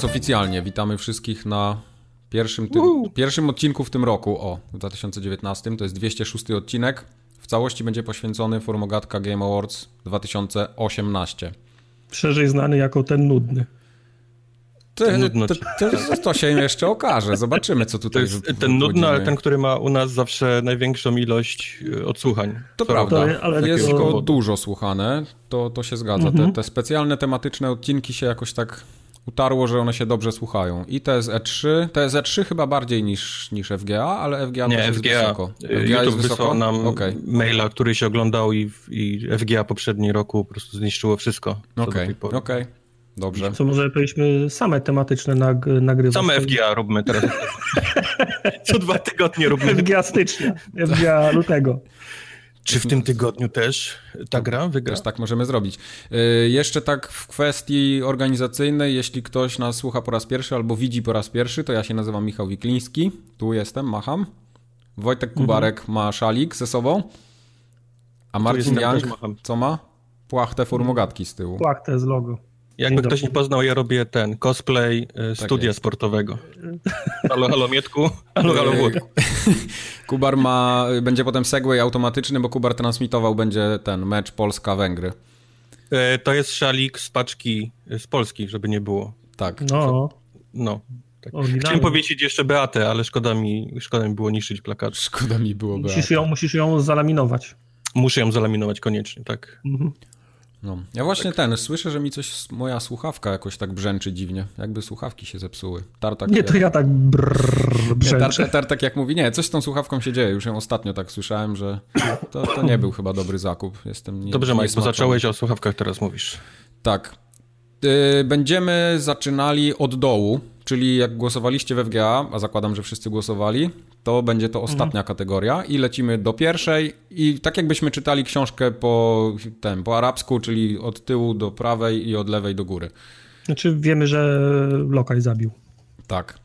teraz oficjalnie witamy wszystkich na pierwszym, tym, pierwszym odcinku w tym roku, o, w 2019. To jest 206 odcinek. W całości będzie poświęcony Formogatka Game Awards 2018. Szerzej znany jako ten nudny. To, to, to, to, się jeszcze okaże. Zobaczymy, co tutaj To jest ten nudny, ale ten, który ma u nas zawsze największą ilość e, odsłuchań. To prawda, ale jest go dużo słuchane, to, to się zgadza. Mhm. Te, te specjalne, tematyczne odcinki się jakoś tak utarło, że one się dobrze słuchają. I TSE3, TSE3 chyba bardziej niż, niż FGA, ale FGA Nie, jest FGA. wysoko. FGA YouTube jest wysoko? nam okay. maila, który się oglądał i, i FGA poprzedni roku po prostu zniszczyło wszystko. Okej, okej. Okay. Dobrze. Co może powinniśmy same tematyczne nag nagrywać? Same FGA róbmy teraz. Co dwa tygodnie róbmy. FGA stycznia, FGA lutego. Czy w tym tygodniu też ta gra wygra? Też tak możemy zrobić. Yy, jeszcze tak w kwestii organizacyjnej, jeśli ktoś nas słucha po raz pierwszy albo widzi po raz pierwszy, to ja się nazywam Michał Wikliński. Tu jestem, macham. Wojtek Kubarek mhm. ma szalik ze sobą. A Marcin Young, co ma? Płachtę formogatki z tyłu. Płachtę z logo. Jakby ktoś nie poznał, ja robię ten cosplay y, tak studia jest. sportowego. Halo, halo Mietku, halo, halo Włodku. Kubar ma, będzie potem segway automatyczny, bo Kubar transmitował będzie ten mecz Polska-Węgry. E, to jest szalik z paczki z Polski, żeby nie było. Tak. No. No. Tak. Chciałem powiedzieć jeszcze Beatę, ale szkoda mi, szkoda mi było niszczyć plakat. Szkoda mi było Beatę. Musisz ją, musisz ją zalaminować. Muszę ją zalaminować koniecznie, tak. Mhm. No. Ja właśnie tak. ten, słyszę, że mi coś, moja słuchawka jakoś tak brzęczy dziwnie, jakby słuchawki się zepsuły. Tartak, nie, to ja tak brrr, brzęczę. Nie, tartak jak mówi, nie, coś z tą słuchawką się dzieje, już ją ostatnio tak słyszałem, że to, to nie był chyba dobry zakup. Jestem nie, Dobrze, Mike, bo zacząłeś o słuchawkach, teraz mówisz. Tak. Y, będziemy zaczynali od dołu, czyli jak głosowaliście we FGA, a zakładam, że wszyscy głosowali, to będzie to ostatnia mhm. kategoria i lecimy do pierwszej i tak jakbyśmy czytali książkę po, ten, po arabsku, czyli od tyłu do prawej i od lewej do góry. Znaczy wiemy, że Lokaj zabił. Tak.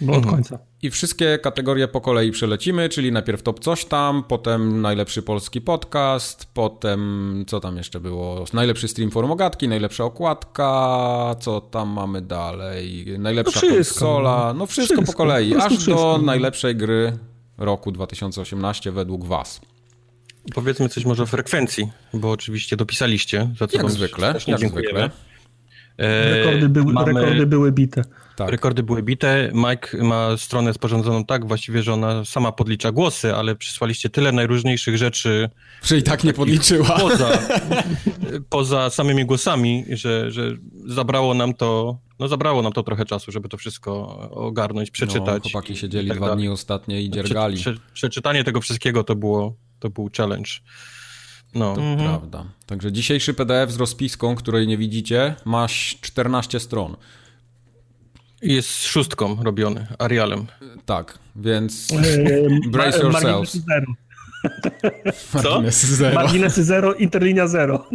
Bo od mhm. końca. I wszystkie kategorie po kolei przelecimy, czyli najpierw top coś tam, potem najlepszy polski podcast, potem co tam jeszcze było? Najlepszy stream formogatki, najlepsza okładka, co tam mamy dalej? Najlepsza no konsola, no wszystko, wszystko, po kolei, aż wszystko. do najlepszej gry roku 2018 według Was. Powiedzmy coś może o frekwencji, bo oczywiście dopisaliście, za co jak zwykle, jak zwykle. Rekordy, były, mamy... rekordy były bite. Tak. Rekordy były bite. Mike ma stronę sporządzoną tak właściwie, że ona sama podlicza głosy, ale przysłaliście tyle najróżniejszych rzeczy. Że i tak nie podliczyła. Poza, poza samymi głosami, że, że zabrało nam to no zabrało nam to trochę czasu, żeby to wszystko ogarnąć, przeczytać. No, chłopaki siedzieli tak dwa dni ostatnie i dziergali. Prze, prze, przeczytanie tego wszystkiego to było, to był challenge. No. To mhm. prawda. Także dzisiejszy PDF z rozpiską, której nie widzicie, ma 14 stron. Jest szóstką robiony, Arialem. Tak, więc brace yourselves. Co? Marginesy zero. Marginesy zero, interlinia zero.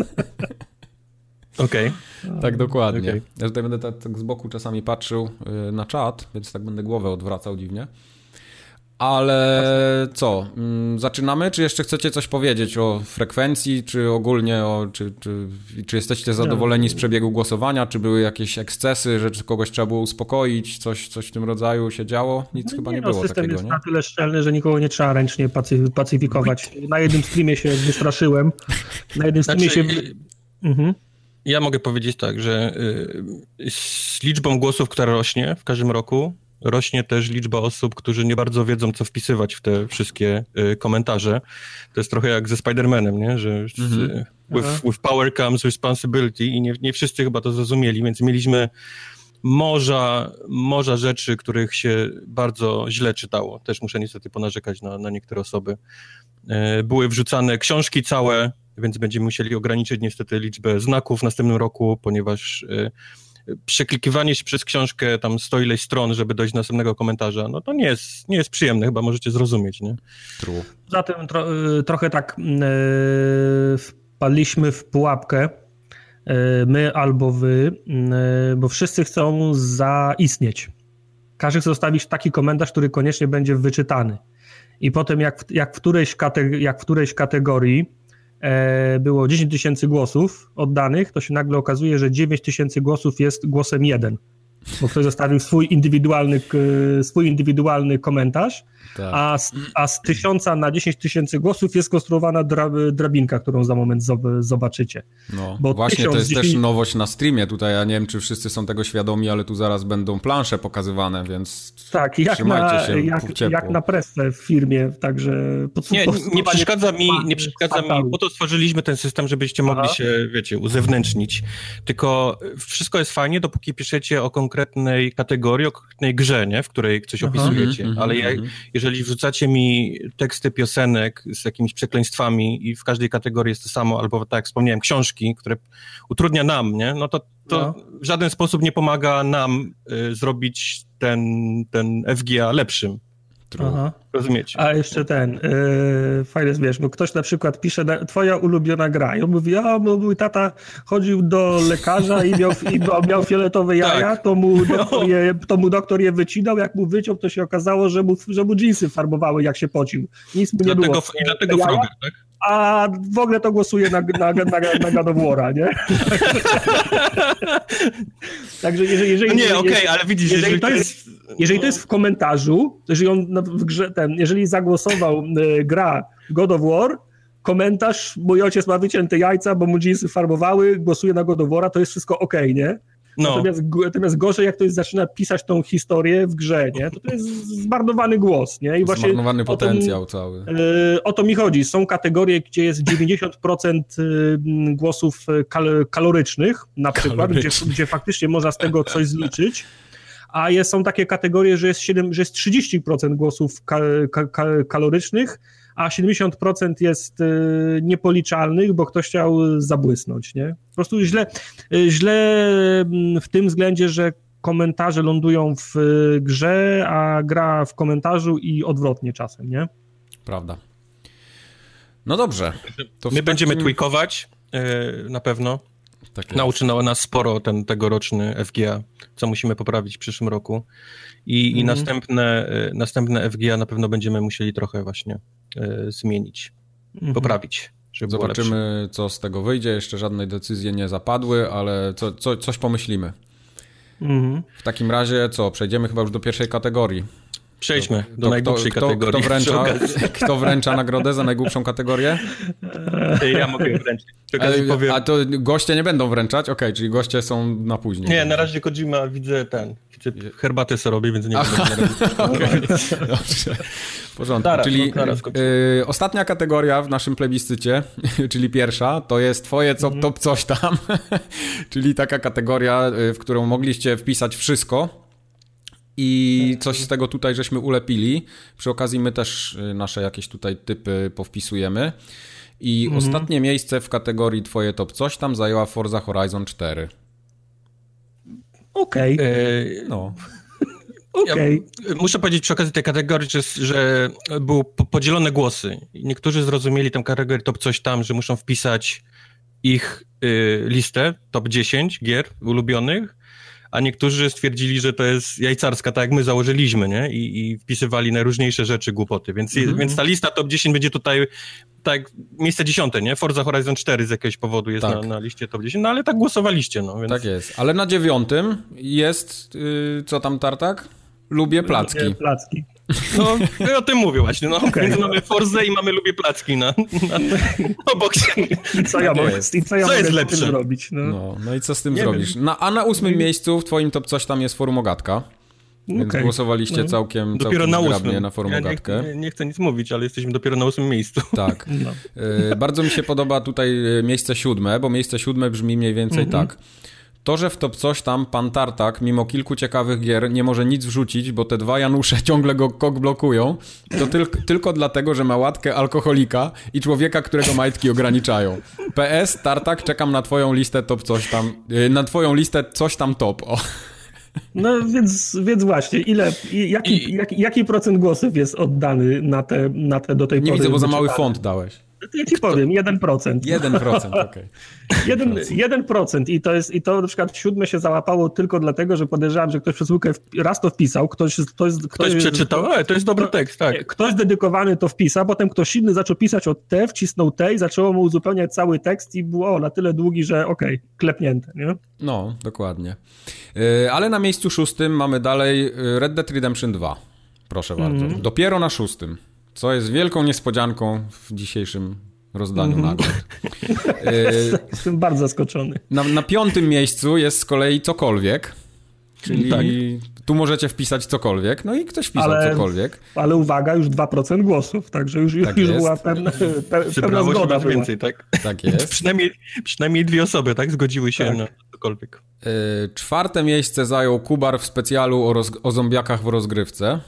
Okej. Okay. Tak, dokładnie. Okay. Ja tutaj będę tak, tak z boku czasami patrzył y, na czat, więc tak będę głowę odwracał dziwnie. Ale co? Mm, zaczynamy? Czy jeszcze chcecie coś powiedzieć o frekwencji, czy ogólnie o, czy, czy, czy jesteście zadowoleni z przebiegu głosowania? Czy były jakieś ekscesy, że kogoś trzeba było uspokoić? Coś, coś w tym rodzaju się działo? Nic no chyba nie, nie no, było system takiego, jest nie? na tyle szczelny, że nikogo nie trzeba ręcznie pacyfikować. Na jednym streamie się wystraszyłem. Na jednym streamie znaczy, się... Mhm. Ja mogę powiedzieć tak, że y, z liczbą głosów, która rośnie w każdym roku, rośnie też liczba osób, którzy nie bardzo wiedzą, co wpisywać w te wszystkie y, komentarze. To jest trochę jak ze Spider-Manem, nie? że mhm. with, with, power comes responsibility i nie, nie wszyscy chyba to zrozumieli, więc mieliśmy morza, morza rzeczy, których się bardzo źle czytało. Też muszę niestety ponarzekać na, na niektóre osoby. Y, były wrzucane książki całe, więc będziemy musieli ograniczyć niestety liczbę znaków w następnym roku, ponieważ y, przeklikiwanie się przez książkę tam sto ileś stron, żeby dojść do następnego komentarza, no to nie jest, nie jest przyjemne, chyba możecie zrozumieć, nie? True. Zatem tro, y, trochę tak yy, wpadliśmy w pułapkę, yy, my albo wy, yy, bo wszyscy chcą zaistnieć. Każdy chce zostawić taki komentarz, który koniecznie będzie wyczytany. I potem jak, jak, w, którejś jak w którejś kategorii było 10 tysięcy głosów oddanych, to się nagle okazuje, że 9 tysięcy głosów jest głosem jeden. bo ktoś zostawił swój indywidualny, swój indywidualny komentarz, tak. a, z, a z tysiąca na 10 tysięcy głosów jest konstruowana dra, drabinka, którą za moment zobaczycie. No, Bo właśnie to jest 10... też nowość na streamie tutaj, ja nie wiem, czy wszyscy są tego świadomi, ale tu zaraz będą plansze pokazywane, więc tak, jak na, się jak, jak na presę w firmie, także... Nie, nie przeszkadza mi, nie przeszkadza mi, po to stworzyliśmy ten system, żebyście mogli Aha. się, wiecie, uzewnętrznić, tylko wszystko jest fajnie, dopóki piszecie o konkretnej kategorii, o konkretnej grze, nie? w której coś Aha. opisujecie, mm -hmm, ale ja, mhm jeżeli wrzucacie mi teksty piosenek z jakimiś przekleństwami i w każdej kategorii jest to samo, albo tak jak wspomniałem, książki, które utrudnia nam, nie? no to, to no. w żaden sposób nie pomaga nam y, zrobić ten, ten FGA lepszym. Aha. Rozumiecie? A jeszcze ten, yy, fajny wiesz, bo ktoś na przykład pisze, na, twoja ulubiona gra i on mówi, a mój tata chodził do lekarza i miał, i miał fioletowe jaja, tak. to, mu doktor je, to mu doktor je wycinał, jak mu wyciął, to się okazało, że mu, że mu dżinsy farbowały, jak się pocił. Nic mu nie dlatego, było. I dlatego Frogger, tak? A w ogóle to głosuje na, na, na, na God of War'a, nie? Także jeżeli... jeżeli no nie, okej, okay, ale widzisz, jeżeli, jeżeli to jest... Jeżeli to jest w komentarzu, jeżeli on w grze ten, jeżeli zagłosował y, gra God of War, komentarz, mój ojciec ma wycięte jajca, bo mu jeansy farbowały, głosuje na God of War'a, to jest wszystko ok, nie? No. Natomiast, natomiast gorzej, jak ktoś zaczyna pisać tą historię w grze, nie? To, to jest zmarnowany głos, nie? I właśnie zmarnowany potencjał cały. Yy, o to mi chodzi. Są kategorie, gdzie jest 90% y, głosów kal kalorycznych, na przykład, gdzie, gdzie faktycznie można z tego coś zliczyć, a jest, są takie kategorie, że jest, 7, że jest 30% głosów kalorycznych, a 70% jest y, niepoliczalnych, bo ktoś chciał zabłysnąć, nie? Po prostu źle, y, źle mm, w tym względzie, że komentarze lądują w y, grze, a gra w komentarzu i odwrotnie czasem, nie? Prawda. No dobrze. To My będziemy tweakować na pewno. Tak Nauczyło nas sporo ten tegoroczny FGA, co musimy poprawić w przyszłym roku. I, mm. i mhm. następne, następne FGA na pewno będziemy musieli trochę właśnie zmienić, mhm. poprawić. Zobaczymy, co z tego wyjdzie. Jeszcze żadne decyzje nie zapadły, ale co, co, coś pomyślimy. Mhm. W takim razie co? Przejdziemy chyba już do pierwszej kategorii. Przejdźmy do najgłupszej kto, kategorii. Kto wręcza, kto wręcza nagrodę za najgłupszą kategorię? Ja mogę wręczyć. A, a to goście nie będą wręczać? Okej, okay, czyli goście są na później. Nie, na razie Kojima widzę ten. Widzę herbatę sobie robię, więc nie będę okay. Dobrze. W porządku. Zaraz, czyli no, zaraz y, ostatnia kategoria w naszym plebiscycie, czyli pierwsza, to jest twoje co, mm. top coś tam. czyli taka kategoria, y, w którą mogliście wpisać wszystko i coś z tego tutaj żeśmy ulepili. Przy okazji my też y, nasze jakieś tutaj typy powpisujemy. I mhm. ostatnie miejsce w kategorii Twoje top coś tam zajęła Forza Horizon 4. Okej. Okay. E, no. Okay. Ja muszę powiedzieć przy okazji tej kategorii, że, że były podzielone głosy. Niektórzy zrozumieli tę kategorię top coś tam, że muszą wpisać ich y, listę, top 10 gier ulubionych, a niektórzy stwierdzili, że to jest jajcarska, tak jak my założyliśmy, nie? I, i wpisywali najróżniejsze rzeczy, głupoty. Więc, mm -hmm. więc ta lista top 10 będzie tutaj tak, miejsce dziesiąte, nie? Forza Horizon 4 z jakiegoś powodu jest tak. na, na, liście top 10, no ale tak głosowaliście, no. Więc... Tak jest, ale na dziewiątym jest, yy, co tam Tartak? Lubię placki. Lubię placki. No, ja o tym mówię właśnie, no. Okay. Więc mamy Forzę i mamy Lubię Placki na, na, na obok siebie. I co ja mogę, i co ja co jest lepsze? zrobić? No. no. No, i co z tym Nie zrobisz? Na, a na ósmym miejscu w twoim top coś tam jest forum Ogatka. Więc okay. głosowaliście no. całkiem, dopiero całkiem na ósmym. na forum ja nie, nie, nie, chcę nic mówić, ale jesteśmy dopiero na ósmym miejscu. Tak. No. E, bardzo mi się podoba tutaj e, miejsce siódme, bo miejsce siódme brzmi mniej więcej mm -hmm. tak. To, że w top coś tam pan Tartak, mimo kilku ciekawych gier, nie może nic wrzucić, bo te dwa Janusze ciągle go kok blokują, to tyl tylko dlatego, że ma łatkę alkoholika i człowieka, którego majtki ograniczają. PS, Tartak, czekam na twoją listę top coś tam, y, na twoją listę coś tam top, o. No więc, więc właśnie, ile, jaki, I, jaki, jaki procent głosów jest oddany na te, na te do tej nie pory? Nie widzę, bo za mały font dałeś. Ja ci powiem, 1%. 1%, okej. Okay. 1%, 1% i to jest, i to na przykład siódme się załapało tylko dlatego, że podejrzewam, że ktoś przez raz to wpisał, ktoś... Ktoś, ktoś, ktoś przeczytał, ale to jest dobry tekst, tak. Ktoś dedykowany to wpisał, potem ktoś inny zaczął pisać od T, wcisnął T i zaczęło mu uzupełniać cały tekst i było o, na tyle długi, że okej, okay, klepnięte, nie? No, dokładnie. Yy, ale na miejscu szóstym mamy dalej y, Red Dead Redemption 2. Proszę bardzo. Mm. Dopiero na szóstym co jest wielką niespodzianką w dzisiejszym rozdaniu mm -hmm. nagród. Jestem bardzo zaskoczony. Na, na, piątym miejscu jest z kolei cokolwiek, czyli tak. tu możecie wpisać cokolwiek, no i ktoś wpisał ale, cokolwiek. Ale uwaga, już 2% głosów, także już, tak już była pewna, pe, pewna zgoda. Była. więcej, tak? Tak jest. przynajmniej, przynajmniej dwie osoby, tak? Zgodziły się tak. na cokolwiek. Yy, czwarte miejsce zajął Kubar w specjalu o, roz, o zombiakach w rozgrywce.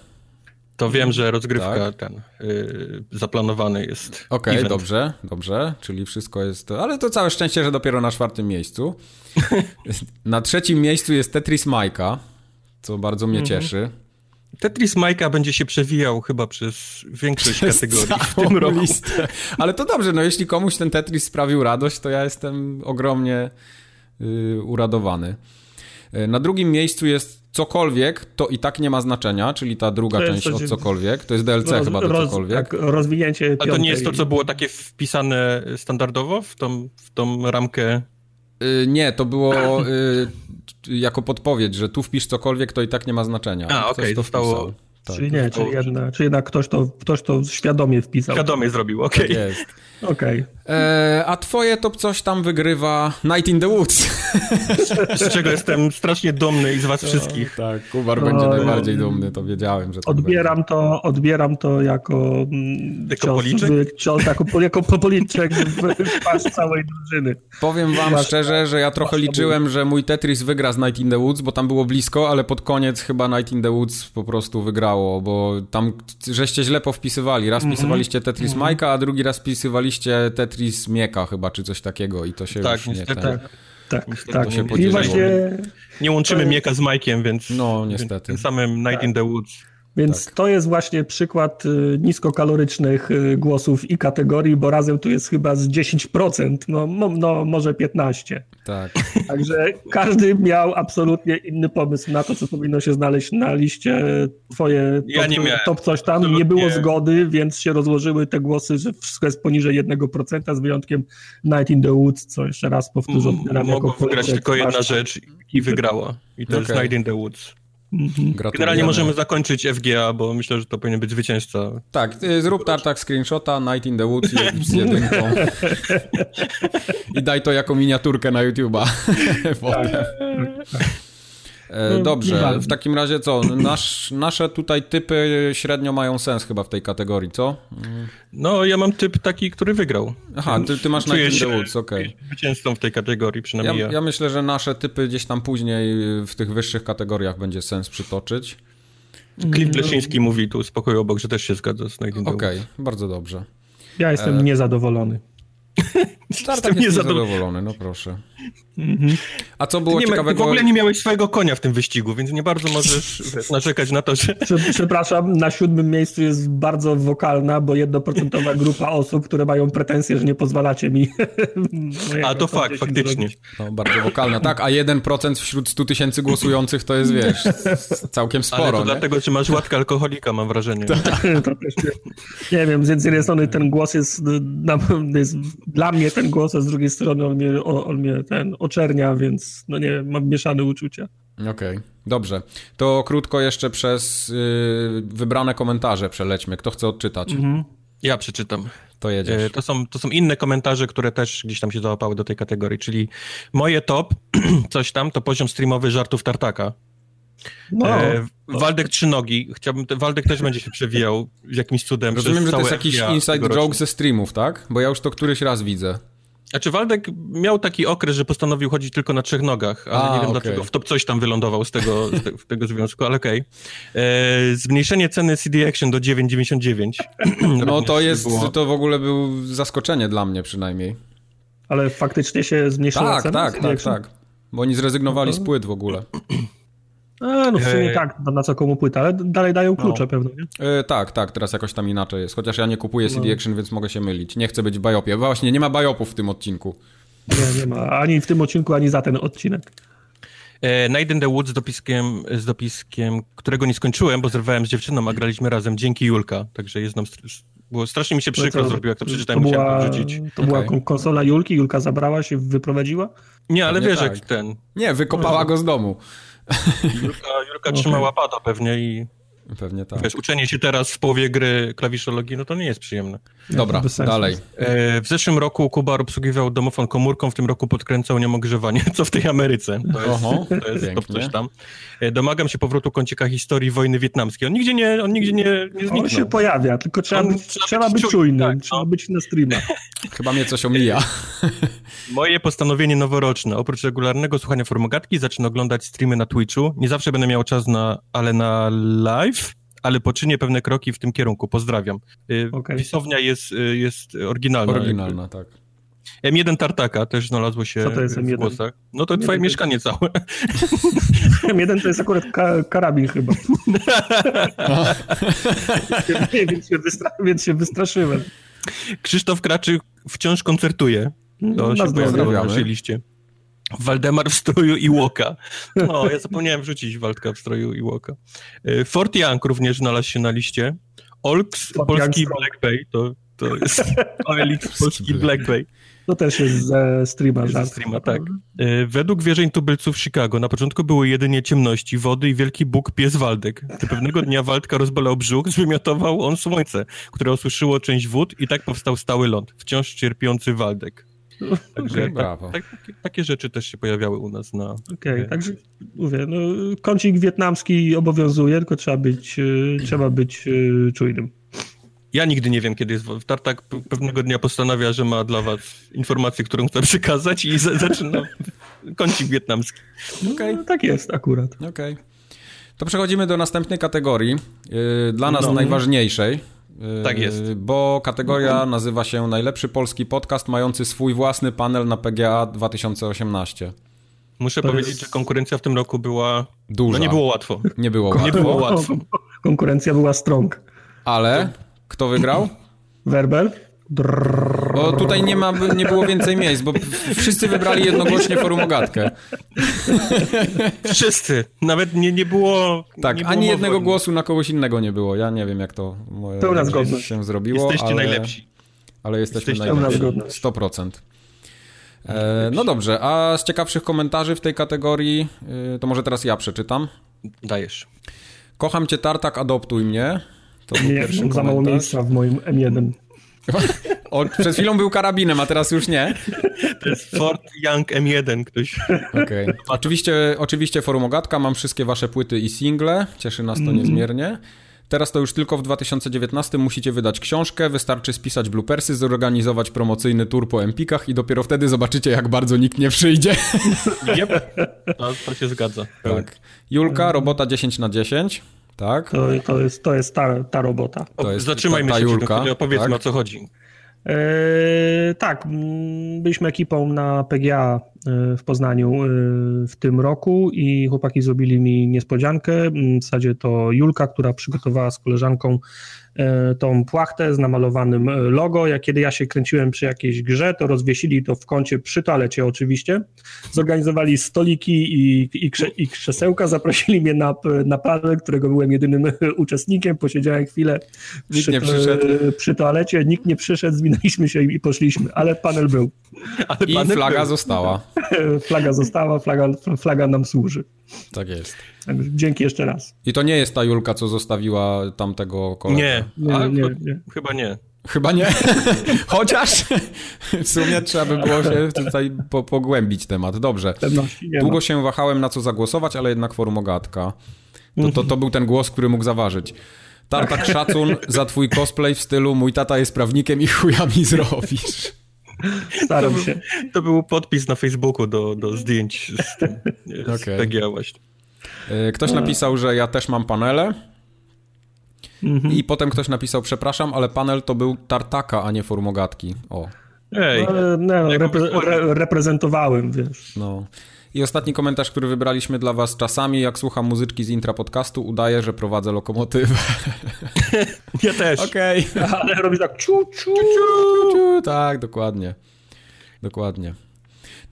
To wiem, że rozgrywka tak. ten yy, zaplanowany jest. Okej, okay, dobrze, dobrze, czyli wszystko jest. Ale to całe szczęście, że dopiero na czwartym miejscu. na trzecim miejscu jest Tetris Majka, co bardzo mnie mhm. cieszy. Tetris Majka będzie się przewijał chyba przez większość przez kategorii w tym roku. Listę. Ale to dobrze, no jeśli komuś ten Tetris sprawił radość, to ja jestem ogromnie yy, uradowany. Yy, na drugim miejscu jest cokolwiek, to i tak nie ma znaczenia, czyli ta druga część coś, od cokolwiek. To jest DLC roz, chyba do roz, cokolwiek. Tak, rozwinięcie A to nie jest to, co było takie wpisane standardowo w tą, w tą ramkę? Yy, nie, to było yy, jako podpowiedź, że tu wpisz cokolwiek, to i tak nie ma znaczenia. A, okej, okay, to zostało... Tak. Czyli nie, czyli, jedna, czyli jednak ktoś to, ktoś to świadomie wpisał. Świadomie zrobił, okej. Okay. Tak jest. Okay. E, a twoje to coś tam wygrywa Night in the Woods. Z czego jestem strasznie dumny i z was wszystkich. tak, Kubar no, będzie najbardziej dumny, to wiedziałem, że tak odbieram będzie. to, Odbieram to jako mm, jako cios, policzek? Cios, jako, jako policzek w twarz całej drużyny. Powiem wam szczerze, że ja trochę liczyłem, że mój Tetris wygra z Night in the Woods, bo tam było blisko, ale pod koniec chyba Night in the Woods po prostu wygrało, bo tam żeście źle powpisywali. Raz mm -hmm. wpisywaliście Tetris mm -hmm. Majka, a drugi raz wpisywaliście Tetris Mieka chyba, czy coś takiego i to się tak, już nie... Tak, tak, niestety tak. I właśnie... Nie łączymy Mieka z Majkiem, więc... No, niestety. Tym samym Night in the Woods. Więc tak. to jest właśnie przykład y, niskokalorycznych y, głosów i kategorii, bo razem tu jest chyba z 10%, no, no może 15%. Tak. Także każdy miał absolutnie inny pomysł na to, co powinno się znaleźć na liście twoje top, ja nie miałem. top coś tam. Absolutnie. Nie było zgody, więc się rozłożyły te głosy, że wszystko jest poniżej 1%, z wyjątkiem Night in the Woods, co jeszcze raz powtórzę. Mogło wygrać tylko jedna rzecz i wygrała. I to okay. jest Night in the Woods. Mhm. Generalnie możemy zakończyć FGA, bo myślę, że to powinien być zwycięzca. Tak, y, zrób tartak screenshota, Night in the Woods z jedynką. I daj to jako miniaturkę na YouTube'a. Tak. E, no, dobrze, w takim razie co? Nasz, nasze tutaj typy średnio mają sens chyba w tej kategorii, co? No, ja mam typ taki, który wygrał. Aha, ty, ty masz in the Woods, okej. Okay. Zwycięzcą w tej kategorii, przynajmniej ja, ja. Ja myślę, że nasze typy gdzieś tam później w tych wyższych kategoriach będzie sens przytoczyć. Cliff Leszyński mówi tu spokojnie obok, że też się zgadza z. Okej, okay, bardzo dobrze. Ja jestem e... niezadowolony. Startak jest niezadowolony, no proszę. Mhm. A co było ty nie ciekawego? Ty w ogóle nie miałeś swojego konia w tym wyścigu, więc nie bardzo możesz narzekać na to, że... Przepraszam, na siódmym miejscu jest bardzo wokalna, bo jednoprocentowa grupa osób, które mają pretensje, że nie pozwalacie mi... a to fakt, faktycznie. No, bardzo wokalna, tak, a 1% wśród 100 tysięcy głosujących to jest, wiesz, całkiem sporo, Ale to nie? dlatego, czy masz łatkę alkoholika, mam wrażenie. Tak. To też nie, nie wiem, z jednej strony ten głos jest, jest, dla mnie ten głos, a z drugiej strony on mnie, on mnie ten oczernia, więc no nie mam mieszane uczucia. Okej, okay. dobrze. To krótko jeszcze przez yy, wybrane komentarze przelećmy. Kto chce odczytać? Mhm. Ja przeczytam. To jedziesz. Yy, to są, to są inne komentarze, które też gdzieś tam się załapały do tej kategorii, czyli moje top, coś tam, to poziom streamowy żartów Tartaka. No. E, Waldek trzy nogi. Chciałbym, Waldek też będzie się przewijał jakimś cudem. Rozumiem, że to jest jakiś inside joke ze streamów, tak? Bo ja już to któryś raz widzę. Znaczy Waldek miał taki okres, że postanowił chodzić tylko na trzech nogach, ale A, nie wiem okay. dlaczego w top coś tam wylądował z tego, z te, tego związku, ale okej. Okay. E, zmniejszenie ceny CD Action do 9,99. No to jest, było... to w ogóle był zaskoczenie dla mnie przynajmniej. Ale faktycznie się zmniejszyła tak, cena? Tak, tak, tak, tak. Bo oni zrezygnowali no z płyt w ogóle. A, no w sumie tak, na co komu płyta, ale dalej dają klucze no. pewno, nie? E, tak, tak, teraz jakoś tam inaczej jest. Chociaż ja nie kupuję CD no. Action, więc mogę się mylić. Nie chcę być biopie. Właśnie, nie ma biopów w tym odcinku. Nie, nie ma. Ani w tym odcinku, ani za ten odcinek. E, Night in the Woods z dopiskiem, z dopiskiem, którego nie skończyłem, bo zerwałem z dziewczyną, a graliśmy razem dzięki Julka, także jest nam było strasznie mi się przykro no zrobiło, jak to przeczytałem, to była, wrzucić. To okay. była konsola Julki, Julka zabrała się, wyprowadziła? Nie, ale nie wiesz, tak. jak ten... Nie, wykopała go z domu. Julka, Julka okay. trzymała pada pewnie i Pewnie tak. Wiesz, uczenie się teraz w połowie gry klawiszologii, no to nie jest przyjemne. Dobra, dalej. E, w zeszłym roku Kubar obsługiwał domofon komórką, w tym roku podkręcał nią ogrzewanie, co w tej Ameryce. To jest, Oho, to jest to coś tam. E, domagam się powrotu kącika historii wojny wietnamskiej. On nigdzie nie, on nigdzie nie, nie zniknął. On się pojawia, tylko trzeba, on, być, trzeba, trzeba być, być czujnym, tak, trzeba no. być na streamach. Chyba mnie coś omija. Moje postanowienie noworoczne. Oprócz regularnego słuchania formogatki zaczynam oglądać streamy na Twitchu. Nie zawsze będę miał czas na, ale na live, ale poczynię pewne kroki w tym kierunku. Pozdrawiam. Y, okay. Pisownia jest, y, jest oryginalna. Oryginalna, jakby. tak. M1 Tartaka też znalazło się Co to jest w M1? głosach. No to M1 twoje to mieszkanie jest... całe. M1 to jest akurat ka karabin chyba. więc, się więc się wystraszyłem. Krzysztof Kraczy wciąż koncertuje. To no, się pojawiło na liście. Waldemar w stroju i Łoka. No, ja zapomniałem wrzucić Waldka w stroju i Łoka. E, Fort Young również znalazł się na liście. Olks, Fort polski Young Black Bay, to, to jest OLX, polski Black Bay. To też jest ze streama. Ze streama, tak. E, według wierzeń tubylców Chicago na początku były jedynie ciemności, wody i wielki Bóg pies Waldek. Gdy pewnego dnia Waldka rozbalał brzuch, zwymiotował on słońce, które osuszyło część wód i tak powstał stały ląd, wciąż cierpiący Waldek. Także okay, tak, tak, takie rzeczy też się pojawiały u nas na... Okej, okay, także mówię, no, kącik wietnamski obowiązuje, tylko trzeba być, e, trzeba być e, czujnym. Ja nigdy nie wiem, kiedy jest. Tartak pewnego dnia postanawia, że ma dla was informację, którą chce przekazać i zaczyna kącik wietnamski. Okay. no, tak jest akurat. Okej. Okay. To przechodzimy do następnej kategorii, e, dla nas no. najważniejszej. Tak jest. Bo kategoria nazywa się Najlepszy polski podcast mający swój własny panel na PGA 2018. Muszę to powiedzieć, jest... że konkurencja w tym roku była. Duża. No nie było łatwo. Nie było łatwo. Nie było łatwo. Konkurencja była strong. Ale kto wygrał? Werbel. Bo tutaj nie, ma, nie było więcej miejsc, bo wszyscy wybrali jednogłośnie forumogatkę. Wszyscy. Nawet nie, nie było. Tak, nie było ani jednego głosu na kogoś innego nie było. Ja nie wiem, jak to się zrobiło. Jesteście ale, najlepsi. Ale jesteśmy jesteście najlepsi. 100%. E, no dobrze, a z ciekawszych komentarzy w tej kategorii, e, to może teraz ja przeczytam. Dajesz. Kocham cię, Tartak, adoptuj mnie. To był nie, pierwszy za mało miejsca w moim M1. O, przed chwilą był karabinem, a teraz już nie. To jest Ford Young M1 ktoś. Okay. Oczywiście, oczywiście Forumogatka, mam wszystkie wasze płyty i single, cieszy nas to mm. niezmiernie. Teraz to już tylko w 2019 musicie wydać książkę, wystarczy spisać bloopersy, zorganizować promocyjny tour po Empikach i dopiero wtedy zobaczycie, jak bardzo nikt nie przyjdzie. Yep. To, to się zgadza. Tak. Julka, robota 10 na 10 tak? To, to jest, to jest ta, ta robota. To jest Zatrzymajmy ta, ta się, Julka, opowiedzmy tak? o co chodzi. E, tak, byliśmy ekipą na PGA e, w Poznaniu e, w tym roku i chłopaki zrobili mi niespodziankę. W zasadzie to Julka, która przygotowała z koleżanką tą płachtę z namalowanym e, logo. Jak kiedy ja się kręciłem przy jakiejś grze, to rozwiesili to w kącie przy toalecie oczywiście. Zorganizowali stoliki i, i, krze, i krzesełka, zaprosili mnie na, na panel, którego byłem jedynym uczestnikiem. Posiedziałem chwilę przy, nie przyszedł. przy toalecie, nikt nie przyszedł, zwinęliśmy się i poszliśmy, ale panel był. Ale I panel flaga był. została. flaga została, flaga, flaga nam służy. Tak jest. Dzięki jeszcze raz. I to nie jest ta Julka, co zostawiła tamtego kolegę? Nie, nie, nie, nie. chyba nie. Chyba nie. Chociaż w sumie trzeba by było się tutaj po, pogłębić temat. Dobrze. Długo się wahałem na co zagłosować, ale jednak forumogatka. To, to, to był ten głos, który mógł zaważyć. Tartak szacun za twój cosplay w stylu mój tata jest prawnikiem i chuja mi zrobisz. Staram się. To był podpis na Facebooku do, do zdjęć z, tym, z okay. PGA właśnie. E, ktoś napisał, że ja też mam panele. Mhm. I potem ktoś napisał, przepraszam, ale panel to był tartaka, a nie formogatki. O. Ej. No, no, repre re reprezentowałem, wiesz. No. I ostatni komentarz, który wybraliśmy dla was. Czasami, jak słucham muzyczki z intra podcastu, udaję, że prowadzę lokomotywę. Ja też. Okej. Okay. Ale robi tak ciu, ciu. Tak, dokładnie. Dokładnie.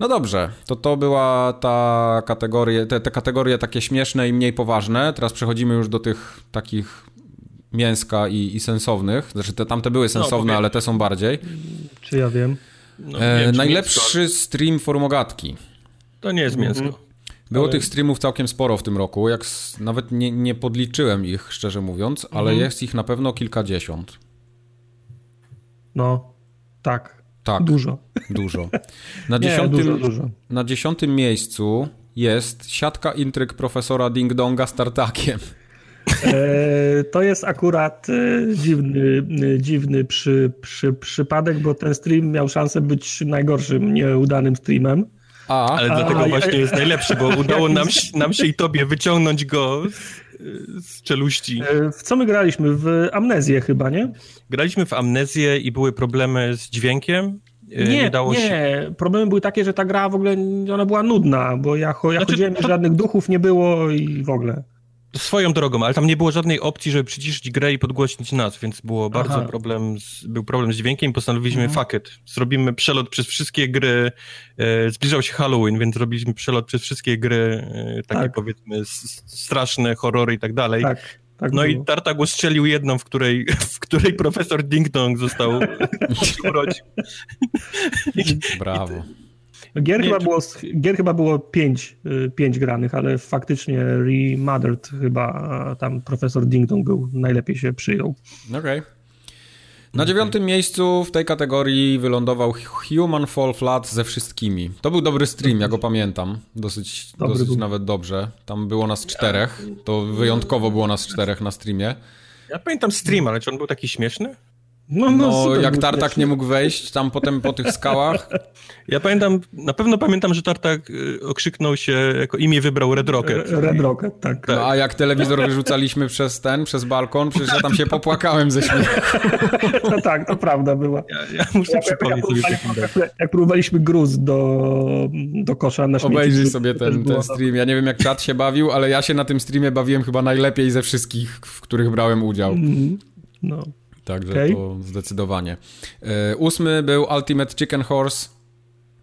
No dobrze, to to była ta kategoria, te, te kategorie takie śmieszne i mniej poważne. Teraz przechodzimy już do tych takich mięska i, i sensownych. Znaczy te tamte były sensowne, no, ale te są bardziej. Czy ja wiem? No, e, wiem najlepszy mięsko, stream forumogatki. To nie jest mięsko. Mhm. Było ale... tych streamów całkiem sporo w tym roku. Jak nawet nie, nie podliczyłem ich, szczerze mówiąc, ale mhm. jest ich na pewno kilkadziesiąt. No, tak. Tak. Dużo. Dużo. Na, nie, dziesiątym, dużo, dużo. na dziesiątym miejscu jest siatka intryg profesora Ding Donga z tartakiem. E, to jest akurat e, dziwny, e, dziwny przy, przy, przypadek, bo ten stream miał szansę być najgorszym, nieudanym streamem. A, ale dlatego a, właśnie a, jest najlepszy, bo udało nam, nam się i tobie wyciągnąć go z, z czeluści. W co my graliśmy? W Amnezję chyba, nie? Graliśmy w Amnezję i były problemy z dźwiękiem. Nie, nie, nie. Się... problemy były takie, że ta gra w ogóle, ona była nudna, bo ja, ja znaczy, chodziłem, to... żadnych duchów nie było i w ogóle. Swoją drogą, ale tam nie było żadnej opcji, żeby przyciszyć grę i podgłośnić nas, więc było bardzo problem, z, był problem z dźwiękiem postanowiliśmy mhm. fuck it. Zrobimy przelot przez wszystkie gry, e, zbliżał się Halloween, więc zrobiliśmy przelot przez wszystkie gry, e, takie tak. powiedzmy s, straszne, horrory i tak dalej. Tak. Tak no było. i Tartak ustrzelił jedną, w której, w której profesor Ding Dong został urodził. Brawo. Gier, chyba było, gier chyba było pięć, y, pięć granych, ale faktycznie Remothered chyba tam profesor Dingdong był, najlepiej się przyjął. Okej. Okay. Na dziewiątym miejscu w tej kategorii wylądował Human Fall Flat ze wszystkimi. To był dobry stream, ja go pamiętam. Dosyć, dosyć nawet dobrze. Tam było nas czterech. To wyjątkowo było nas czterech na streamie. Ja pamiętam stream, ale czy on był taki śmieszny? No, no, no jak Tartak nie mógł wejść tam potem po tych skałach. Ja pamiętam, na pewno pamiętam, że Tartak y, okrzyknął się, jako imię wybrał Red Rocket. Red Rocket, tak. No a jak telewizor wyrzucaliśmy przez ten, przez balkon, przecież ja tam się popłakałem ze śmiechu. No tak, to prawda była. Ja, ja muszę jak, przypomnieć jak, sobie jak, jak próbowaliśmy gruz do, do kosza na śmieci. Obejrzyj sobie ten, ten stream. Ja nie wiem jak czat się bawił, ale ja się na tym streamie bawiłem chyba najlepiej ze wszystkich, w których brałem udział. Mm, no. Także okay. to zdecydowanie. E, ósmy był Ultimate Chicken Horse.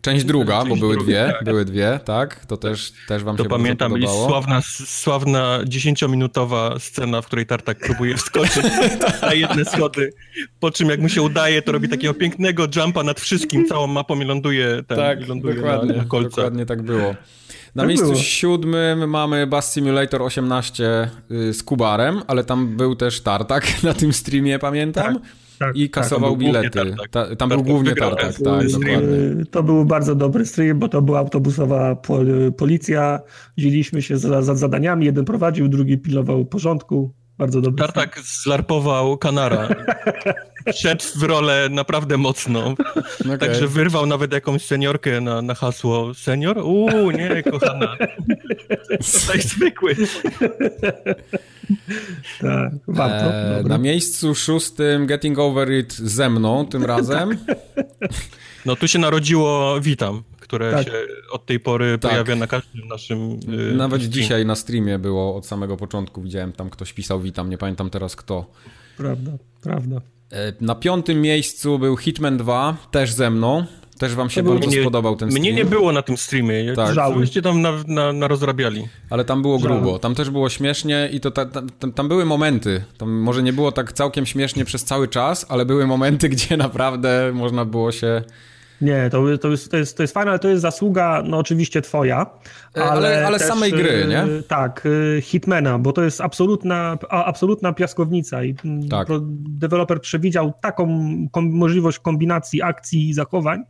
Część druga, Część bo były drugi, dwie, tak. były dwie, tak? To też, też wam to się pamiętam, bardzo podobało. Sławna, sławna dziesięciominutowa scena, w której Tartak próbuje wskoczyć na jedne schody, po czym jak mu się udaje, to robi takiego pięknego jumpa nad wszystkim, całą mapą i ląduje, ten, tak, i ląduje dokładnie, na, na Dokładnie tak było. Na tak miejscu było. siódmym mamy Bass Simulator 18 y, z Kubarem, ale tam był też Tartak na tym streamie, pamiętam. Tak. Tak, I tak. kasował tak, bilety. Ta, tam był głównie tartak, tak, dokładnie. To był bardzo dobry stream, bo to była autobusowa policja. Dzieliliśmy się za, za zadaniami. Jeden prowadził, drugi pilnował porządku. Bardzo dobry. Tartak zlarpował Kanara. Wszedł w rolę naprawdę mocno. Okay. Także wyrwał nawet jakąś seniorkę na, na hasło. Senior? Uuu, nie, kochana. Tutaj zwykły. tak, warto. E, na miejscu szóstym Getting Over It ze mną tym razem. No tu się narodziło Witam, które tak. się od tej pory tak. pojawia na każdym naszym yy, Nawet streamie. dzisiaj na streamie było od samego początku, widziałem tam ktoś pisał Witam, nie pamiętam teraz kto. Prawda, prawda. E, na piątym miejscu był Hitman 2, też ze mną. Też wam się bardzo mnie, spodobał ten stream. Mnie nie było na tym streamie. Tak. Żałuście tam na, na, na rozrabiali. Ale tam było grubo. Tam też było śmiesznie i to ta, tam, tam były momenty. Tam może nie było tak całkiem śmiesznie przez cały czas, ale były momenty, gdzie naprawdę można było się nie, to, to, jest, to, jest, to jest fajne, ale to jest zasługa, no oczywiście twoja. E, ale, ale, ale też, samej gry, nie? E, tak, e, Hitmana, bo to jest absolutna, absolutna piaskownica i mm, tak. deweloper przewidział taką kom możliwość kombinacji akcji i zachowań,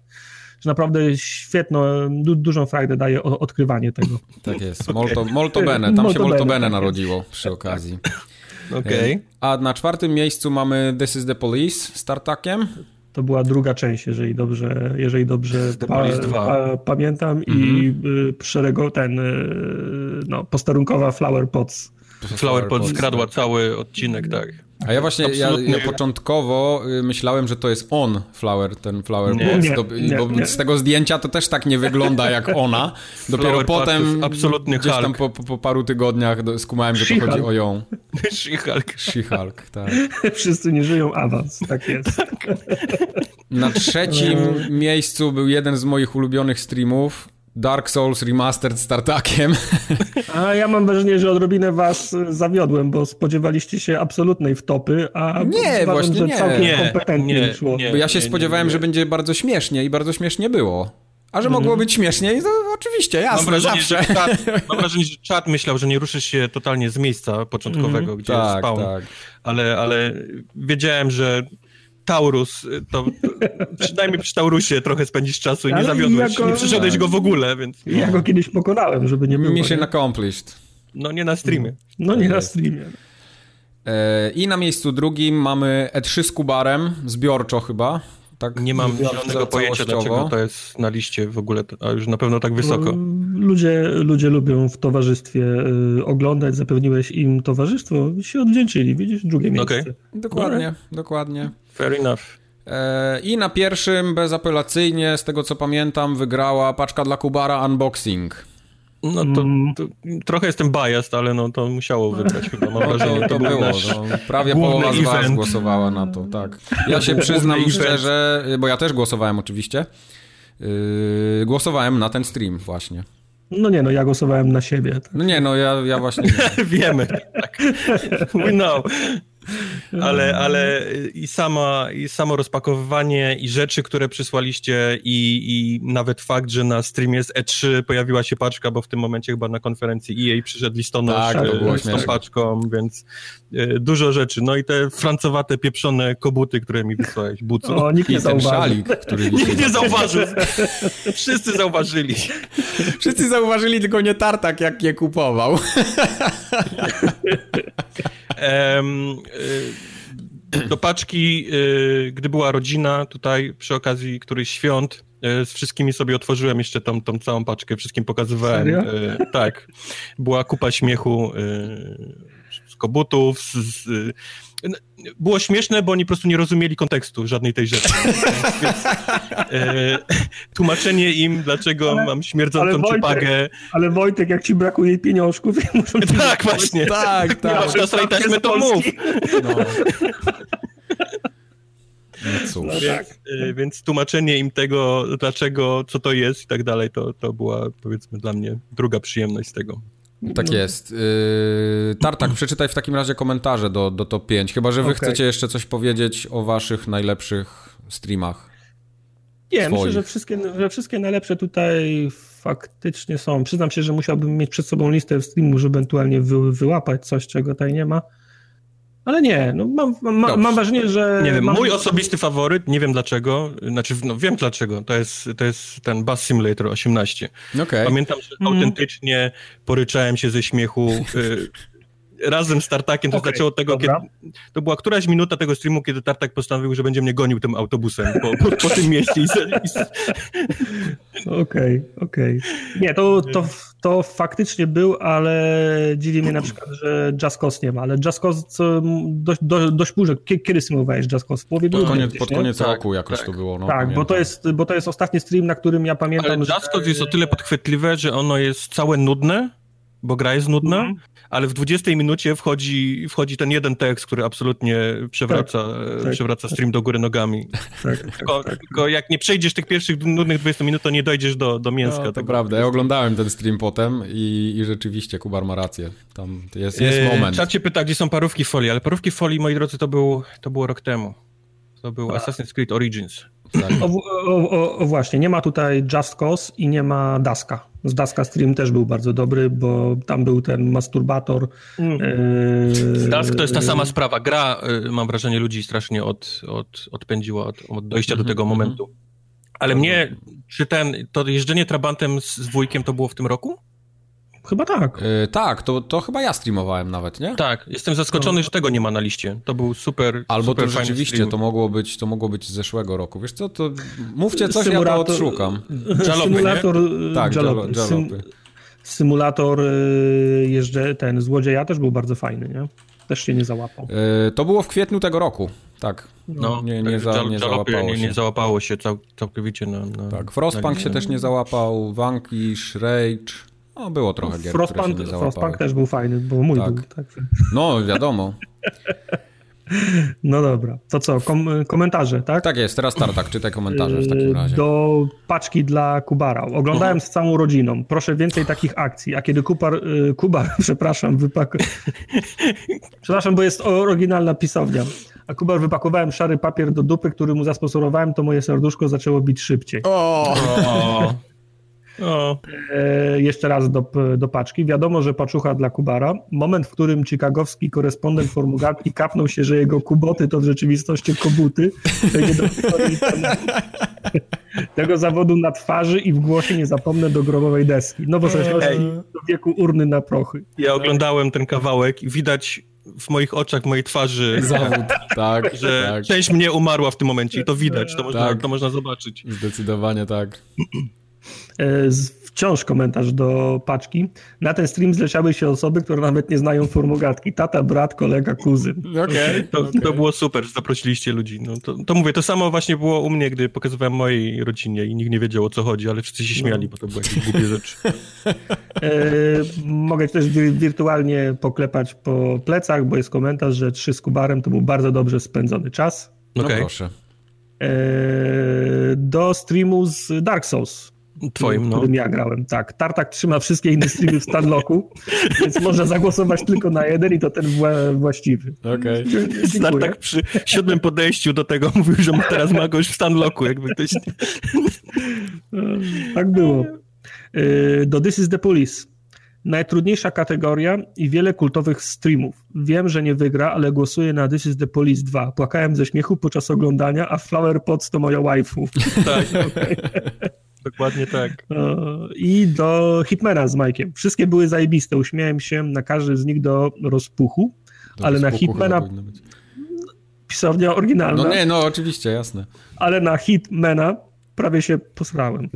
że naprawdę świetno, du dużą frajdę daje odkrywanie tego. Tak jest, molto, molto bene, tam molto się molto bene, bene narodziło przy okazji. Okej. Okay. A na czwartym miejscu mamy This is the Police z Tartakiem. To była druga część, jeżeli dobrze, jeżeli dobrze pa, pa, pamiętam mm -hmm. i mhm. y, szerego ten y, no, posterunkowa Flower Pots. Flower Pots skradła cały odcinek, tak. A ja właśnie, ja, ja, początkowo y, myślałem, że to jest on, Flower, ten Flower nie, Box, nie, to, nie, bo nie. z tego zdjęcia to też tak nie wygląda jak ona. Dopiero Flower potem, absolutnie gdzieś tam po, po, paru tygodniach skumałem, że to chodzi o ją. She-Hulk. She-Hulk, tak. Wszyscy nie żyją awans, tak jest. Na trzecim miejscu był jeden z moich ulubionych streamów, Dark Souls Remastered z Tartakiem. A ja mam wrażenie, że odrobinę was zawiodłem, bo spodziewaliście się absolutnej wtopy, a nie, właśnie że nie. całkiem nie, kompetentnie nie, szło. Nie, bo ja się spodziewałem, że będzie bardzo śmiesznie i bardzo śmiesznie było. A że mogło być śmieszniej, to oczywiście, jasne, mam wrażenie, zawsze. Że czat, mam wrażenie, że czat myślał, że nie ruszysz się totalnie z miejsca początkowego, mm. gdzie tak, spawn. Tak. Ale, ale wiedziałem, że Taurus, to, przynajmniej przy Taurusie trochę spędzisz czasu i nie zawiodłeś, jako... nie przyszedłeś go w ogóle, więc... Ja go kiedyś pokonałem, żeby nie było. Mission accomplished. No nie na streamie. No nie na streamie. E, I na miejscu drugim mamy E3 z Kubarem, zbiorczo chyba. Tak nie mam żadnego pojęcia, dlaczego to jest na liście w ogóle, a już na pewno tak wysoko. No, ludzie, ludzie lubią w towarzystwie y, oglądać, zapewniłeś im towarzystwo, się odwdzięczyli, widzisz, drugie miejsce. Okay. Dokładnie, no. dokładnie. Fair enough. E, I na pierwszym bezapelacyjnie, z tego co pamiętam, wygrała paczka dla Kubara Unboxing. No to, to, trochę jestem biased, ale no to musiało wygrać chyba, mam wrażenie. To, to, było, no, prawie połowa z was event. głosowała na to, tak. Ja się przyznam szczerze, bo ja też głosowałem oczywiście, yy, głosowałem na ten stream właśnie. No nie, no ja głosowałem na siebie. Tak. No nie, no ja, ja właśnie... Wiemy, tak. We know. Ale, ale i, sama, i samo rozpakowywanie i rzeczy, które przysłaliście i, i nawet fakt, że na streamie z E3 pojawiła się paczka, bo w tym momencie chyba na konferencji EA przyszedł listonosz tak, z tą paczką, więc y, dużo rzeczy. No i te francowate, pieprzone kobuty, które mi wysłałeś, bucu. O, nikt nie zauważył. Szalik, który nikt nie zauważył. Wszyscy zauważyli. Wszyscy zauważyli, tylko nie Tartak, jak je kupował. Y, do paczki, y, gdy była rodzina, tutaj przy okazji któryś świąt, y, z wszystkimi sobie otworzyłem jeszcze tą, tą całą paczkę, wszystkim pokazywałem. Tak. Była kupa śmiechu z kobutów, z, z było śmieszne, bo oni po prostu nie rozumieli kontekstu żadnej tej rzeczy. Więc, e, tłumaczenie im, dlaczego ale, mam śmierdzącą czepagę. Ale Wojtek, jak ci brakuje pieniążków, muszą Tak, właśnie. Tak, tak. Masz na to mów. No. No cóż. No tak. E, więc tłumaczenie im tego, dlaczego, co to jest i tak dalej, to, to była powiedzmy dla mnie druga przyjemność z tego. Tak no. jest. Yy, Tartak, przeczytaj w takim razie komentarze do, do top 5, chyba że wy okay. chcecie jeszcze coś powiedzieć o waszych najlepszych streamach. Nie, swoich. myślę, że wszystkie, że wszystkie najlepsze tutaj faktycznie są. Przyznam się, że musiałbym mieć przed sobą listę streamów, żeby ewentualnie wy, wyłapać coś, czego tutaj nie ma. Ale nie, no mam, mam, mam wrażenie, że... Nie wiem, mam... mój osobisty faworyt, nie wiem dlaczego, znaczy no wiem dlaczego, to jest, to jest ten Bus Simulator 18. Okay. Pamiętam, że mm. autentycznie poryczałem się ze śmiechu. Y, razem z Tartakiem, to okay, zaczęło od tego, kiedy, to była któraś minuta tego streamu, kiedy Tartak postanowił, że będzie mnie gonił tym autobusem po, po, po tym mieście. Okej, okej. Okay, okay. Nie, to, to, to faktycznie był, ale dziwi mnie na przykład, że Just Cause nie ma, ale Just Cause dość, dość, dość późno. Kiedy streamowałeś Just Cause? Połowie pod koniec, pod koniec tak, roku jakoś tak. to było. No, tak, bo to, jest, bo to jest ostatni stream, na którym ja pamiętam, ale Just Cause jest o tyle podchwytliwe, że ono jest całe nudne, bo gra jest nudna, mm ale w 20 minucie wchodzi, wchodzi ten jeden tekst, który absolutnie przewraca, tak, tak, przewraca stream do góry nogami. Tak, tak tylko, tak. tylko, jak nie przejdziesz tych pierwszych nudnych 20 minut, to nie dojdziesz do, do mięska. No, to prawda, ja oglądałem ten stream potem i, i rzeczywiście Kubar ma rację. Tam jest, jest e, moment. Czat cię pyta, gdzie są parówki folii, ale parówki folii, moi drodzy, to, był, to było rok temu. To był A. Assassin's Creed Origins. O, o, o, właśnie, nie ma tutaj Just Cause i nie ma Daska. Z Daska Stream też był bardzo dobry, bo tam był ten masturbator. Mm. E... Dask to jest ta sama sprawa. Gra, y, mam wrażenie, ludzi strasznie od, od, odpędziła od, od dojścia mm -hmm, do tego mm -hmm. momentu. Ale mnie, czy ten, to jeżdżenie trabantem z, z wujkiem to było w tym roku? Chyba tak. Yy, tak, to, to chyba ja streamowałem nawet, nie? Tak, jestem zaskoczony, no. że tego nie ma na liście. To był super Albo super to rzeczywiście, to mogło, być, to mogło być z zeszłego roku. Wiesz co, to mówcie coś, Symulator, ja to odszukam. Jalopy, symulator, nie? Tak, jalopy. jalopy. symulator y, jeżdżę, ten Złodzieja też był bardzo fajny, nie? też się nie załapał. Yy, to było w kwietniu tego roku, tak. No, nie, nie, za, nie załapało nie, się. Nie załapało się cał, całkowicie na, na Tak, Frostpunk na się też nie załapał, Vanquish, Rage, no było trochę gier, Frostpunk, które się nie Frostpunk też był fajny, bo mój tak. był. Tak. No, wiadomo. No dobra, to co, kom komentarze, tak? Tak jest, teraz Tartak, czytaj komentarze w takim yy, razie. Do paczki dla Kubara. Oglądałem -huh. z całą rodziną. Proszę więcej takich akcji. A kiedy Kubar, yy, Kubar przepraszam, wypak... przepraszam, bo jest oryginalna pisownia. A Kubar wypakowałem szary papier do dupy, który mu zasponsorowałem, to moje serduszko zaczęło bić szybciej. O! No. E, jeszcze raz do, do paczki. Wiadomo, że paczucha dla Kubara. Moment, w którym chicagowski korespondent formularki kapnął się, że jego kuboty to w rzeczywistości kobuty. Tego zawodu na twarzy i w głosie nie zapomnę do grobowej deski. No bo do wieku urny na prochy. Ja oglądałem ten kawałek i widać w moich oczach, w mojej twarzy zawód, tak, że tak. część mnie umarła w tym momencie i to widać, to można, tak. to można zobaczyć. Zdecydowanie tak. E, wciąż komentarz do paczki. Na ten stream zleciały się osoby, które nawet nie znają formogatki. Tata, brat, kolega, kuzyn. Okej, okay, to, okay. to było super, że zaprosiliście ludzi. No, to, to, mówię, to samo właśnie było u mnie, gdy pokazywałem mojej rodzinie i nikt nie wiedział o co chodzi, ale wszyscy się śmiali, no. bo to były jakieś głupie rzeczy. E, mogę też wirtualnie poklepać po plecach, bo jest komentarz, że trzy z Kubarem to był bardzo dobrze spędzony czas. No okay. proszę. E, do streamu z Dark Souls Twoim, no. którym ja grałem, tak. Tartak trzyma wszystkie inne streamy w Stanlocku, więc można zagłosować tylko na jeden i to ten wła- właściwy. Okej. Okay. Tartak przy siódmym podejściu do tego mówił, że teraz ma goś w Stanlocku, jakby ktoś... tak było. Y, do This is the Police. Najtrudniejsza kategoria i wiele kultowych streamów. Wiem, że nie wygra, ale głosuję na This is the Police 2. Płakałem ze śmiechu podczas oglądania, a Flower Pots to moja waifu. Tak. Dokładnie tak. I do Hitmana z Mike'iem. Wszystkie były zajebiste. Uśmiałem się na każdy z nich do rozpuchu, do ale rozpuchu na Hitmana... Pisownia oryginalna. No nie, no oczywiście, jasne. Ale na Hitmana prawie się posrałem.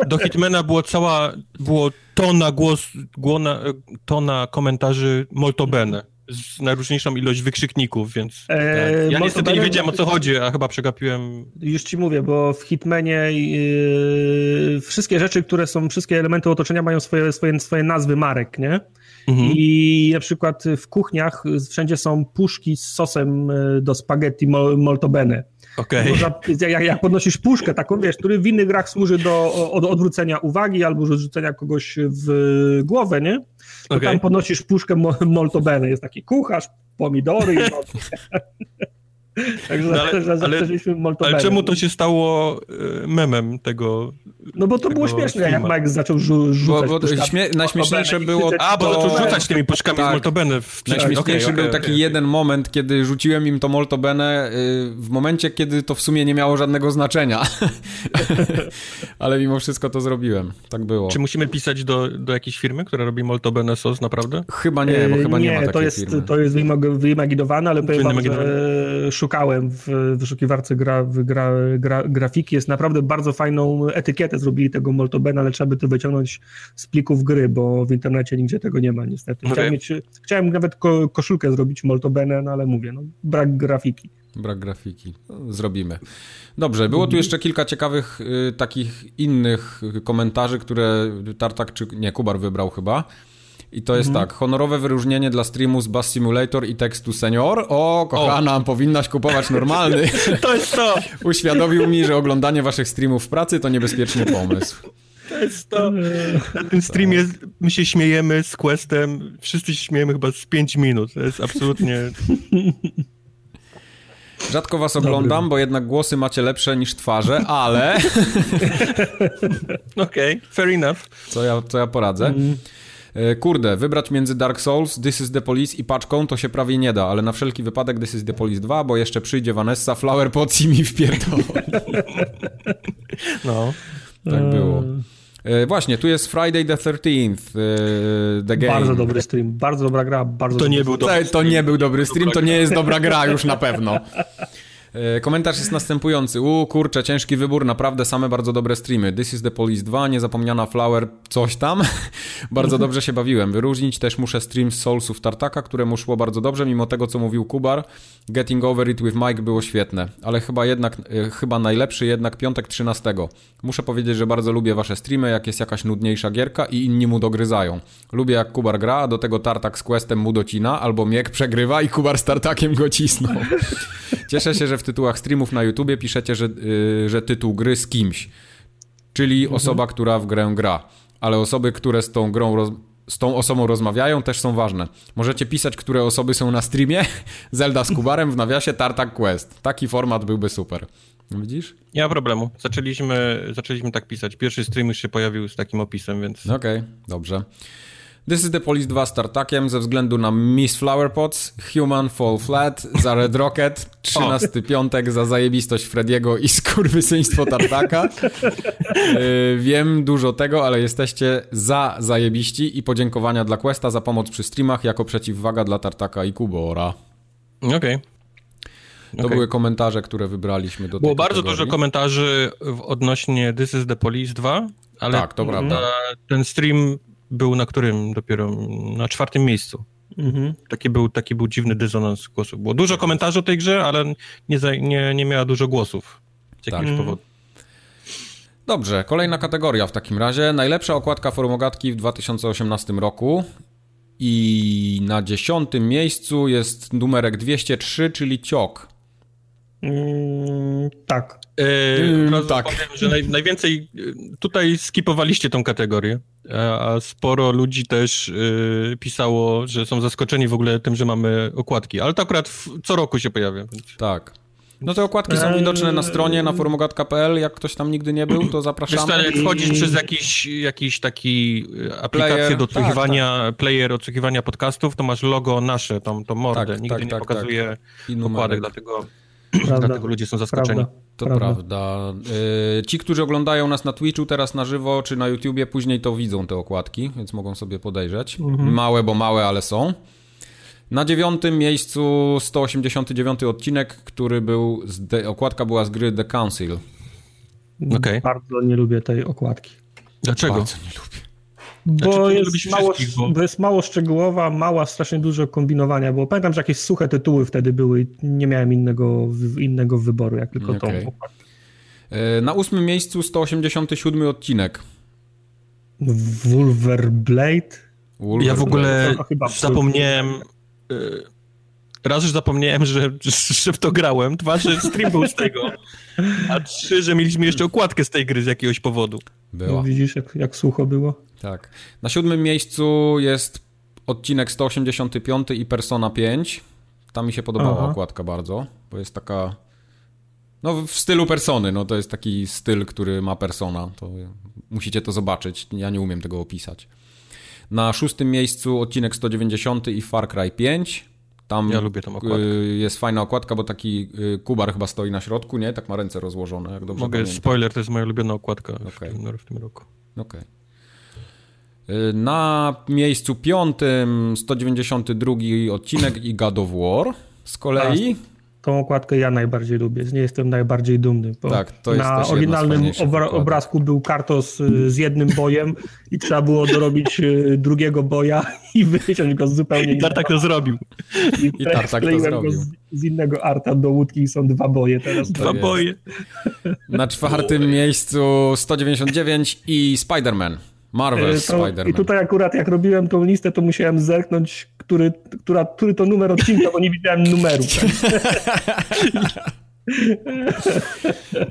E, do Hitmana było cała, było tona głos, głona, tona komentarzy molto bene z najróżniejszą ilość wykrzykników, więc eee, tak. ja niestety nie wiedziałem o co chodzi, a chyba przegapiłem. Już ci mówię, bo w Hitmanie yy, wszystkie rzeczy, które są, wszystkie elementy otoczenia mają swoje, swoje, swoje nazwy marek, nie? Mhm. I na przykład w kuchniach wszędzie są puszki z sosem e, do spaghetti molto bene. Okay. jak, jak podnosisz puszkę, taką wiesz, który w innych grach służy do od, odwrócenia uwagi albo rzucenia kogoś w głowę, nie? To okay. tam podnosisz puszkę molto bene. Jest taki kucharz, pomidory i Także no ale, ale, ale czemu to się stało e, memem tego No bo to było śmieszne, jak Mike zaczął rzu rzucać bo, bo śmie Najśmieszniejsze było... A, bo zaczął rzucać tymi puszkami tak. Moltobene. W... Najśmieszniejszy okay, był taki okay, jeden moment, kiedy rzuciłem im to Moltobene y, w momencie, kiedy to w sumie nie miało żadnego znaczenia. ale mimo wszystko to zrobiłem. Tak było. Czy musimy pisać do, do jakiejś firmy, która robi Moltobene sos, naprawdę? Chyba nie, bo chyba nie, nie ma takiej to jest, firmy. To jest wyimagowane, ale powiem wam, że szukałem w wyszukiwarce gra, gra, gra, grafiki. Jest naprawdę bardzo fajną etykietę zrobili tego Moltobena, ale trzeba by to wyciągnąć z plików gry, bo w internecie nigdzie tego nie ma niestety. Chciałem, okay. mieć, chciałem nawet ko, koszulkę zrobić Moltobene, no ale mówię, no, brak grafiki. Brak grafiki. No, zrobimy. Dobrze, było tu jeszcze kilka ciekawych y, takich innych komentarzy, które Tartak czy nie, Kubar wybrał chyba. I to jest mhm. tak, honorowe wyróżnienie dla streamu z Bass Simulator i tekstu Senior. O, kochana, o. powinnaś kupować normalny. to jest to. Uświadomił mi, że oglądanie waszych streamów w pracy to niebezpieczny pomysł. To jest to. Na tym streamie my się śmiejemy z Questem, wszyscy się śmiejemy chyba z 5 minut. To jest absolutnie... Rzadko was oglądam, Dobry. bo jednak głosy macie lepsze niż twarze, ale... Okej, okay, fair enough. Co ja, co ja poradzę. Mm. E, kurde, wybrać między Dark Souls, This is the Police i paczką to się prawie nie da, ale na wszelki wypadek This is the Police 2, bo jeszcze przyjdzie Vanessa, Flower Pots i mi wpierdol. No. Tak było. E, właśnie, tu jest Friday the 13th, e, The Game. Bardzo dobry stream, bardzo dobra gra, bardzo To nie był dobry To, to nie był dobry stream, to nie jest dobra gra już na pewno. E, komentarz jest następujący. U, kurczę, ciężki wybór, naprawdę same bardzo dobre streamy. This is the Police 2, niezapomniana Flower, coś tam. bardzo dobrze się bawiłem. Wyróżnić też muszę stream z Soulsów Tartaka, któremu szło bardzo dobrze, mimo tego, co mówił Kubar. Getting Over It with Mike było świetne, ale chyba jednak, e, chyba najlepszy jednak piątek 13. Muszę powiedzieć, że bardzo lubię wasze streamy, jak jest jakaś nudniejsza gierka i inni mu dogryzają. Lubię jak Kubar gra, a do tego Tartak z Questem mu docina, albo Miek przegrywa i Kubar z Tartakiem go cisną. Cieszę się, że w tytułach streamów na YouTubie piszecie, że, yy, że tytuł gry z kimś, czyli mhm. osoba, która w grę gra. Ale osoby, które z tą grą roz... z tą osobą rozmawiają, też są ważne. Możecie pisać, które osoby są na streamie. Zelda z Kubarem w nawiasie Tartak Quest. Taki format byłby super. Widzisz? Nie ma problemu. Zaczęliśmy, zaczęliśmy tak pisać. Pierwszy stream już się pojawił z takim opisem, więc... Okej, okay, dobrze. This is the Police 2 z tartakiem ze względu na Miss Flowerpots, Human Fall Flat, za Red Rocket, 13 piątek za zajebistość Frediego i skurwysyństwo tartaka. yy, wiem dużo tego, ale jesteście za zajebiści i podziękowania dla Questa za pomoc przy streamach jako przeciwwaga dla tartaka i Kubora. Okej. Okay. To okay. były komentarze, które wybraliśmy do Było bardzo kategorii. dużo komentarzy odnośnie This is the Police 2, ale tak, to prawda. ten stream był na którym dopiero? Na czwartym miejscu. Mhm. Taki, był, taki był dziwny dysonans głosów. Było dużo komentarzy o tej grze, ale nie, nie, nie miała dużo głosów. Z jakiegoś tak. powodu. Dobrze, kolejna kategoria w takim razie. Najlepsza okładka formogatki w 2018 roku. I na dziesiątym miejscu jest numerek 203, czyli Ciok. Mm, tak. Yy, tak. Powiem, że naj, najwięcej e, tutaj skipowaliście tą kategorię, a sporo ludzi też yy, pisało, że są zaskoczeni w ogóle tym, że mamy okładki, ale to akurat w, co roku się pojawia. Więc... Tak. No te okładki są widoczne na stronie, na forumogat.pl, jak ktoś tam nigdy nie był, to zapraszamy. Wiesz, jak wchodzisz przez jakiś, jakiś taki aplikację player. do odsłuchiwania, tak, tak. player odsłuchiwania podcastów, to masz logo nasze, tą, tą mordę, tak, nigdy tak, nie tak, pokazuje tak. okładek, dlatego... Prawda. Dlatego ludzie są zaskoczeni. Prawda. To prawda. prawda. Y, ci, którzy oglądają nas na Twitchu teraz na żywo, czy na YouTubie, później to widzą te okładki, więc mogą sobie podejrzeć. Mhm. Małe, bo małe, ale są. Na dziewiątym miejscu 189 odcinek, który był, z okładka była z gry The Council. Okay. Bardzo nie lubię tej okładki. Dlaczego? Bardzo nie lubię. Bo, znaczy, jest mało, bo... bo... jest mało szczegółowa, mała, strasznie dużo kombinowania, bo pamiętam, że jakieś suche tytuły wtedy były i nie miałem innego, innego wyboru, jak tylko okay. tą e, Na ósmym miejscu 187 odcinek. Wolverblade? Wolver ja w ogóle zapomniałem... E, raz już zapomniałem, że, że w to grałem, dwa, że stream był z tego, a trzy, że mieliśmy jeszcze okładkę z tej gry z jakiegoś powodu. Była. No, widzisz, jak, jak sucho było? Tak. Na siódmym miejscu jest odcinek 185 i Persona 5. Tam mi się podobała Aha. okładka bardzo, bo jest taka... No w stylu Persony, no to jest taki styl, który ma Persona. To musicie to zobaczyć, ja nie umiem tego opisać. Na szóstym miejscu odcinek 190 i Far Cry 5. Tam ja lubię tą okładkę. Y, jest fajna okładka, bo taki y, kubar chyba stoi na środku, nie? Tak ma ręce rozłożone, jak dobrze Mogę, pamiętam. spoiler, to jest moja ulubiona okładka okay. w, tym, w tym roku. Okej. Okay. Na miejscu piątym 192 odcinek i God of War z kolei. Tą okładkę ja najbardziej lubię, z niej jestem najbardziej dumny. tak, to jest Na oryginalnym obra obrazku był kartos y, z jednym bojem i trzeba było dorobić y, drugiego boja i wyciąć go z zupełnie innego. tak to zrobił. I, I Tartak to zrobił. Z, z, innego arta do łódki i są dwa boje teraz. Dwa boje. Na czwartym miejscu 199 i Spider-Man. Marvel e, Spider-Man. I tutaj akurat jak robiłem tą listę, to musiałem zerknąć, który, która, który to numer odcinka, bo nie widziałem numeru.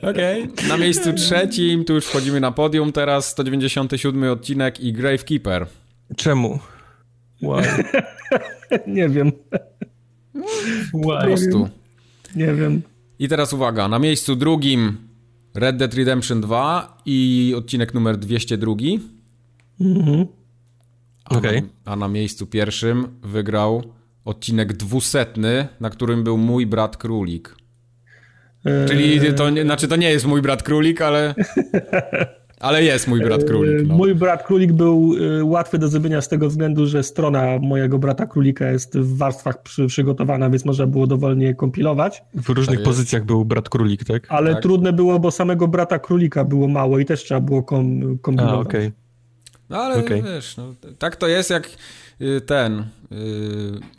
Okej. Okay. Na miejscu trzecim, tu już wchodzimy na podium teraz, 197 odcinek i Gravekeeper. Czemu? Wow. nie wiem. Po prostu. Nie wiem. I teraz uwaga, na miejscu drugim Red Dead Redemption 2 i odcinek numer 202. Mhm. A, okay. na, a na miejscu pierwszym wygrał odcinek dwusetny, na którym był mój brat Królik. Eee... Czyli to nie, znaczy to nie jest mój brat Królik, ale... Ale jest mój brat królik. No. Mój brat królik był łatwy do zrobienia z tego względu, że strona mojego brata królika jest w warstwach przy, przygotowana, więc można było dowolnie kompilować. W różnych tak pozycjach był brat królik, tak? Ale tak. trudne było, bo samego brata królika było mało i też trzeba było kom, kombinować. A, okay. No ale okay. wiesz, no, tak to jest jak y, ten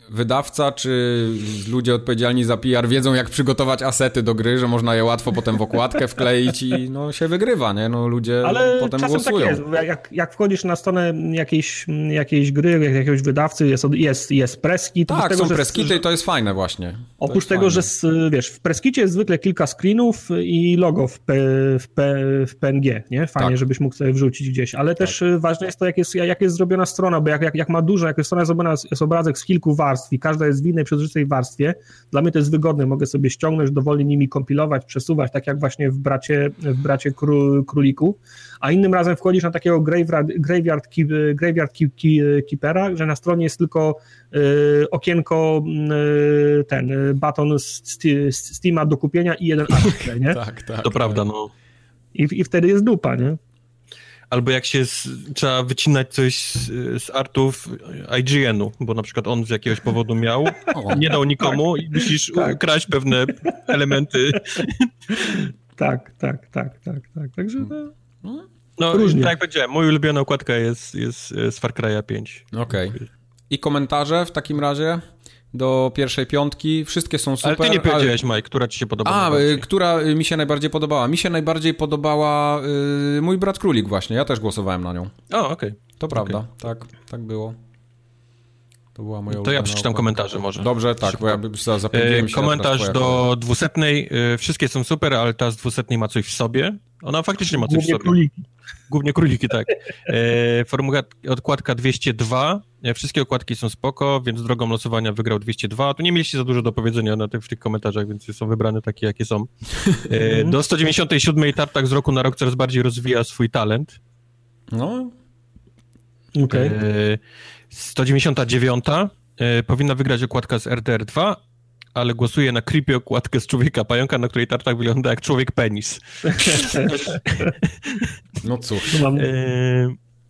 wydawca czy ludzie odpowiedzialni za PR wiedzą jak przygotować asety do gry, że można je łatwo potem w okładkę wkleić i no się wygrywa, nie? No ludzie ale potem czasem głosują. Tak jest. Jak, jak wchodzisz na stronę jakiejś, jakiejś gry, jakiegoś wydawcy, jest, jest, jest preski. Tak, tego, są preskity i to jest fajne właśnie. Oprócz tego, fajne. że wiesz, w preskicie jest zwykle kilka screenów i logo w, P, w, P, w PNG, nie? Fajnie, tak. żebyś mógł sobie wrzucić gdzieś, ale też tak. ważne jest to, jak jest, jak jest zrobiona strona, bo jak, jak, jak ma dużo, jak jest strona zrobiona, jest obrazek z kilku warstw i każda jest w innej przezroczystej warstwie, dla mnie to jest wygodne, mogę sobie ściągnąć, dowolnie nimi kompilować, przesuwać, tak jak właśnie w bracie, w bracie kró, króliku, a innym razem wchodzisz na takiego graveyard, graveyard, graveyard keepera, że na stronie jest tylko y, okienko y, ten, baton Steama do kupienia i jeden artykuł, nie? tak, tak. To prawda, no. I, I wtedy jest dupa, nie? Albo jak się z, trzeba wycinać coś z, z artów IGN-u, bo na przykład on z jakiegoś powodu miał, nie dał nikomu tak, i musisz tak. kraść pewne elementy. Tak, tak, tak, tak, tak. Także no, no różnie. tak jak powiedziałem, moja ulubiona okładka jest, jest z Far Cry'a 5. Okej. Okay. I komentarze w takim razie? Do pierwszej piątki. Wszystkie są super. Ale ty nie powiedziałeś, ale... Mike, która ci się podobała A, y, która mi się najbardziej podobała? Mi się najbardziej podobała y, mój brat Królik właśnie. Ja też głosowałem na nią. O, okej. Okay. To prawda, okay. tak, tak było. To była moja To ja przeczytam komentarze może. Dobrze, tak, Szybko. bo ja zapędziłem się. Komentarz do dwusetnej. Y, wszystkie są super, ale ta z dwusetnej ma coś w sobie. Ona faktycznie ma coś Głównie w sobie. Króliki. Głównie króliki, tak. E, formuła odkładka 202. E, wszystkie okładki są spoko, więc drogą losowania wygrał 202. Tu nie mieliście za dużo do powiedzenia na tych, w tych komentarzach, więc są wybrane takie, jakie są. E, do 197 tartak z roku na rok coraz bardziej rozwija swój talent. No. Okej. Okay. E, 199 e, powinna wygrać okładka z RDR 2, ale głosuje na creepy okładkę z człowieka pająka, na której tartak wygląda jak człowiek penis. no cóż. Mam... E...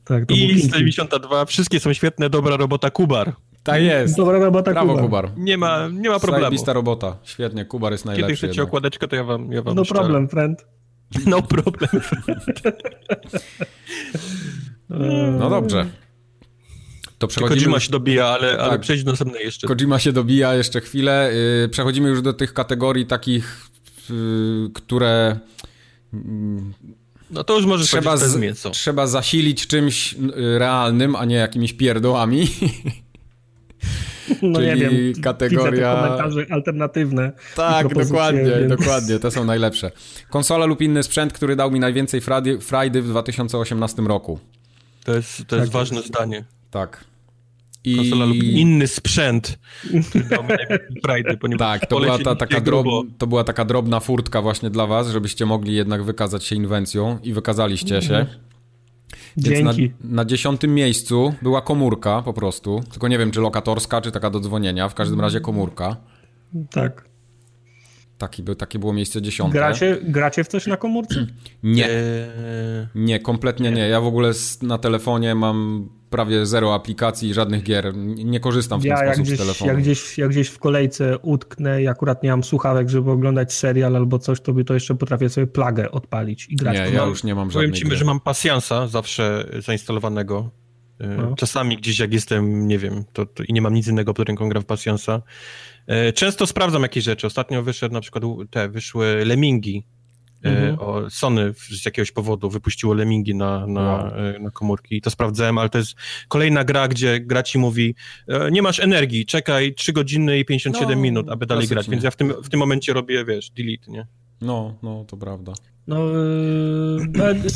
Tak, I 192, wszystkie są świetne, dobra robota Kubar. Tak jest. Dobra robota Brawo, Kubar. Kubar. Nie ma, nie ma problemu. Zajebista robota. Świetnie, Kubar jest najlepszy. Kiedy chcecie jednak. okładeczkę, to ja wam, ja wam No problem, friend. No problem, friend. no dobrze. To przechodzimy... Kojima się dobija, ale, ale tak. przejdź do następnej jeszcze. Kojima się dobija jeszcze chwilę. Yy, przechodzimy już do tych kategorii takich, yy, które... Yy, no to już może trzeba, z, mięso. trzeba zasilić czymś y, realnym, a nie jakimiś pierdołami. No Czyli nie wiem, kategoria... komentarze alternatywne. Tak, dokładnie, więc... dokładnie, te są najlepsze. Konsola lub inny sprzęt, który dał mi najwięcej frajdy w 2018 roku. To jest, to jest tak ważne jest. zdanie. Tak. I... Konsola lub inny sprzęt, Friday, Tak, to była, ta, taka drob, to była taka drobna furtka właśnie dla was, żebyście mogli jednak wykazać się inwencją i wykazaliście się. Mhm. Więc na, na, dziesiątym miejscu była komórka po prostu, tylko nie wiem czy lokatorska, czy taka do dzwonienia, w każdym razie komórka. Tak. Taki by, takie było miejsce dziesiąte. Gracie, gracie w coś na komórce? Nie. Nie, kompletnie nie. Ja w ogóle na telefonie mam prawie zero aplikacji i żadnych gier. Nie korzystam w ten ja sposób gdzieś, z telefonu. Jak gdzieś, jak gdzieś w kolejce utknę i akurat nie mam słuchawek, żeby oglądać serial albo coś, to by to jeszcze potrafię sobie plagę odpalić i grać. Nie, ja już nie mam żadnej Powiem ci, że mam pasjansa zawsze zainstalowanego. Y, no. Czasami gdzieś jak jestem, nie wiem, to, to, i nie mam nic innego pod ręką, gra w pasjansa. Y, często sprawdzam jakieś rzeczy. Ostatnio wyszedł na przykład te, wyszły Lemingi, Mhm. O, Sony z jakiegoś powodu wypuściło Lemingi na, na, wow. E, na komórki i to sprawdzałem, ale to jest kolejna gra, gdzie gra ci mówi e, nie masz energii, czekaj 3 godziny i 57 no, minut, aby dalej grać, więc ja w tym, w tym momencie robię, wiesz, delete, nie? No, no, to prawda. No,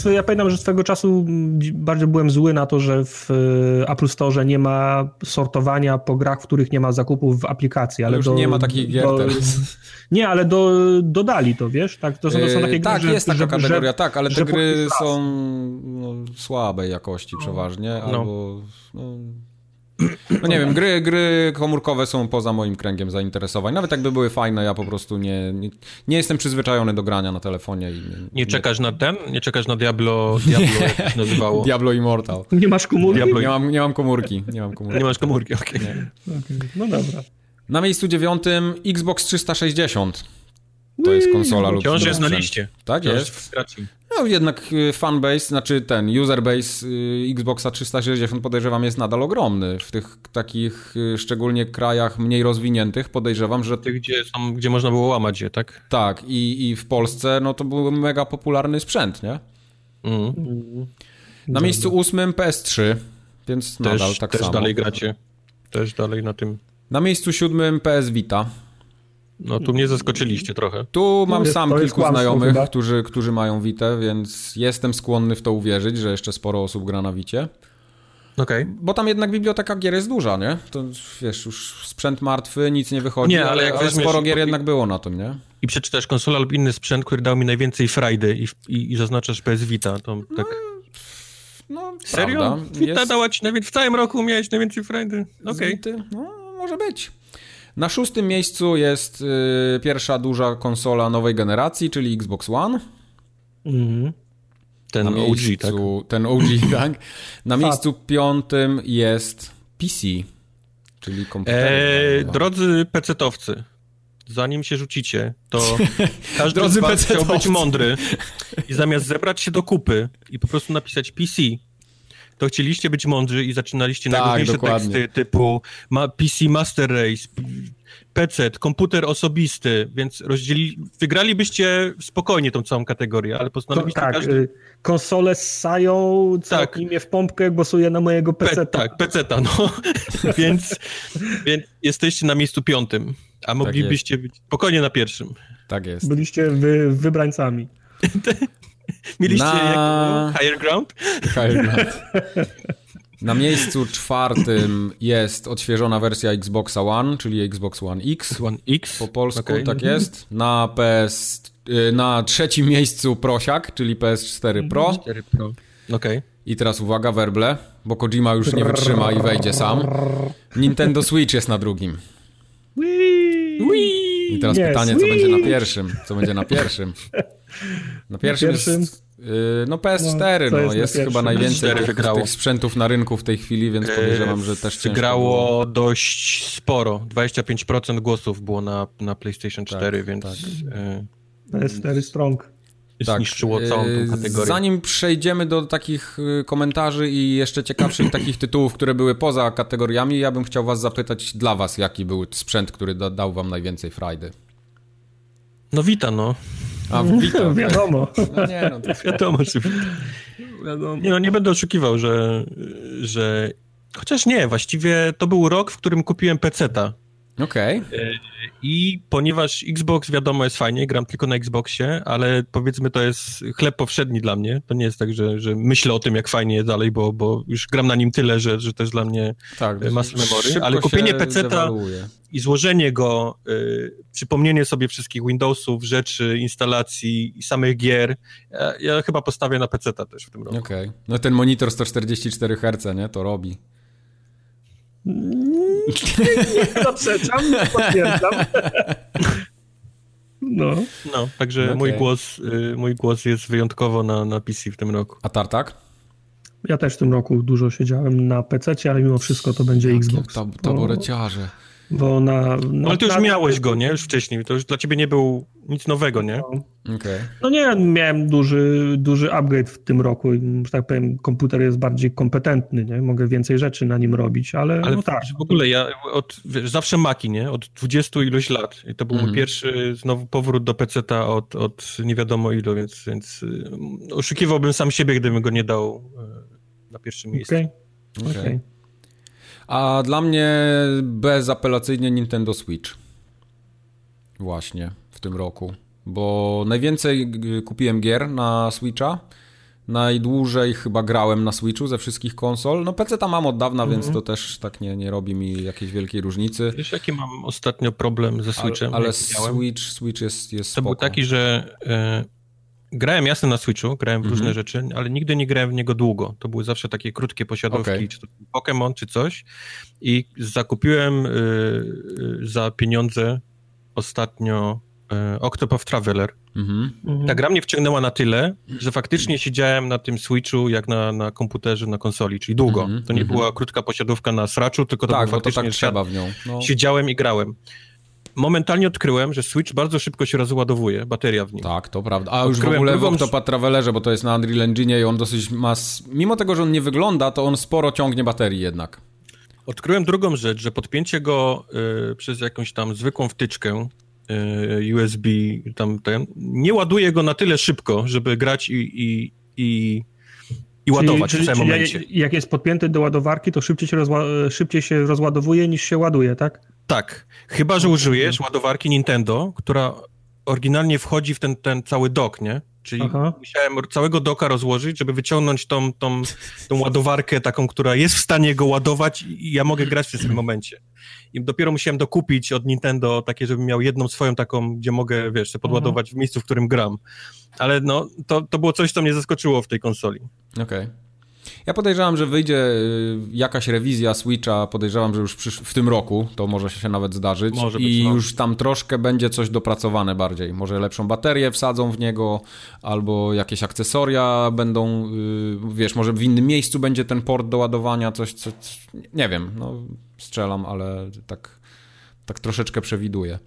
yy, ja pamiętam, że swego czasu bardzo byłem zły na to, że w yy, Apple Store nie ma sortowania po grach, w których nie ma zakupów w aplikacji. Ale już do, nie ma takich gier do, teraz. Nie, ale do, dodali to, wiesz? Tak, to są, to są takie yy, gry, Tak, że, jest taka że, kategoria, że, tak, ale te gry są no, słabej jakości no. przeważnie, no. albo... No, No nie wiem, gry, gry komórkowe są poza moim kręgiem zainteresowań. Nawet jakby były fajne, ja po prostu nie, nie, nie jestem przyzwyczajony do grania na telefonie. I nie, nie czekasz na ten? Nie czekasz na Diablo, Diablo jak się nazywało? Diablo Immortal. Nie masz komórki? Diablo, nie, mam, nie mam komórki. Nie, mam komórki. nie masz komórki, okej. Okay. okay. No dobra. Na miejscu dziewiątym Xbox 360. To jest konsola lub Wciąż jest na liście. Tak Wciąż jest. No jednak y, fanbase, znaczy ten userbase y, Xboxa 360 podejrzewam jest nadal ogromny. W tych takich y, szczególnie krajach mniej rozwiniętych podejrzewam, że... Tych, gdzie, są, gdzie można było łamać je, tak? Tak i, i w Polsce no to był mega popularny sprzęt, nie? Mm. Na miejscu ósmym PS3, więc też, nadal tak też samo. Też dalej gracie. Też dalej na tym. Na miejscu siódmym PS Vita. No tu mnie zaskoczyliście trochę. Tu mam sam kilku znajomych, którzy, którzy mają Witę, więc jestem skłonny w to uwierzyć, że jeszcze sporo osób gra na Wicie. Okej. Okay. Bo tam jednak biblioteka gier jest duża, nie? To wiesz, już sprzęt martwy, nic nie wychodzi, nie, ale, jak ale sporo gier jednak było na tym, nie? I przeczytasz konsolę lub inny sprzęt, który dał mi najwięcej frajdy i, i, i zaznaczasz PS Vita, to tak... No, no Serio? Prawda. Vita jest... dała ci najwięcej, w całym roku miałeś najwięcej frajdy? Okej. Okay. No, może być. Na szóstym miejscu jest y, pierwsza duża konsola nowej generacji, czyli Xbox One. Mhm. Ten miejscu, OG, tak? Ten OG, tak. Na miejscu piątym jest PC, czyli komputer. Eee, drodzy pecetowcy, zanim się rzucicie, to każdy drodzy z was chciał być mądry i zamiast zebrać się do kupy i po prostu napisać PC, to chcieliście być mądrzy i zaczynaliście tak, najróżniejsze dokładnie. teksty typu ma PC Master Race, PC, komputer osobisty, więc rozdzieli... wygralibyście spokojnie tą całą kategorię, ale postanowiliście... tak, każdy... konsole ssają, tak. imię w pompkę głosuje na mojego PC. Pe tak, PC-ta, no. więc, więc jesteście na miejscu piątym, a tak moglibyście tak być spokojnie na pierwszym. Tak jest. Byliście wy, wybrańcami. Mieliście na... higher ground? Higher ground. Na miejscu czwartym jest odświeżona wersja Xboxa One, czyli Xbox One X. One X? Po polsku, okay. tak jest. Na PS... Y, na trzecim miejscu Prosiak, czyli PS4 Pro. 4 Pro. Okej. Okay. I teraz uwaga, werble, bo Kojima już nie wytrzyma i wejdzie sam. Nintendo Switch jest na drugim. I teraz pytanie, co będzie na pierwszym? Co będzie na pierwszym? Na pierwszym, na pierwszym? jest no PS4, no, no jest, jest chyba najwięcej tych, tych, sprzętów na rynku w tej chwili, więc podejrzewam, że też ciężko Wygrało było. dość sporo. 25% głosów było na, na PlayStation 4, tak, więc... Tak. PS4 strong. Tak. Zniszczyło całą tą kategorię. Zanim przejdziemy do takich komentarzy i jeszcze ciekawszych takich tytułów, które były poza kategoriami, ja bym chciał was zapytać dla was, jaki był sprzęt, który dał wam najwięcej frajdy. No wita, no. A, witam. Wiadomo. No nie, no to wiadomo, wiadomo. Nie, no nie będę oszukiwał, że, że... Chociaż nie, właściwie to był rok, w którym kupiłem peceta. Okej. Okay. E, I ponieważ Xbox, wiadomo, jest fajnie, gram tylko na Xboxie, ale powiedzmy to jest chleb powszedni dla mnie. To nie jest tak, że, że myślę o tym, jak fajnie jest dalej, bo, bo już gram na nim tyle, że, że to jest dla mnie tak, muscle memory. Ale kupienie peceta i złożenie go, y, przypomnienie sobie wszystkich Windowsów, rzeczy, instalacji i samych gier, ja, ja chyba postawię na peceta też w tym roku. Okej. Okay. No ten monitor 144 Hz, nie? To robi. Nie zaprzeczam, nie potwierdzam. No. No, także okay. mój, głos, y, mój głos jest wyjątkowo na, na PC w tym roku. A Tartak? Ja też w tym roku dużo siedziałem na PC, ale mimo wszystko to będzie Jakie Xbox. Tab taboreciarze. Bo... Bo na, na no, ale ty już miałeś go, nie? Już wcześniej. To już dla ciebie nie był nic nowego, nie? No, okay. no nie, miałem duży, duży upgrade w tym roku. Że tak powiem, komputer jest bardziej kompetentny, nie? Mogę więcej rzeczy na nim robić, ale, ale no tak. W ogóle ja od, wiesz, zawsze Maki, nie? Od 20 iluś lat. I to był mm. mój mhm. pierwszy znowu powrót do PC-ta od, od nie wiadomo ilu, więc, więc y, oszukiwałbym sam siebie, gdybym go nie dał y, na pierwszym miejscu. Okej. Okay. okay. okay. A dla mnie bezapelacyjnie Nintendo Switch. Właśnie w tym roku. Bo najwięcej kupiłem gier na Switcha. Najdłużej chyba grałem na Switchu ze wszystkich konsol. No PC tam mam od dawna, mm -hmm. więc to też tak nie, nie robi mi jakiejś wielkiej różnicy. Wiesz jaki mam ostatnio problem ze Switchem? Ale, ale Switch, Switch jest, jest To spoko. był taki, że e, Grałem jasno na Switchu, grałem w różne rzeczy, ale nigdy nie grałem w niego długo. To były zawsze takie krótkie posiadówki, Okej. czy to Pokémon, czy coś. I zakupiłem y, y, za pieniądze ostatnio y, Octopath Traveler. Mhm. Mhm. Ta gra mnie wciągnęła na tyle, że faktycznie siedziałem na tym Switchu jak na, na komputerze, na konsoli, czyli długo. Mhm, to nie mhm. była krótka posiadówka na sraczu, tylko to Tak, był to faktycznie tak trzeba w nią. No. Siedziałem i grałem. Momentalnie odkryłem, że Switch bardzo szybko się rozładowuje, bateria w nim. Tak, to prawda. A już w ogóle w drugą- Octopath Travelerze, bo to jest na Unreal Engine i on dosyć ma... Mimo tego, że on nie wygląda, to on sporo ciągnie baterii jednak. Odkryłem drugą rzecz, że podpięcie go y, przez jakąś tam zwykłą wtyczkę y, USB, tam ten, nie ładuje go na tyle szybko, żeby grać i, i, i, i ładować czyli, w tym czyli momencie. Jak jest podpięty do ładowarki, to szybciej się, rozła- szybciej się rozładowuje niż się ładuje, tak? Tak, chyba, że użyjesz ładowarki Nintendo, która oryginalnie wchodzi w ten, ten cały dock, nie? Czyli Aha. musiałem całego doka rozłożyć, żeby wyciągnąć tą, tą, tą ładowarkę taką, która jest w stanie go ładować i ja mogę grać w tym momencie. I dopiero musiałem dokupić od Nintendo takie, żebym miał jedną swoją taką, gdzie mogę, wiesz, sobie podładować w miejscu, w którym gram. Ale no, to, to było coś, co mnie zaskoczyło w tej konsoli. Okej. Ja podejrzewam, że wyjdzie y, jakaś rewizja Switcha, podejrzewam, że już w tym roku, to może się nawet zdarzyć Może być, i no. już tam troszkę będzie coś dopracowane bardziej. Może lepszą baterię wsadzą w niego, albo jakieś akcesoria będą, y, wiesz, może w innym miejscu będzie ten port do ładowania, coś, coś nie wiem, no strzelam, ale tak, tak troszeczkę przewiduję.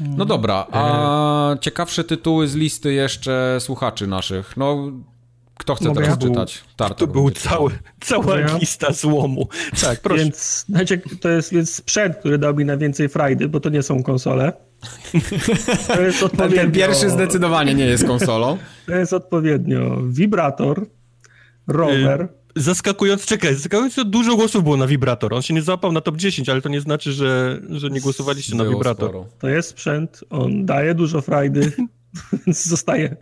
No dobra, a ciekawsze tytuły z listy jeszcze słuchaczy naszych. No, kto chce Mogę teraz ja? czytać? Tartar To był cały, cała Ja? lista złomu. Tak, proszę. Więc znacie, to jest więc sprzęt, który dał mi najwięcej frajdy, bo to nie są konsole. To jest Ten, odpowiednio, ten pierwszy zdecydowanie nie jest konsolą. to jest odpowiednio wibrator, rower, Zaskakująco, czekaj, zaskakująco dużo głosów było na wibrator. On się nie załapał na top 10, ale to nie znaczy, że, że nie głosowaliście na wibrator. sporo. to jest sprzęt, on daje dużo frajdy, więc zostaje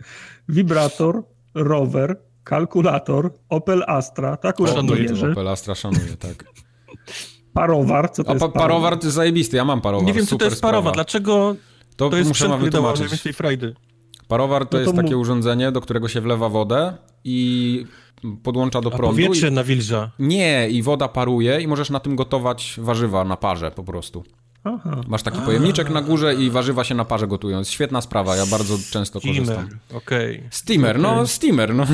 wibrator, rower, kalkulator, Opel Astra, to akurat Szanuję wierzę, Opel Astra szanuję, tak. parowar, co to A jest pa parowar to jest zajebisty, ja mam parowar. Nie wiem, co to jest parowa. sprawa. Dlaczego To, to jest muszę sprzęt, wam wytłumaczyć. najwięcej frajdy? Parowar to No to jest takie urządzenie, do którego się wlewa wodę i podłącza do A prądu. powietrze I... nawilża. Nie, i woda paruje i możesz na tym gotować warzywa na parze po prostu. Aha. Masz taki pojemniczek na górze i warzywa się na parze gotują. Jest świetna sprawa, ja bardzo często korzystam. Steamer, okej. Steamer, no steamer, no.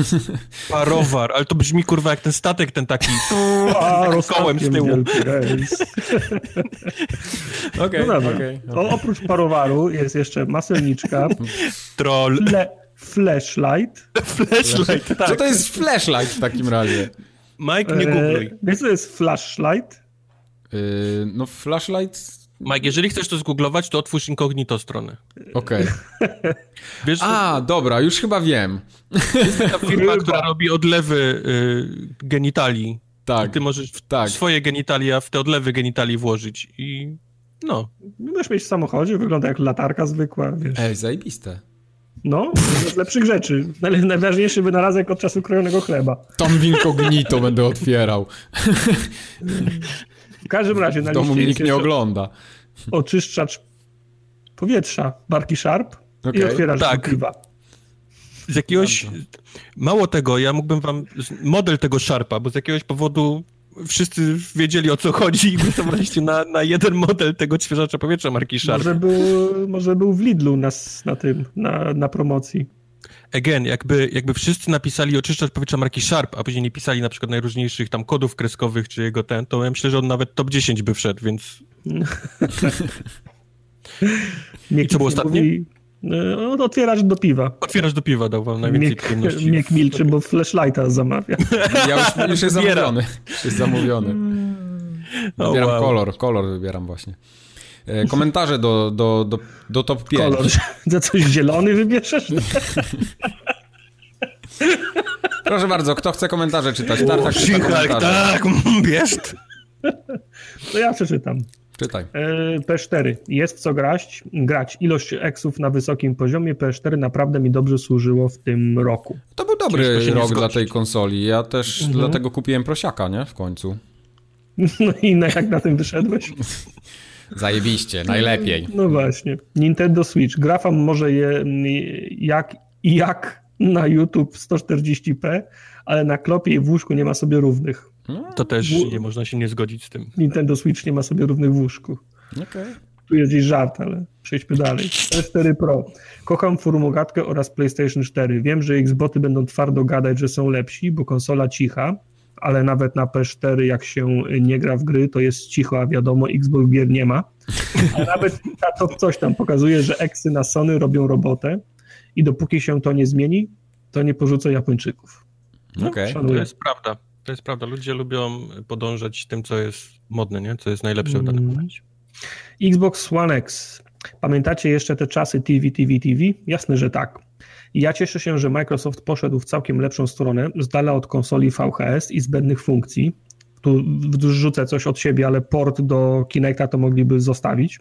Parowar, ale to brzmi kurwa jak ten statek, ten taki A, kołem z tyłu. Okej, No dobra. okej. O, oprócz parowaru jest jeszcze maselniczka, troll. fle, flashlight. Flashlight, Co tak. to jest flashlight w takim razie? Mike, nie googluj. E, wiesz co jest flashlight? Yy, no flashlight... Mike, jeżeli chcesz to zgooglować, to otwórz incognito stronę. Okej. Wiesz, A, dobra, już chyba wiem. ta firma, która robi odlewy y, genitali. Tak, I ty możesz w tak. swoje genitalia w te odlewy genitali włożyć i no. Możesz mieć w samochodzie, wygląda jak latarka zwykła, wiesz. Ej, zajebiste. No, z lepszych rzeczy. Naj- Najważniejszy wynalazek od czasu krojonego chleba. Tom Incognito będę otwierał. W każdym razie na W domu liście mnie nikt nie ogląda. oczyszczacz powietrza marki Sharp i Okej, otwierasz tak. piwa. Z jakiegoś... Mało tego, ja mógłbym wam... Model tego Sharpa, bo z jakiegoś powodu wszyscy wiedzieli o co chodzi i głosowaliście na, na jeden model tego odświeżacza powietrza marki Sharp. Może był, może był w Lidlu na, s- na tym, na, na promocji. Again, jakby, jakby wszyscy napisali oczyszczacz powietrza marki Sharp, a później nie pisali na przykład najróżniejszych tam kodów kreskowych czy jego ten, to ja myślę, że on nawet top 10 by wszedł, więc Miek co było ostatnie? mówi. No, otwierasz do piwa. otwierasz do piwa, dał wam najwięcej Miek, przyjemności. Miek milczy, bo flashlighta zamawia. Ja już, już jest zamówiony. Już jest zamówiony. O, Wybieram wow. kolor, kolor wybieram właśnie. E, Komentarze do, do, do, do top 5. Kolor. Za coś zielony wybierzesz? Proszę bardzo, kto chce komentarze czytać? Tartak czyta komentarze. tak, mm, wiesz. To ja przeczytam. Czytaj. E, P4. Jest co grać. grać. Ilość eksów na wysokim poziomie P4 naprawdę mi dobrze służyło w tym roku. To był dobry rok dla tej konsoli. Ja też dlatego kupiłem prosiaka, nie? W końcu. No i na, jak na tym wyszedłeś? Zajebiście, najlepiej. No właśnie. Nintendo Switch. Grafam może je jak i jak na YouTube 140p, ale na klopie i w łóżku nie ma sobie równych. To też nie można się nie zgodzić z tym. Nintendo Switch nie ma sobie równych w łóżku. Okej. Tu jest gdzieś żart, ale przejdźmy dalej. PS4 Pro. Kocham formogatkę oraz PlayStation 4. Wiem, że Xboty będą twardo gadać, że są lepsi, bo konsola cicha, ale nawet na PS4 jak się nie gra w gry, to jest cicho, a wiadomo, Xbox gier nie ma. A nawet to coś tam pokazuje, że eksy na Sony robią robotę i dopóki się to nie zmieni, to nie porzucą Japończyków. Okej. To Szanuję. jest prawda. To jest prawda. Ludzie lubią podążać tym, co jest modne, nie? co jest najlepsze w danym Mm. momencie. Xbox One X. Pamiętacie jeszcze te czasy TV, TV, TV? Jasne, że tak. I ja cieszę się, że Microsoft poszedł w całkiem lepszą stronę, z dala od konsoli VHS i zbędnych funkcji. Tu wrzucę coś od siebie, ale port do Kinecta to mogliby zostawić.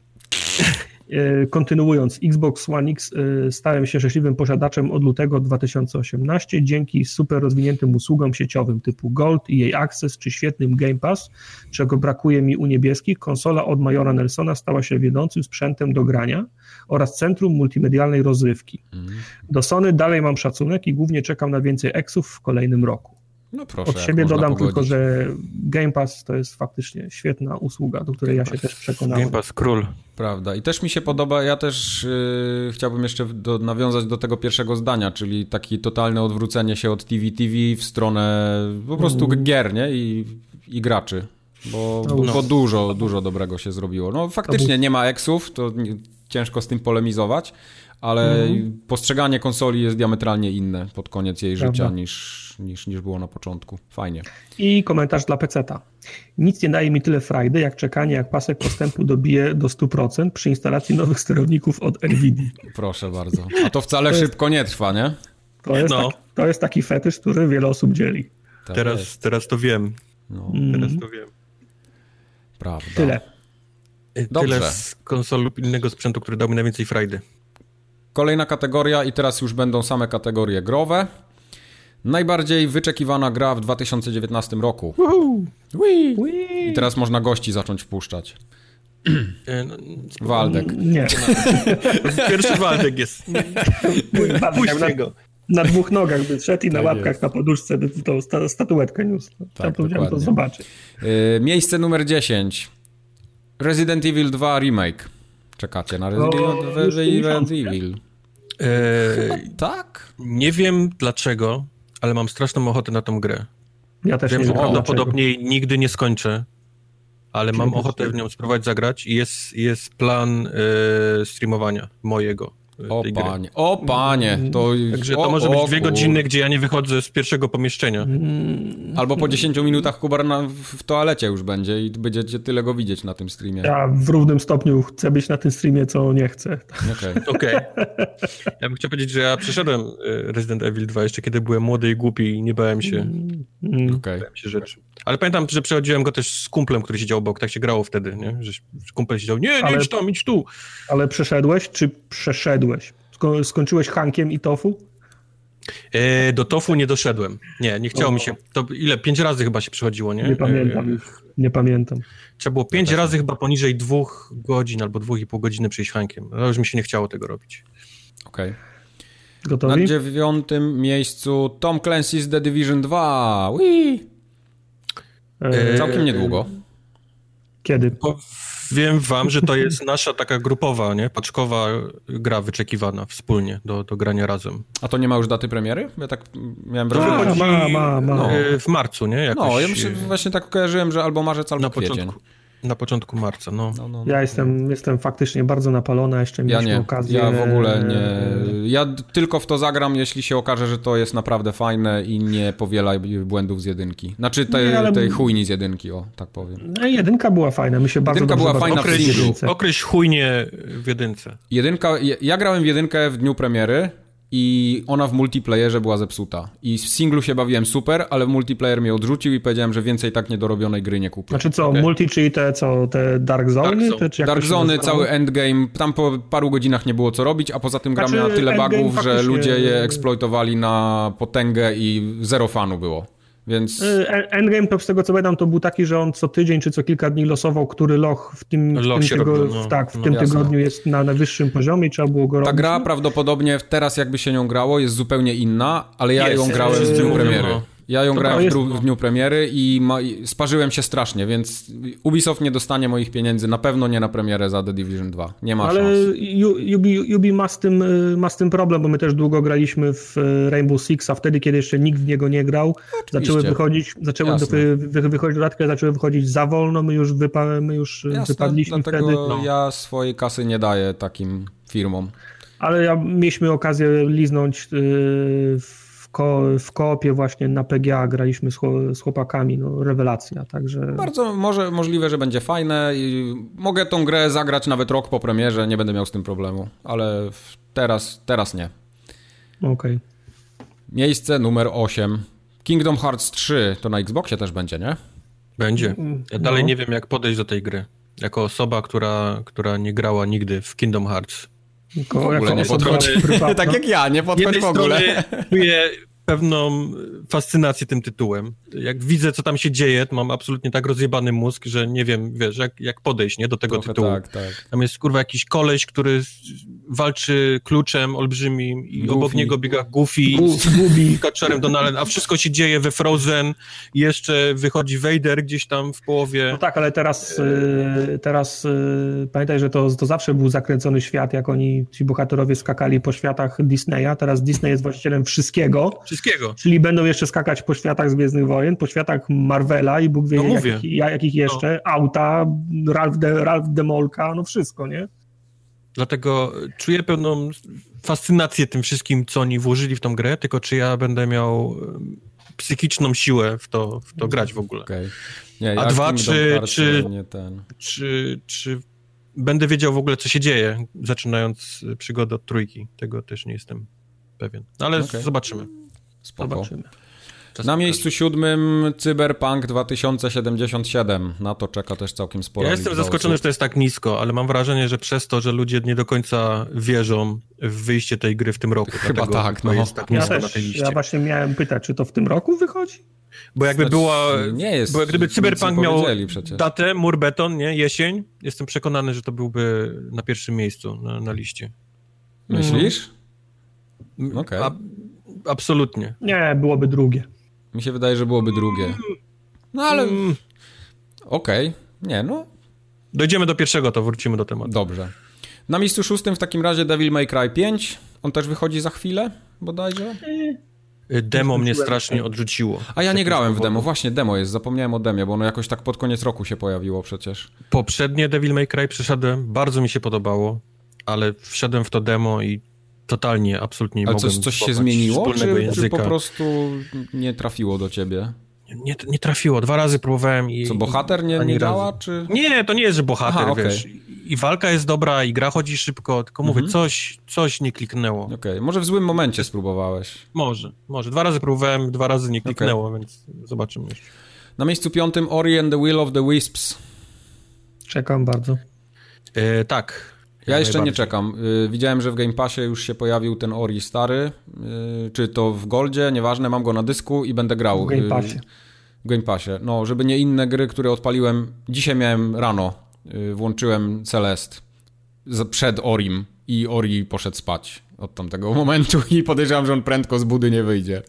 E, Kontynuując, Xbox One X e, stałem się szczęśliwym posiadaczem od lutego 2018 dzięki super rozwiniętym usługom sieciowym typu Gold, EA Access czy świetnym Game Pass, czego brakuje mi u niebieskich. Konsola od Majora Nelsona stała się wiodącym sprzętem do grania oraz centrum multimedialnej rozrywki. Mhm. Do Sony dalej mam szacunek i głównie czekam na więcej eksów w kolejnym roku. No proszę, Od siebie dodam pogodzić. tylko, że Game Pass to jest faktycznie świetna usługa, do której ja się też przekonałem. Game Pass król. Prawda. I też mi się podoba, ja też yy, chciałbym jeszcze do, nawiązać do tego pierwszego zdania, czyli takie totalne odwrócenie się od TV TV w stronę po prostu Mm. gier, nie? I, i graczy. Bo, No. bo dużo, dużo dobrego się zrobiło. No faktycznie nie ma eksów, to nie, ciężko z tym polemizować, ale Mhm. postrzeganie konsoli jest diametralnie inne pod koniec jej Prawda. życia niż, niż, niż było na początku. Fajnie. I komentarz dla peceta. Nic nie daje mi tyle frajdy, jak czekanie, jak pasek postępu dobije do 100% przy instalacji nowych sterowników od NVIDIA. Proszę bardzo. A to wcale To jest- szybko nie trwa, nie? To jest, No. tak, to jest taki fetysz, który wiele osób dzieli. Tak Teraz, jest. teraz to wiem. No, Teraz to wiem. prawda. Tyle. Y, Dobrze. Tyle z konsol lub innego sprzętu, który dał mi najwięcej frajdy. Kolejna kategoria i teraz już będą same kategorie growe. Najbardziej wyczekiwana gra w 2019 roku. I teraz można gości zacząć wpuszczać. E, no, Waldek. Nie. Pierwszy Waldek jest. Puśćcie na, go. na dwóch nogach by szedł i na Tak łapkach jest. na poduszce by tą sta, statuetkę niósł. Tak, ja powiedziałem to zobaczyć. Yy, miejsce numer 10. Resident Evil 2 Remake. Czekacie na Resident O, już Resident 50. Evil. E, Tak? nie wiem dlaczego, ale mam straszną ochotę na tą grę. Ja też Wiem, nie że prawdopodobnie jej nigdy nie skończę, ale mam ochotę w nią spróbować zagrać i jest, jest plan e, streamowania mojego. O tej gry. panie, o panie. To, Także o, to może o, być dwie kur- godziny, gdzie ja nie wychodzę z pierwszego pomieszczenia. Albo po 10 minutach Kubar na, w toalecie już będzie i będziecie tyle go widzieć na tym streamie. Ja w równym stopniu chcę być na tym streamie, co nie chcę. Okej. Okej. Ja bym chciał powiedzieć, że ja przeszedłem e, Resident Evil 2 jeszcze kiedy byłem młody i głupi i nie bałem się, Mm. okej. bałem się rzeczy. Ale pamiętam, że przechodziłem go też z kumplem, który siedział obok. Tak się grało wtedy, nie? Że kumpel siedział, nie, nie Ale- idź tam, idź tu. Ale przeszedłeś, czy przeszedłeś? Sko- skończyłeś Hankiem i Tofu? E, do tofu nie doszedłem. Nie, nie chciało O. mi się. To ile? Pięć razy chyba się przechodziło, nie? Nie pamiętam E. Nie pamiętam. Trzeba było pięć razy chyba poniżej dwóch godzin albo dwóch i pół godziny przyjść Hankiem. No już mi się nie chciało tego robić. okej. Na Gotowi? dziewiątym miejscu Tom Clancy's The Division 2. Whee! E, Całkiem niedługo. Kiedy? Powiem wam, że to jest nasza taka grupowa, nie? Paczkowa gra wyczekiwana wspólnie do, do grania razem. A to nie ma już daty premiery? Ja tak miałem A, wrażenie. ma, ma, ma. No. W marcu, nie? Jakoś, No, ja myślę, właśnie tak kojarzyłem, że albo marzec, albo na kwiecień. początku, na początku marca, no. No, no, no. Ja jestem, jestem faktycznie bardzo napalona, jeszcze Ja mieliśmy nie, okazję... ja w ogóle nie. Ja tylko w to zagram, jeśli się okaże, że to jest naprawdę fajne i nie powiela błędów z jedynki. Znaczy tej, Nie, ale- tej chujni z jedynki, o, tak powiem. No, jedynka była fajna, my się bardzo Jedynka była fajna w bawiliśmy singlu. jedynce. Chujnie w jedynce. Jedynka, ja- ja grałem w jedynkę w dniu premiery i ona w multiplayerze była zepsuta. I w singlu się bawiłem super, ale w multiplayer mnie odrzucił i powiedziałem, że więcej tak niedorobionej gry nie kupię. Znaczy co, Okej. multi, czyli te, co, te Dark Zone? Dark Zone. Te, Dark nazywało? cały endgame, tam po paru godzinach nie było co robić, a poza tym gra Znaczy, miała tyle bugów, że ludzie je eksploitowali na potęgę i zero fanu było. Więc... E, endgame to z tego co pamiętam to był taki, że on co tydzień czy co kilka dni losował, który loch w tym, w tym, tygo, robił, no, tak, w no, tym tygodniu jest na najwyższym poziomie i trzeba było go Ta robić. gra prawdopodobnie teraz jakby się nią grało jest zupełnie inna, ale ja jest, ją grałem w dniu premiery. No. Ja ją to grałem w, w, dniu premiery i, ma, i, sparzyłem się strasznie, więc Ubisoft nie dostanie moich pieniędzy, na pewno nie na premierę za The Division 2. Nie ma Ale szans. Ale Ubi, Ubi ma, z tym, ma z tym problem, bo my też długo graliśmy w e, Rainbow Six, a wtedy, kiedy jeszcze nikt w niego nie grał, Oczywiście. zaczęły wychodzić, zaczęły wy, wy, wychodzić dodatki, zaczęły wychodzić za wolno, my już, wypa, my już Jasne, wypadliśmy dlatego wtedy. No. ja swojej kasy nie daję takim firmom. Ale ja, mieliśmy okazję liznąć yy, w ko w koopie właśnie na PGA graliśmy z, z chłopakami, no rewelacja, także... Bardzo może, możliwe, że będzie fajne i mogę tą grę zagrać nawet rok po premierze, nie będę miał z tym problemu, ale teraz, teraz nie. Okej. Okay. Miejsce numer 8. Kingdom Hearts 3 to na Xboxie też będzie, nie? Będzie. Ja dalej no. nie wiem, jak podejść do tej gry. Jako osoba, która, która nie grała nigdy w Kingdom Hearts. Tylko w ogóle nie podchodzi. tak jak ja, nie podchodzi w ogóle. Czuję pewną fascynację tym tytułem. Jak widzę, co tam się dzieje, to mam absolutnie tak rozjebany mózg, że nie wiem, wiesz, jak, jak podejść, nie, do tego Trochę tytułu. Tak, tak. Tam jest, kurwa, jakiś koleś, który walczy kluczem olbrzymim i Goofy. obok niego biega Goofy z kaczerem Donaldem, a wszystko się dzieje we Frozen i jeszcze wychodzi Vader gdzieś tam w połowie. No tak, ale teraz, y, teraz y, pamiętaj, że to, to zawsze był zakręcony świat, jak oni, ci bohaterowie skakali po światach Disneya, teraz Disney jest właścicielem wszystkiego. Wszystkiego. Czyli będą jeszcze skakać po światach z Gwiezdnych Wojen, po światach Marvela i Bóg wie no jakich, jakich jeszcze, no. auta, Ralph, de, Ralph Demolka, no wszystko, nie? Dlatego czuję pewną fascynację tym wszystkim, co oni włożyli w tą grę, tylko czy ja będę miał psychiczną siłę w to, w to grać w ogóle. Okay. Nie, A dwa, czy, czy, czy, czy będę wiedział w ogóle, co się dzieje, zaczynając przygodę od trójki. Tego też nie jestem pewien. Ale okay. zobaczymy. Spoko. Zobaczymy. Na miejscu siódmym Cyberpunk 2077. Na to czeka też całkiem sporo. Ja jestem zaskoczony, że to jest tak nisko, ale mam wrażenie, że przez to, że ludzie nie do końca wierzą w wyjście tej gry w tym roku. Chyba tak, no. jest tak nisko ja też, na tej liście. Ja właśnie miałem pytać, czy to w tym roku wychodzi? Bo jakby znaczy, była. Nie jest. Bo gdyby Cyberpunk miał przecież. datę, mur beton, nie? Jesień, jestem przekonany, że to byłby na pierwszym miejscu na, na liście. Myślisz? Mm. Okej. Okay. Absolutnie. Nie, byłoby drugie. Mi się wydaje, że byłoby drugie. No ale... Mm. Okej. Okay. Nie, no... Dojdziemy do pierwszego, to wrócimy do tematu. Dobrze. Na miejscu szóstym w takim razie Devil May Cry 5. On też wychodzi za chwilę, bodajże? Y, demo mnie strasznie odrzuciło. A ja nie grałem w demo, właśnie demo jest, zapomniałem o demie, bo ono jakoś tak pod koniec roku się pojawiło przecież. Poprzednie Devil May Cry przeszedłem, bardzo mi się podobało, ale wszedłem w to demo i totalnie, absolutnie nie Ale coś, coś się zmieniło, czy, czy, po prostu nie trafiło do ciebie? Nie, nie trafiło, dwa razy próbowałem i... Co, bohater nie, nie działa, czy... Nie, to nie jest, że bohater, Aha, wiesz, okay. i walka jest dobra, i gra chodzi szybko, tylko mówię, mhm. coś, coś nie kliknęło. Okej, okay. może w złym momencie spróbowałeś. Może, może. Dwa razy próbowałem, dwa razy nie kliknęło, okay. więc zobaczymy jeszcze. Na miejscu piątym Ori and the Will of the Wisps. Czekam bardzo. E, tak, ja jeszcze nie czekam. Y, widziałem, że w Game Passie już się pojawił ten Ori stary, y, czy to w Goldzie, nieważne, mam go na dysku i będę grał. W Game y, Passie. W Game Passie. No, żeby nie inne gry, które odpaliłem. Dzisiaj miałem rano, włączyłem Celest przed Orim i Ori poszedł spać od tamtego momentu i podejrzewam, że on prędko z budy nie wyjdzie.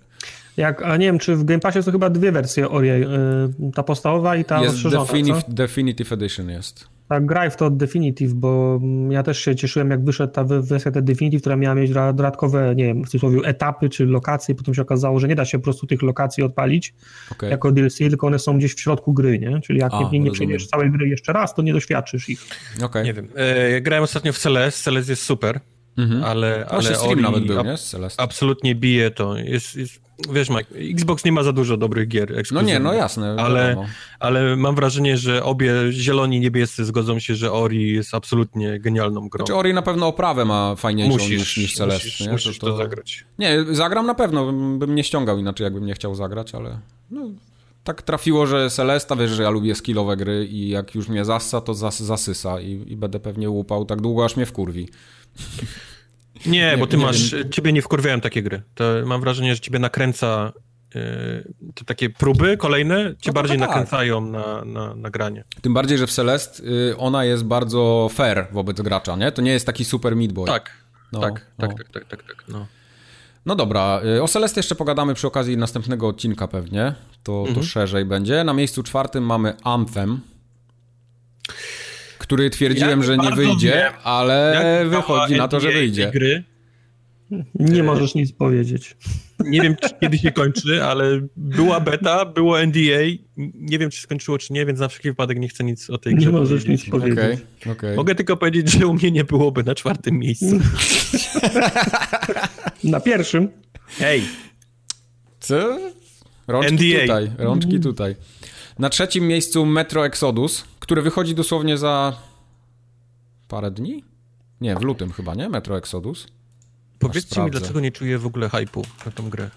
Jak, a nie wiem, czy w Game Passie są chyba dwie wersje Ori, ta podstawowa i ta jest rozszerzona. Definitive, Definitive Edition jest tak, graj w to Definitive, bo ja też się cieszyłem, jak wyszedł ta wersja ta Definitive, która miała mieć dodatkowe, nie wiem, w cudzysłowie etapy czy lokacje, potem się okazało, że nie da się po prostu tych lokacji odpalić okay. jako DLC, tylko one są gdzieś w środku gry, nie? Czyli jak A, nie, nie przejdziesz całej gry jeszcze raz, to nie doświadczysz ich. Okay. Nie wiem. E, grałem ostatnio w Celeste, Celeste jest super, mhm. ale, ale stream nawet był, nie? Celeste. absolutnie bije to. Jest, jest wiesz, Mike, Xbox nie ma za dużo dobrych gier. No nie, no jasne. Ale, ale mam wrażenie, że obie zieloni i niebiescy zgodzą się, że Ori jest absolutnie genialną grą. Znaczy Ori na pewno oprawę ma fajniejszą musisz, niż, niż Celeste. Musisz, nie? musisz to, to, zagrać. Nie, zagram na pewno, bym nie ściągał inaczej, jakbym nie chciał zagrać, ale no, tak trafiło, że Celesta, wiesz, że ja lubię skillowe gry i jak już mnie zassa, to zas, zasysa i, i będę pewnie łupał tak długo, aż mnie wkurwi. Nie, bo ty nie masz, wiem. ciebie nie wkurwiają takie gry. To mam wrażenie, że ciebie nakręca te takie próby kolejne cię No bardziej tak. nakręcają na, na, na granie. Tym bardziej, że w Celest y, ona jest bardzo fair wobec gracza, nie? To nie jest taki super meat boy. Tak, No, tak, tak, no. tak, tak, tak, tak, no. No dobra, y, o Celeste jeszcze pogadamy przy okazji następnego odcinka pewnie. To, Mhm. to szerzej będzie. Na miejscu czwartym mamy Anthem, który twierdziłem, Ja że nie wyjdzie, wiem, ale Jak wychodzi na to, że wyjdzie. Gry, Nie możesz nic powiedzieć. nie wiem, czy, kiedy się kończy, ale była beta, było NDA, nie wiem, czy skończyło, czy nie, więc na wszelki wypadek nie chcę nic o tej grze Nie możesz powiedzieć. nic powiedzieć. Okej, okej. Mogę tylko powiedzieć, że u mnie nie byłoby na czwartym miejscu. Na pierwszym Hej, Co? Rączki NDA. tutaj, rączki tutaj. Na trzecim miejscu Metro Exodus, które wychodzi dosłownie za parę dni? Nie, w lutym chyba, nie? Metro Exodus. powiedzcie mi, dlaczego nie czuję w ogóle hypu na tą grę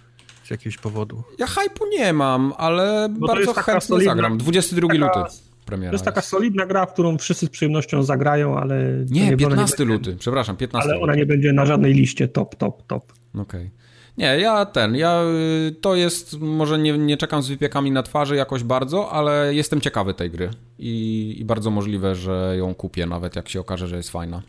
z jakiegoś powodu. Ja hypu nie mam, ale Bo bardzo chętnie solidna- zagram. 22 taka- luty premiera to jest taka jest. solidna gra, w którą wszyscy z przyjemnością zagrają, ale... Nie, ona 15 będzie- luty, przepraszam, 15 Ale luty. ona nie będzie na żadnej liście top, top, top. Okej. Nie, ja ten, ja y, to jest, może nie, nie czekam z wypiekami na twarzy jakoś bardzo, ale jestem ciekawy tej gry i, i bardzo możliwe, że ją kupię nawet jak się okaże, że jest fajna.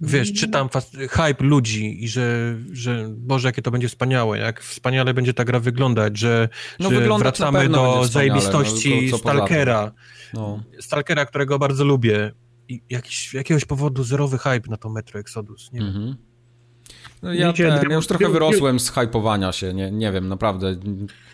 Wiesz, czytam hype ludzi i że, że Boże, jakie to będzie wspaniałe, jak wspaniale będzie ta gra wyglądać, że, No, że wyglądać na wracamy do zajebistości no? Stalkera. No. Stalkera, którego bardzo lubię. I jakiś, jakiegoś powodu zerowy hype na to Metro Exodus. Nie wiem. No ja, Wiecie, ten, ja już trochę wyrosłem z hypowania się, nie, nie wiem, naprawdę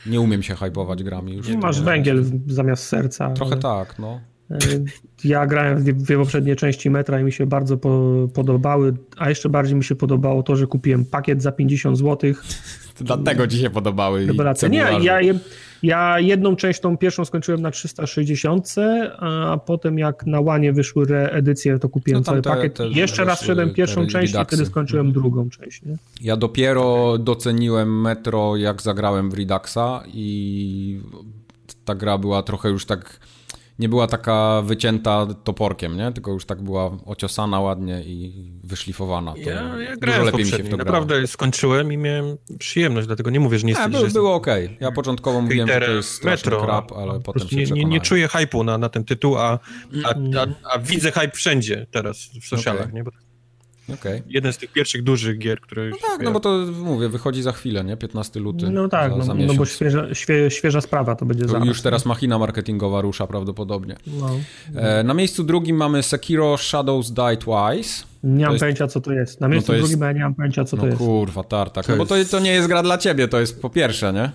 nie umiem się hypować grami już. Masz Nie. węgiel zamiast serca. Trochę tak, no. Y, Ja grałem w dwie, dwie poprzednie części metra i mi się bardzo po, podobały, a jeszcze bardziej mi się podobało to, że kupiłem pakiet za 50 zł. Dlatego ci się podobały i Rewelacja. Nie, ja, ja jedną część, tą pierwszą skończyłem na 360, a potem jak na łanie wyszły reedycje, to kupiłem No cały te- pakiet. te jeszcze raz szedłem pierwszą część i wtedy skończyłem drugą część. Nie? Ja dopiero doceniłem Metro, jak zagrałem w Reduxa i ta gra była trochę już tak... Nie była taka wycięta toporkiem, nie? Tylko już tak była ociosana ładnie i wyszlifowana. To Ja, ja grałem lepiej mi się w to grało. Naprawdę skończyłem i miałem przyjemność, dlatego nie mówię, że nie Nie, jestem, było, okej. Ja początkowo mówiłem, że to jest straszny Metro, krap, a- ale po potem się nie, nie, nie czuję hypu na, na ten tytuł, a, a, a, a widzę hype wszędzie teraz w socialach, Okej. nie? Bo Okej. jeden z tych pierwszych dużych gier, które już... Tak, no bo to mówię, wychodzi za chwilę, nie? 15 luty. No tak, za, no, za no bo świeża, świe, świeża sprawa to będzie To zaraz. już teraz machina marketingowa rusza prawdopodobnie. No. E, na miejscu drugim mamy Sekiro Shadows Die Twice. Nie mam jest- pojęcia, co to jest. Na miejscu to jest- drugim ja nie mam pojęcia, co no to jest. kurwa, tartak. To No bo to, to nie jest gra dla ciebie, to jest po pierwsze, nie?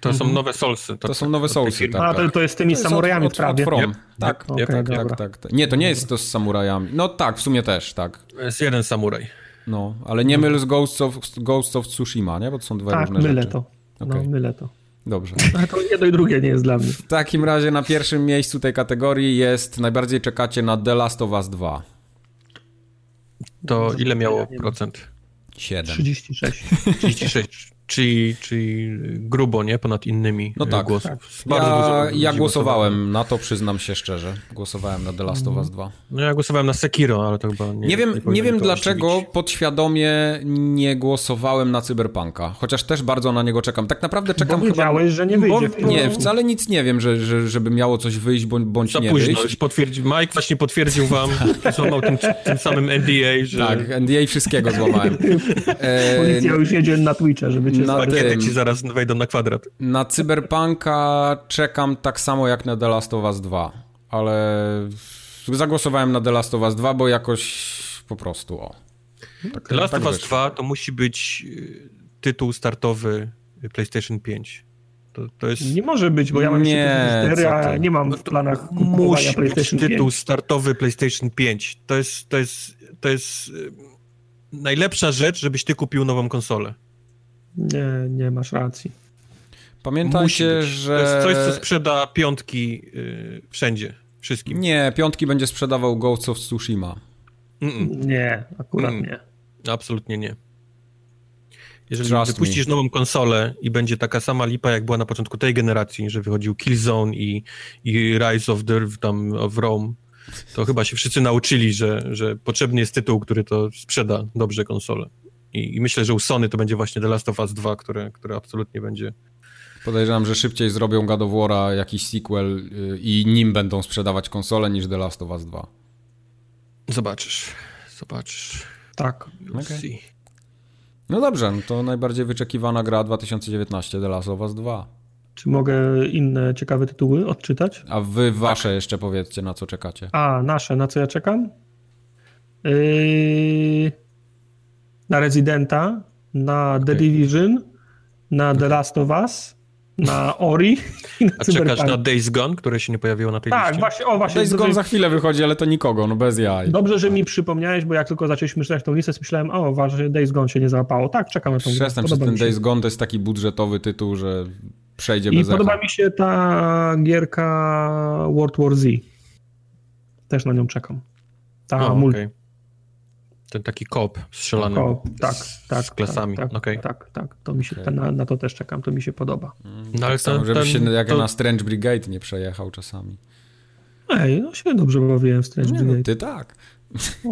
To są nowe Soulsy. To są nowe Soulsy, tak. A, to, to jest z tymi To samurajami od, w prawie. Od, od From. Yep. Tak, Okej, tak, dobra. tak, tak, tak. Nie, to nie jest to z samurajami. No tak, w sumie też, tak. Jest jeden samuraj. No, ale nie myl z Ghosts of, Ghosts of Tsushima, nie? Bo to są dwa Tak, różne mylę rzeczy. to. No, Okej. mylę to. Dobrze. Ale to jedno i drugie nie jest dla mnie. W takim razie na pierwszym miejscu tej kategorii jest najbardziej czekacie na The Last of Us 2. To ile miało procent? 7. 36. 36. Czyli, czyli grubo, nie? Ponad innymi No e, tak. głosów. Bardzo Ja, dużo ja głosowałem na to, przyznam się szczerze. Głosowałem na The Last of Us 2. No ja głosowałem na Sekiro, ale to chyba nie Nie wiem, nie powinno wiem dlaczego podświadomie nie głosowałem na Cyberpunka, chociaż też bardzo na niego czekam. Tak naprawdę czekam Bo chyba... wiedziałeś, że nie Bo, wyjdzie tym nie, wcale nic nie wiem, że, że, żeby miało coś wyjść bądź, bądź Za nie późno, wyjść. już potwierdził, Mike właśnie potwierdził wam, złamał tym, tym samym NDA, że Tak, NDA wszystkiego złamałem. E, Policja już jedzie na Twitcha, żeby cię na pakiety tym. ci zaraz wejdą na kwadrat. Na Cyberpunka czekam tak samo jak na The Last of Us 2, ale zagłosowałem na The Last of Us 2, bo jakoś po prostu o. Tak, The Last tak of Us wyszło. 2 to musi być y, tytuł startowy PlayStation 5. To, to jest... Nie może być, bo ja mam Nie, jeszcze 4, co a ty. nie mam w planach kupowania musi być PlayStation tytuł 5. startowy PlayStation 5. To jest, to jest, to jest y, najlepsza rzecz, żebyś ty kupił nową konsolę. Nie, nie masz racji. Musi Pamiętajcie, być. że... To jest coś, co sprzeda piątki y, wszędzie, wszystkim. Nie, piątki będzie sprzedawał Ghost of Tsushima. Mm-mm, Nie, akurat Mm. nie. absolutnie nie. Jeżeli Trust wypuścisz me. nową konsolę i będzie taka sama lipa, jak była na początku tej generacji, że wychodził Killzone i, i Rise of the tam of Rome, to chyba się wszyscy nauczyli, że, że potrzebny jest tytuł, który to sprzeda dobrze konsolę. I, I myślę, że u Sony to będzie właśnie The Last of Us 2, które, które absolutnie będzie Podejrzewam, że szybciej zrobią God of War'a jakiś sequel y, i nim będą sprzedawać konsole niż The Last of Us 2. Zobaczysz, zobaczysz. Tak. Okej. see. No dobrze, no to najbardziej wyczekiwana gra 2019 The Last of Us 2. Czy mogę inne ciekawe tytuły odczytać? A wy wasze jeszcze powiedzcie, na co czekacie. A, nasze, na co ja czekam? Yy, na Residenta, na The Okej. Division, na The Last of Us, na Ori i na A czekasz na Days Gone, które się nie pojawiło na tej Tak, liście? właśnie, o właśnie. Days Gone za chwilę wychodzi, ale to nikogo, no bez jaj. dobrze, że mi przypomniałeś, bo jak tylko zaczęliśmy czytać tą listę, myślałem, o, ważne, Days Gone się nie załapało. Tak, czekam na tą grę. Przestań przez ten. Days Gone, to jest taki budżetowy tytuł, że przejdzie I bez podoba echa. mi się ta gierka World War Z. Też na nią czekam. Ta A, multi. okej. Ten taki kop strzelany Ko- tak, z, tak, z klasami. Tak, tak, Okej. tak, tak. To mi się, Okej. na, na to też czekam, to mi się podoba. No ale tak ten- się jak to- na Strange Brigade nie przejechał czasami. Ej, no się dobrze bawiłem w Strange Nie, no, Brigade. ty tak.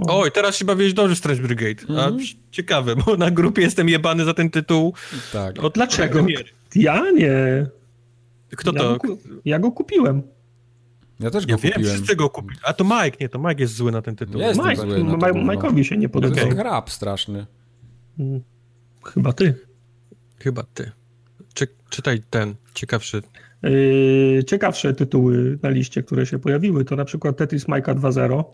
O, Oj, teraz się bawiłeś dobrze w Strange Brigade. A, Mhm. ciekawe, bo na grupie jestem jebany za ten tytuł. Tak. Od Dlaczego? premiery. Ja nie. Kto ja to? Go, ja go kupiłem. Ja też go Ja wiem, kupiłem. wszyscy go kupili. A to Mike, nie, to Mike jest zły na ten tytuł. Jest. Mike, zły na to Mike, gówno. Mike'owi się nie To podobał. jest Okej. rap straszny. Mm, Chyba ty. Chyba ty. Czy, czytaj ten, ciekawszy. Yy, ciekawsze tytuły na liście, które się pojawiły, to na przykład Tetris Mike'a 2.0.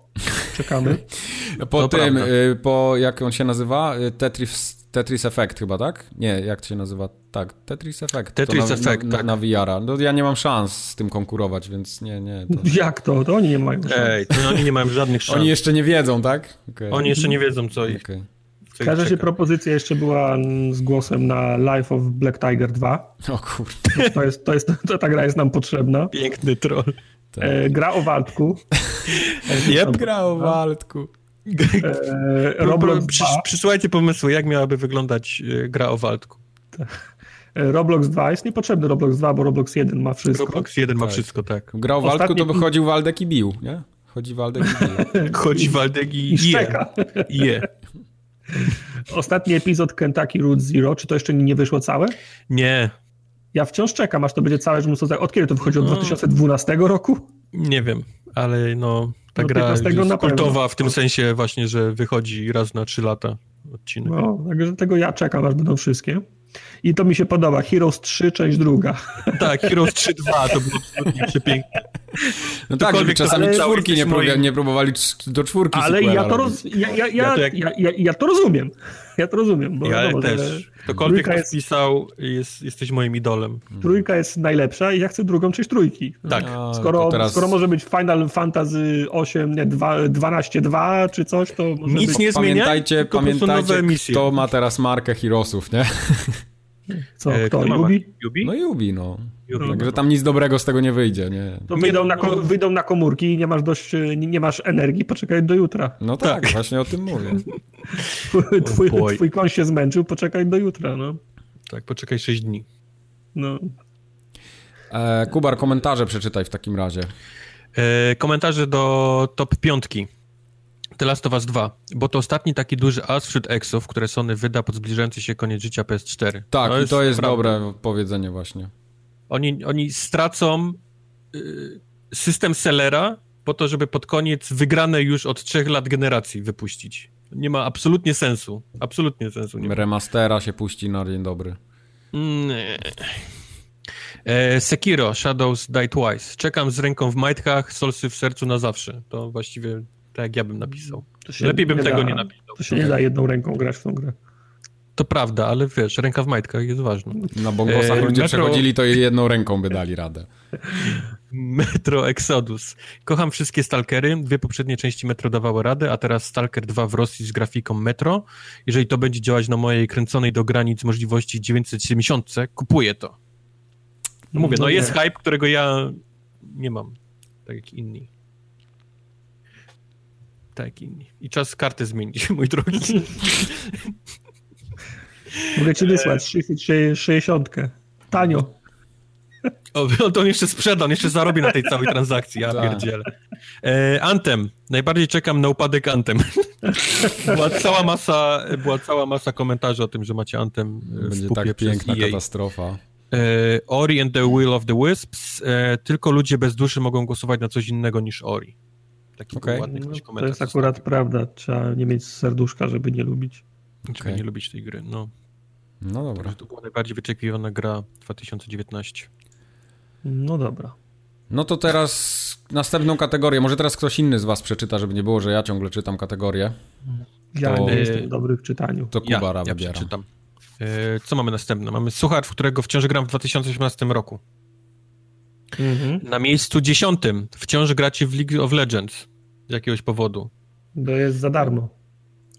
Czekamy. Po To tym, prawda. y, po jak on się nazywa? Tetris, Tetris Effect chyba, tak? Nie, jak to się nazywa? Tak, Tetris Effect. Tetris to na, Effect, na, tak. na, na VR-a. No, ja nie mam szans z tym konkurować, więc nie, nie. To... Jak to? To oni nie mają. szans. Ej, to oni nie mają żadnych szans. Oni jeszcze nie wiedzą, tak? Okay. Oni jeszcze nie wiedzą, co ich, co W każdym razie propozycja jeszcze była z głosem na Life of Black Tiger 2. O kurde. To jest, to jest, to ta gra jest nam potrzebna. Piękny troll. Tak. E, gra o Waldku. Yep. Gra o Waldku. E, Roblox Przy, 2. przysłajcie pomysły, jak miałaby wyglądać e, gra o Waldku. E, Roblox 2 jest niepotrzebny Roblox 2, bo Roblox 1 ma wszystko. Roblox 1 ma Tak. wszystko, tak. Gra o Waldku, Ostatni- to by chodził Waldek i bił, nie? Chodzi Waldek i bił. Chodzi Waldek i, I je. szczeka. je. Ostatni epizod Kentucky Route Zero, czy to jeszcze nie wyszło całe? Nie, Ja wciąż czekam, aż to będzie całe, że muszę tak. Od kiedy to wychodzi? Od No. 2012 roku? nie wiem, ale no ta No, gra 15 jest kultowa w tym sensie właśnie, że wychodzi raz na trzy lata odcinek. No, także tego ja czekam, aż będą wszystkie. I to mi się podoba. Heroes 3, część druga. Tak, Heroes 3.2 to było absolutnie przepiękne. No tak, żeby czasami czwórki nie, próbowali, moim- nie próbowali cz- do czwórki Ale ja to, roz, ja, ja, ja, Ja to jak- ja, ja, ja to rozumiem. Ja to rozumiem, bo Ja wiadomo, też. Ktokolwiek trójka to jest, wpisał, jest, jesteś moim idolem. trójka jest najlepsza i ja chcę drugą część trójki. Tak. A, Skoro, teraz... skoro może być Final Fantasy 8, nie, 2, 12.2 czy coś, to może Nic być... nie zmienia, Pamiętajcie, pamiętajcie kto ma teraz markę Heroesów, nie? Co, E, kto, ma Yubi? Yubi? No Yubi, no. Także tam nic dobrego z tego nie wyjdzie, nie? To wyjdą na, ko- wyjdą na komórki i nie masz dość, nie, nie masz energii, poczekaj do jutra. No tak, właśnie o tym mówię. Twój, boy. twój koń się zmęczył, poczekaj do jutra, no. Tak, poczekaj 6 dni. no. E, Kubar, komentarze przeczytaj w takim razie. E, komentarze do top piątki. The Last of Us 2, bo to ostatni taki duży as wśród exów, które Sony wyda pod zbliżający się koniec życia PS4. Tak, i to jest prawda. dobre powiedzenie właśnie. Oni, oni stracą y, system sellera po to, żeby pod koniec wygrane już od trzech lat generacji wypuścić. Nie ma absolutnie sensu. Absolutnie sensu nie ma. Remastera się puści na dzień dobry. Nie. E, Sekiro, Shadows Die Twice. Czekam z ręką w majtkach, solsy w sercu na zawsze. To właściwie tak jak ja bym napisał. Lepiej bym tego da, nie napisał. To się nie da jedną ręką grać w tą grę. To prawda, ale wiesz, ręka w majtkach jest ważna. Na bongosach E, ludzie Metro- przechodzili, to jedną ręką by dali radę. Metro Exodus. Kocham wszystkie Stalkery. Dwie poprzednie części Metro dawały radę, a teraz Stalker 2 w Rosji z grafiką Metro. Jeżeli to będzie działać na mojej kręconej do granic możliwości 970, kupuję to. No mówię, no nie. jest hype, którego ja nie mam, tak jak inni. Tak jak inni. I czas kartę zmienić, mój drogi. Mogę ci wysłać 60. Tanio. O, on to jeszcze sprzeda, on jeszcze zarobi na tej całej transakcji, ja Tak. pierdzielę. E, Antem. Najbardziej czekam na upadek Antem. była cała masa, była cała masa komentarzy o tym, że macie Antem e, w Będzie pupie tak piękna EA. katastrofa. E, Ori and the Will of the Wisps. E, tylko ludzie bez duszy mogą głosować na coś innego niż Ori. Taki okay. ładny no, komentarz. To jest akurat prawda. Trzeba nie mieć serduszka, żeby nie lubić. Okay. Żeby nie lubić tej gry, no. No dobra. To była najbardziej wyczekiwana gra 2019. No dobra. No to teraz następną kategorię. Może teraz ktoś inny z was przeczyta, żeby nie było, że ja ciągle czytam kategorię. Ja to, nie jestem dobry w czytaniu. To Kubara ja, ja wybiera. przeczytam. E, co mamy następne? Mamy suchar, w którego wciąż gram w 2018 roku. Mhm. Na miejscu dziesiątym wciąż gracie w League of Legends z jakiegoś powodu. Bo jest za darmo.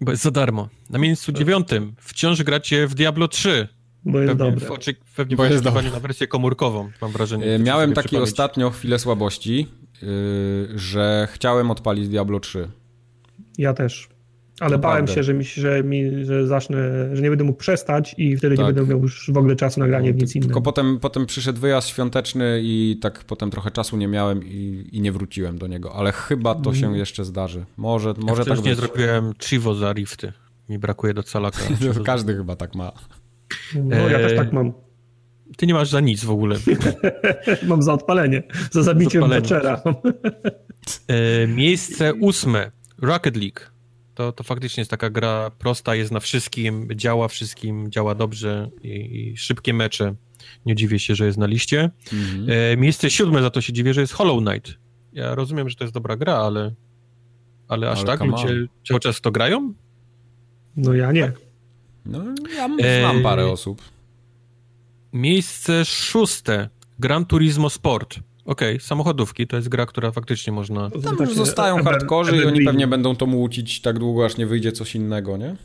Bo jest za darmo. Na miejscu dziewiątym wciąż gracie w Diablo 3. Bo jest pewnie dobre. W oczy, pewnie Bo jest dobre. na wersję komórkową, mam wrażenie. E, miałem taki ostatnio chwilę słabości, yy, że chciałem odpalić Diablo 3. Ja też. Ale bałem się, że mi, że mi, że zacznę, że nie będę mógł przestać i wtedy tak. nie będę miał już w ogóle czasu na granie w nic innego. Tylko potem, potem przyszedł wyjazd świąteczny i tak potem trochę czasu nie miałem i, i nie wróciłem do niego, ale chyba to się mm. jeszcze zdarzy. Może, może ja tak nie zrobiłem Chivo za rifty. Mi brakuje do calaka. Każdy chyba tak ma. No, ja też tak mam. Ty nie masz za nic w ogóle. mam za odpalenie, za zabicie Butchera. e, miejsce ósme, Rocket League. To, to faktycznie jest taka gra prosta, jest na wszystkim, działa wszystkim, działa dobrze i, i szybkie mecze. Nie dziwię się, że jest na liście. Mhm. E, miejsce siódme za to się dziwię, że jest Hollow Knight. Ja rozumiem, że to jest dobra gra, ale, ale aż ale tak ludzie cały czas to grają? No ja nie. No ja znam e... parę osób. Miejsce szóste. Gran Turismo Sport. Okej, okay, samochodówki to jest gra, która faktycznie można... Tam już zostają hardkorzy i oni pewnie będą to młócić tak długo, aż nie wyjdzie coś innego, nie?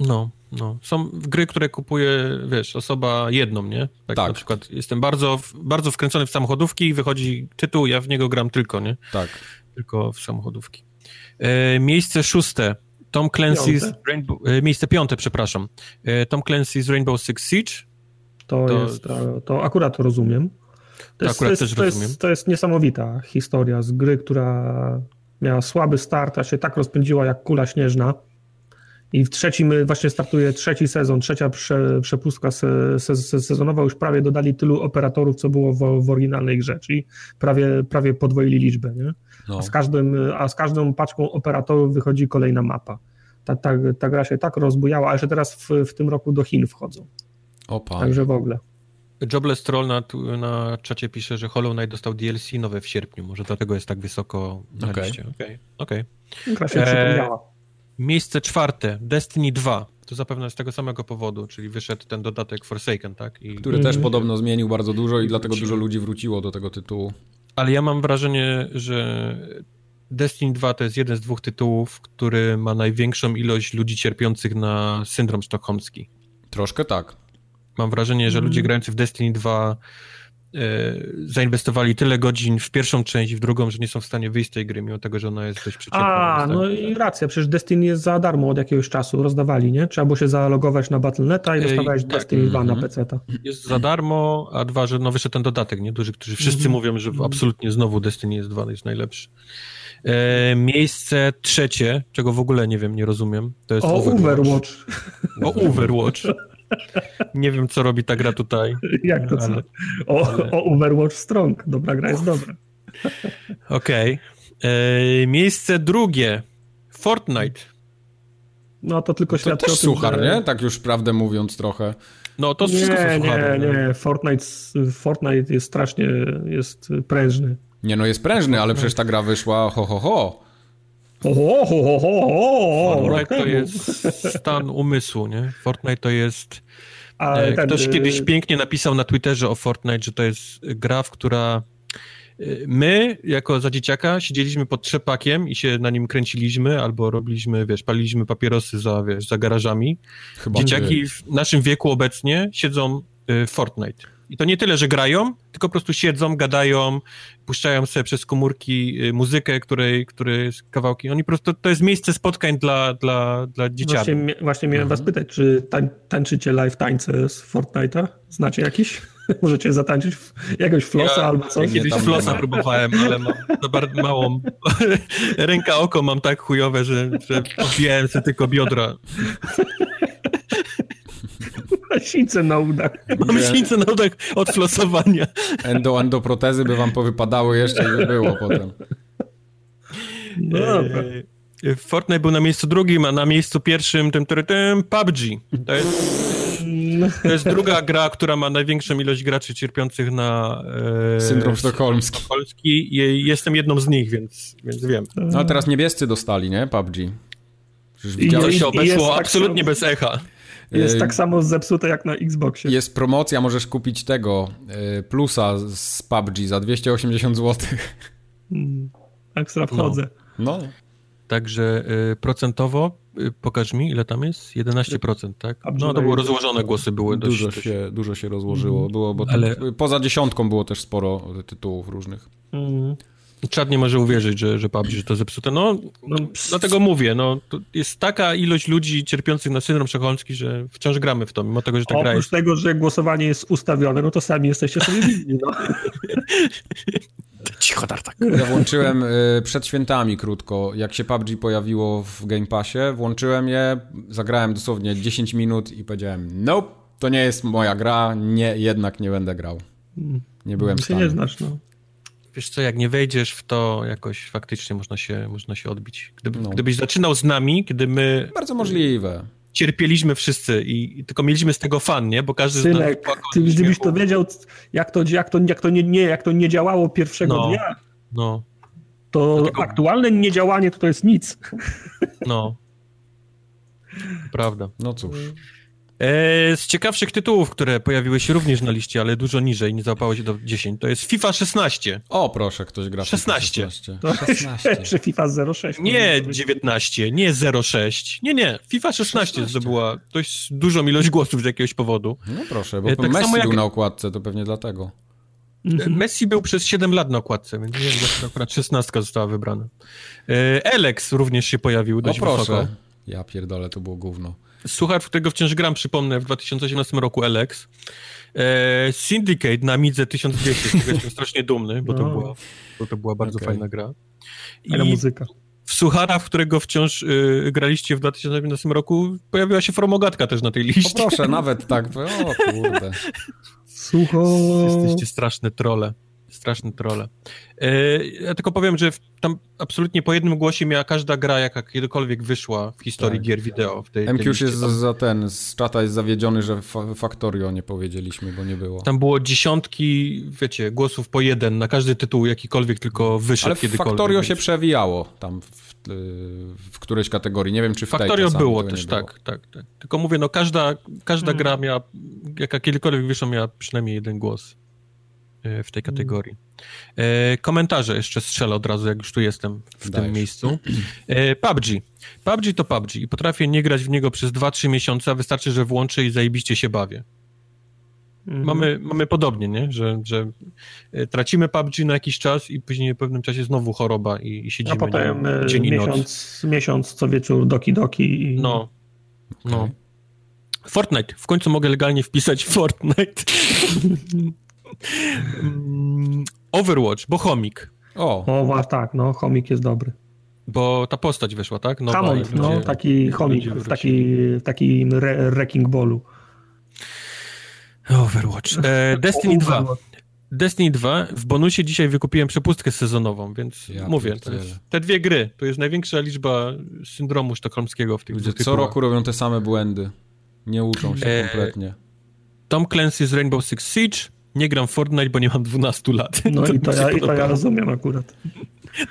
No, no. Są gry, które kupuje, wiesz, osoba jedną, nie? Tak, tak. Na przykład jestem bardzo, bardzo wkręcony w samochodówki i wychodzi tytuł, ja w niego gram tylko, nie? Tak. Tylko w samochodówki. E, miejsce szóste. Tom Clancy's Rainbow, e, miejsce piąte, przepraszam. E, Tom Clancy's Rainbow Six Siege. To, to, jest, to, to akurat rozumiem. To, jest, to, jest, to, jest, to jest niesamowita historia z gry, która miała słaby start, a się tak rozpędziła jak kula śnieżna. I w trzecim właśnie startuje trzeci sezon, trzecia prze, przepustka se, se, sezonowa. Już prawie dodali tylu operatorów, co było w, w oryginalnej grze, czyli prawie, prawie podwoili liczbę. Nie? No. A, z każdym, a z każdą paczką operatorów wychodzi kolejna mapa. Ta, ta, ta gra się tak rozbujała, a jeszcze teraz w, w tym roku do Chin wchodzą. Opa. Także w ogóle. Jobless Troll na, na czacie pisze, że Hollow Knight dostał DLC nowe w sierpniu. Może dlatego jest tak wysoko na okay. liście. Okej, okay. okay. e, Miejsce czwarte, Destiny 2. To zapewne z tego samego powodu, czyli wyszedł ten dodatek Forsaken, tak? I... Który też podobno zmienił bardzo dużo i dlatego dużo ludzi wróciło do tego tytułu. Ale ja mam wrażenie, że Destiny 2 to jest jeden z dwóch tytułów, który ma największą ilość ludzi cierpiących na syndrom sztokholmski. Troszkę tak. Mam wrażenie, że ludzie mm. grający w Destiny 2 e, zainwestowali tyle godzin w pierwszą część i w drugą, że nie są w stanie wyjść z tej gry, mimo tego, że ona jest dość przeciętna. A, no i racja, przecież Destiny jest za darmo od jakiegoś czasu, rozdawali, nie? Trzeba było się zalogować na Battle.neta i dostawałeś tak. Destiny 2 na mhm. PC-ta. Jest za darmo, a dwa, że no wyszedł ten dodatek, nie? Duży, którzy wszyscy mm -hmm. mówią, że absolutnie znowu Destiny jest 2 jest najlepszy. E, miejsce trzecie, czego w ogóle nie wiem, nie rozumiem, to jest o, Overwatch. Overwatch. O Overwatch. Nie wiem, co robi ta gra tutaj. Jak to ale, o, ale... o Overwatch Strong. Dobra gra jest dobra. Okej. Okay. Miejsce drugie. Fortnite. No to tylko świadczy to też o tym, suchar, że... nie? Tak już prawdę mówiąc trochę. No to wszystko nie, Nie, nie, Fortnite, Fortnite jest strasznie jest prężny. Nie no, jest prężny, ale przecież ta gra wyszła ho, ho, ho. Fortnite to jest stan umysłu, nie? Fortnite to jest... E, ktoś ten... kiedyś pięknie napisał na Twitterze o Fortnite, że to jest gra, w która e, my, jako za dzieciaka, siedzieliśmy pod trzepakiem i się na nim kręciliśmy, albo robiliśmy, wiesz, paliliśmy papierosy za, wiesz, za garażami. Chyba Dzieciaki nie. w naszym wieku obecnie siedzą w Fortnite. I to nie tyle, że grają, tylko po prostu siedzą, gadają, puszczają sobie przez komórki y, muzykę, której, której kawałki. Oni po prostu, to jest miejsce spotkań dla, dla, dla dzieciaków. Właśnie, właśnie miałem mhm. was pytać, czy tań, tańczycie live tańce z Fortnite'a? Znacie jakiś? Możecie zatańczyć jakiegoś flosa ja, albo coś? Ja kiedyś flosa próbowałem, ale mam za bardzo małą ręka, oko mam tak chujowe, że, że sobie tylko biodra. Sińce na udach. Mam sińce na udach od flosowania. Endo, endoprotezy by wam powypadały jeszcze i by było potem. No dobra. Fortnite był na miejscu drugim, a na miejscu pierwszym tym, tym, tym PUBG. To jest, to jest druga gra, która ma największą ilość graczy cierpiących na e, Syndrom sztokholmski. Jestem jedną z nich, więc, więc wiem. No a teraz niebiescy dostali, nie? PUBG. Przecież widziałeś, się obeszło tak absolutnie bez echa. Jest Ej. tak samo zepsute jak na Xboxie. jest promocja, możesz kupić tego y, plusa z PUBG za 280 zł. Mm, Ekstra wchodzę. No, Także y, procentowo, pokaż mi, ile tam jest? 11%, tak? No to było jest- rozłożone głosy, były dość... dużo dość... się, dużo się rozłożyło. Było, bo Ale- poza dziesiątką było też sporo tytułów różnych. Mm. Czad nie może uwierzyć, że, że PUBG że to zepsute. No, No, dlatego mówię, no, to jest taka ilość ludzi cierpiących na syndrom sztokholmski, że wciąż gramy w to, mimo tego, że ta gra Oprócz jest... tego, że głosowanie jest ustawione, no to sami jesteście sobie winni. No. Cicho, tartak. Ja włączyłem y, przed świętami krótko, jak się PUBG pojawiło w Game Passie, włączyłem je, zagrałem dosłownie 10 minut i powiedziałem, nope, to nie jest moja gra, nie, jednak nie będę grał. Nie byłem w stanie. nie znasz, no. Wiesz co, jak nie wejdziesz w to, jakoś faktycznie można się, można się odbić. Gdyby, No. Gdybyś zaczynał z nami, kiedy my Bardzo możliwe. cierpieliśmy wszyscy i, i tylko mieliśmy z tego fan, nie? Bo każdy z nas Synek, ty, gdybyś to wiedział, jak to, jak to, jak to, nie, nie, jak to nie działało pierwszego No. dnia, No, to Dlatego- aktualne niedziałanie to, to jest nic. no. Prawda. No cóż. E, z ciekawszych tytułów, które pojawiły się również na liście, ale dużo niżej, nie załapało się do 10, to jest FIFA 16. O, proszę, ktoś gra w 16. 16. To 16. Czy FIFA 06. Nie 19, nie 06, nie, nie, FIFA 16 16. zdobyła dość dużą ilość głosów z jakiegoś powodu. No proszę, bo E, tak Messi jak- był na okładce, to pewnie dlatego. E, Messi był przez 7 lat na okładce, więc nie wiem, dlaczego akurat 16 została wybrana. E, Alex również się pojawił O dość proszę. wysoko. Ja pierdolę, to było gówno. Słuchacz, w którego wciąż gram, przypomnę, w 2018 roku Alex. E, Syndicate na Midze 1200, z którego jestem strasznie dumny, bo to No. była, bo to była bardzo Okej. fajna gra. Ale I muzyka. w Suchara, w którego wciąż y, graliście w 2015 roku, pojawiła się Formogatka też na tej O liście. proszę, nawet tak. O kurde. Sucho. Jesteście straszne trole. Straszne trole. E, ja tylko powiem, że w, tam absolutnie po jednym głosie miała każda gra, jaka kiedykolwiek wyszła w historii Tak. gier wideo. W tej, tej MQ liście. jest tam, za ten, z czata jest zawiedziony, że fa Factorio nie powiedzieliśmy, bo nie było. tam było dziesiątki, wiecie, głosów po jeden na każdy tytuł, jakikolwiek tylko wyszedł Ale w kiedykolwiek. Factorio więc- się przewijało tam w, w którejś kategorii. Nie wiem, czy w tej Factorio czasami było też, było. tak, tak, tak. Tylko mówię, no każda, każda Mm. gra miała, jaka kiedykolwiek wyszła, miała przynajmniej jeden głos w tej kategorii. E, komentarze jeszcze strzelę od razu, jak już tu jestem w Dajesz. tym miejscu. E, PUBG. PUBG to PUBG i potrafię nie grać w niego przez 2-3 miesiące, a wystarczy, że włączę i zajebiście się bawię. Mhm. Mamy, mamy podobnie, nie? Że, że e, tracimy PUBG na jakiś czas i później w pewnym czasie znowu choroba i, i siedzimy A potem nie, dzień miesiąc, miesiąc co wieczór doki doki. I... No. No. Fortnite. W końcu mogę legalnie wpisać Fortnite. Mm, Overwatch, bo chomik. O, O, tak, no, chomik jest dobry. Bo ta postać wyszła, tak? Nowa Hammond, no, ludzie- taki chomik w, taki, w takim re, wrecking ballu. Overwatch. E, Destiny 2. Overwatch. Destiny 2. W bonusie dzisiaj wykupiłem przepustkę sezonową, więc Ja mówię, jest, te dwie gry, to jest największa liczba syndromu sztokholmskiego w tych ludzie co roku robią te same błędy. Nie uczą się E, kompletnie. Tom Clancy's Rainbow Six Siege. Nie gram w Fortnite, bo nie mam 12 lat. No i mi to, ja, i to ja rozumiem akurat.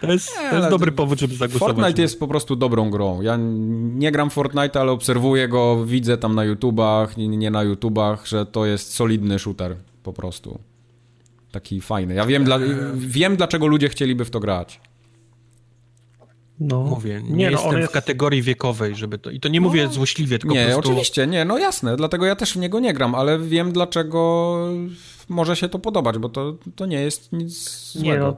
To jest, to ale jest dobry to- powód, żeby zagłosować. Fortnite jest po prostu dobrą grą. Ja nie gram w Fortnite, ale obserwuję go, widzę tam na YouTubach, nie, nie na YouTubach, że to jest solidny shooter po prostu. Taki fajny. Ja wiem, dla, wiem dlaczego ludzie chcieliby w to grać. No. Mówię, nie, Nie, no, jestem on w jest- kategorii wiekowej, żeby to... I to nie mówię złośliwie, tylko Nie, po prostu... oczywiście, nie, no jasne, dlatego ja też w niego nie gram, ale wiem dlaczego może się to podobać, bo to, to nie jest nic Nie, złego. no,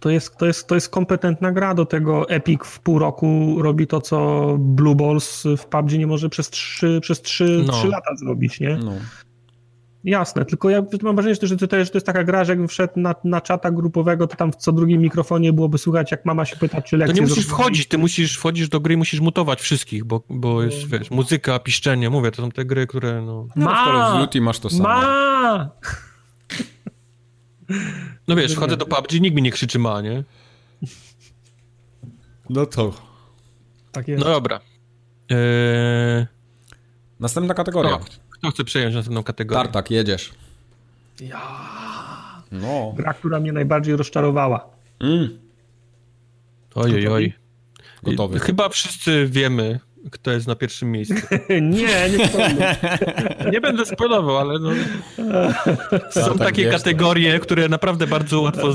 to jest, to, jest, to jest kompetentna gra do tego. Epic w pół roku robi to, co Blue Balls w PUBG nie może przez trzy, przez trzy, No. trzy lata zrobić, nie? No. Jasne, tylko ja mam wrażenie, że to, to, że to jest taka gra, że jakbym wszedł na, na czata grupowego, to tam w co drugim mikrofonie byłoby słychać, jak mama się pyta, czy lekcje... To nie musisz wchodzić, ty musisz wchodzisz do gry i musisz mutować wszystkich, bo, bo jest, wiesz, muzyka, piszczenie, mówię, to są te gry, które no... no ma! W Call of Duty masz to samo. Ma! No wiesz, wchodzę do PUBG, nikt mi nie krzyczy ma, nie? No to... Tak jest. No dobra. Eee... Następna kategoria. Kto, kto chce przejąć następną kategorię? Tartak, jedziesz. Ja. No. Gra, która mnie najbardziej rozczarowała. Mm. Ojej, oj. Gotowy. Chyba wszyscy wiemy, kto jest na pierwszym miejscu. nie, nie nie będę spoilował, ale no... są tak takie wiesz, kategorie, tak. które naprawdę bardzo łatwo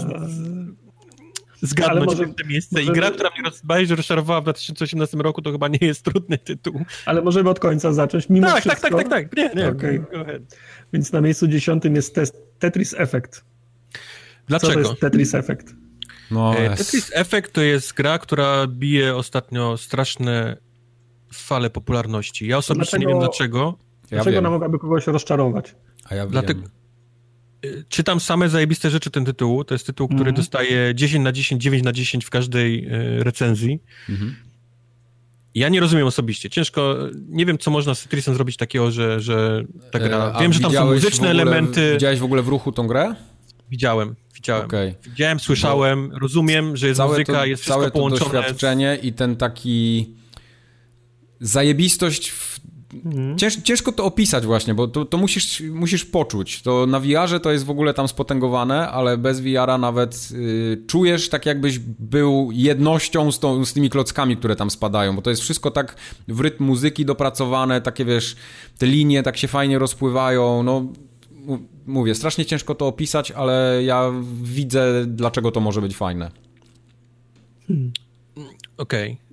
zgadnąć może, te miejsce. I gra, która mnie bardziej rozczarowała w 2018 roku, to chyba nie jest trudny tytuł. Ale możemy od końca zacząć, mimo tak, wszystko. Tak, tak, tak, tak. Nie, nie, okay. Więc na miejscu dziesiątym jest Tetris Effect. Dlaczego? Co to jest Tetris Effect? No, e, Tetris Effect to jest gra, która bije ostatnio straszne fale popularności. Ja osobiście dlaczego, nie wiem dlaczego. Dlaczego ja ona mogłaby kogoś rozczarować? A ja Dlatego, wiem. Czytam same zajebiste rzeczy ten tytuł. To jest tytuł, który mm. dostaje 10 na 10, 9 na 10 w każdej e, recenzji. -hmm. Ja nie rozumiem osobiście. Ciężko, nie wiem, co można z Tetrisem zrobić takiego, że, że ta gra... E, wiem, że tam są muzyczne ogóle, elementy. Widziałeś w ogóle w ruchu tą grę? Widziałem, widziałem. Okay. Widziałem, słyszałem, rozumiem, że jest muzyka, to, jest wszystko całe połączone. Całe doświadczenie i ten taki zajebistość w Mhm. Cięż, ciężko to opisać właśnie, bo to, to, musisz, musisz poczuć. To na VR-ze to jest w ogóle tam spotęgowane, ale bez VR-a nawet y, czujesz tak jakbyś był jednością z, tą, z tymi klockami, które tam spadają, bo to jest wszystko tak w rytm muzyki dopracowane, takie wiesz, te linie tak się fajnie rozpływają, no mówię, strasznie ciężko to opisać, ale ja widzę, dlaczego to może być fajne. Hmm. Okej. Okay.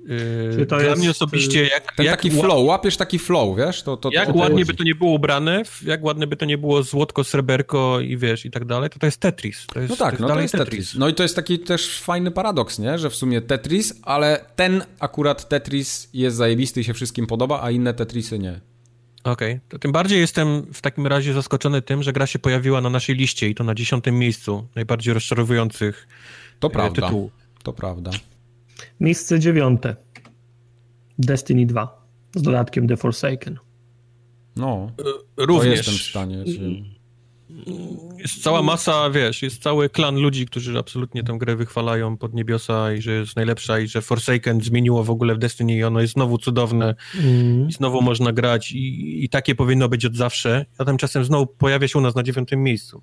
Yy, dla jest, mnie osobiście, jak. Ten jak taki flow, łapiesz taki flow, wiesz? To, to, jak to ładnie by to nie było ubrane, jak ładne by to nie było złotko, sreberko i wiesz, i tak dalej, to to jest Tetris. To jest, no tak, to no to jest Tetris. Tetris. No i to jest taki też fajny paradoks, nie? Że w sumie Tetris, ale ten akurat Tetris jest zajebisty i się wszystkim podoba, a inne Tetrisy nie. Okej, okay. to tym bardziej jestem w takim razie zaskoczony tym, że gra się pojawiła na naszej liście i to na dziesiątym miejscu najbardziej rozczarowujących to prawda. tytułów. To prawda. Miejsce dziewiąte. Destiny 2 z dodatkiem The Forsaken. No, e, również. jestem w stanie. Jest cała masa, wiesz, jest cały klan ludzi, którzy absolutnie tę grę wychwalają pod niebiosa i że jest najlepsza i że Forsaken zmieniło w ogóle w Destiny i ono jest znowu cudowne mm. i znowu można grać i, i takie powinno być od zawsze, a tymczasem znowu pojawia się u nas na dziewiątym miejscu.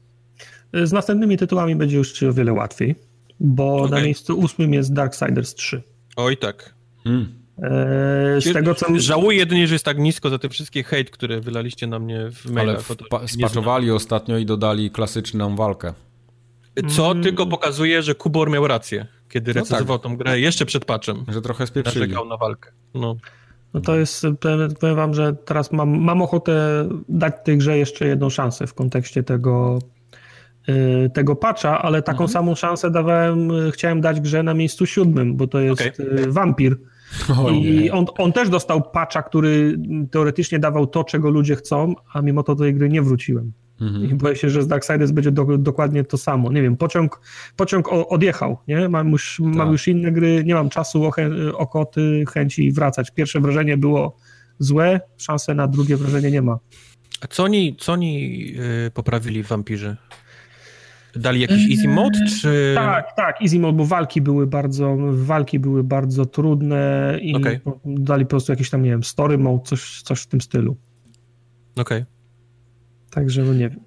Z następnymi tytułami będzie już o wiele łatwiej bo okay. na miejscu ósmym jest Darksiders 3. Oj tak. Hmm. Eee, z tego, co... Żałuję jedynie, że jest tak nisko za te wszystkie hejt, które wylaliście na mnie w mailach. Ale spaczowali ostatnio i dodali klasyczną walkę. Co hmm. tylko pokazuje, że Kubor miał rację, kiedy recenzował no tak. tą grę jeszcze przed patchem. Że trochę spieprzyli. Narzekał na walkę. No. No to jest, powiem wam, że teraz mam, mam ochotę dać tej grze jeszcze jedną szansę w kontekście tego tego patcha, ale taką mhm. samą szansę dawałem, y, chciałem dać grze na miejscu siódmym, bo to jest okay. Vampir. I on, on też dostał patcha, który teoretycznie dawał to, czego ludzie chcą, a mimo to do tej gry nie wróciłem. Mhm. I boję się, że z Darksiders będzie do, dokładnie to samo. Nie wiem, pociąg, pociąg odjechał, nie? Mam już, tak. mam już inne gry, nie mam czasu, okoty, chęci wracać. Pierwsze wrażenie było złe, szanse na drugie wrażenie nie ma. A co oni, co oni yy, poprawili w Wampirze? Dali jakiś easy mode, czy... Tak, tak, easy mode, bo walki były bardzo, walki były bardzo trudne i okay. dali po prostu jakiś tam, nie wiem, story mode, coś, coś w tym stylu. Okej. Okay. Także, no nie wiem.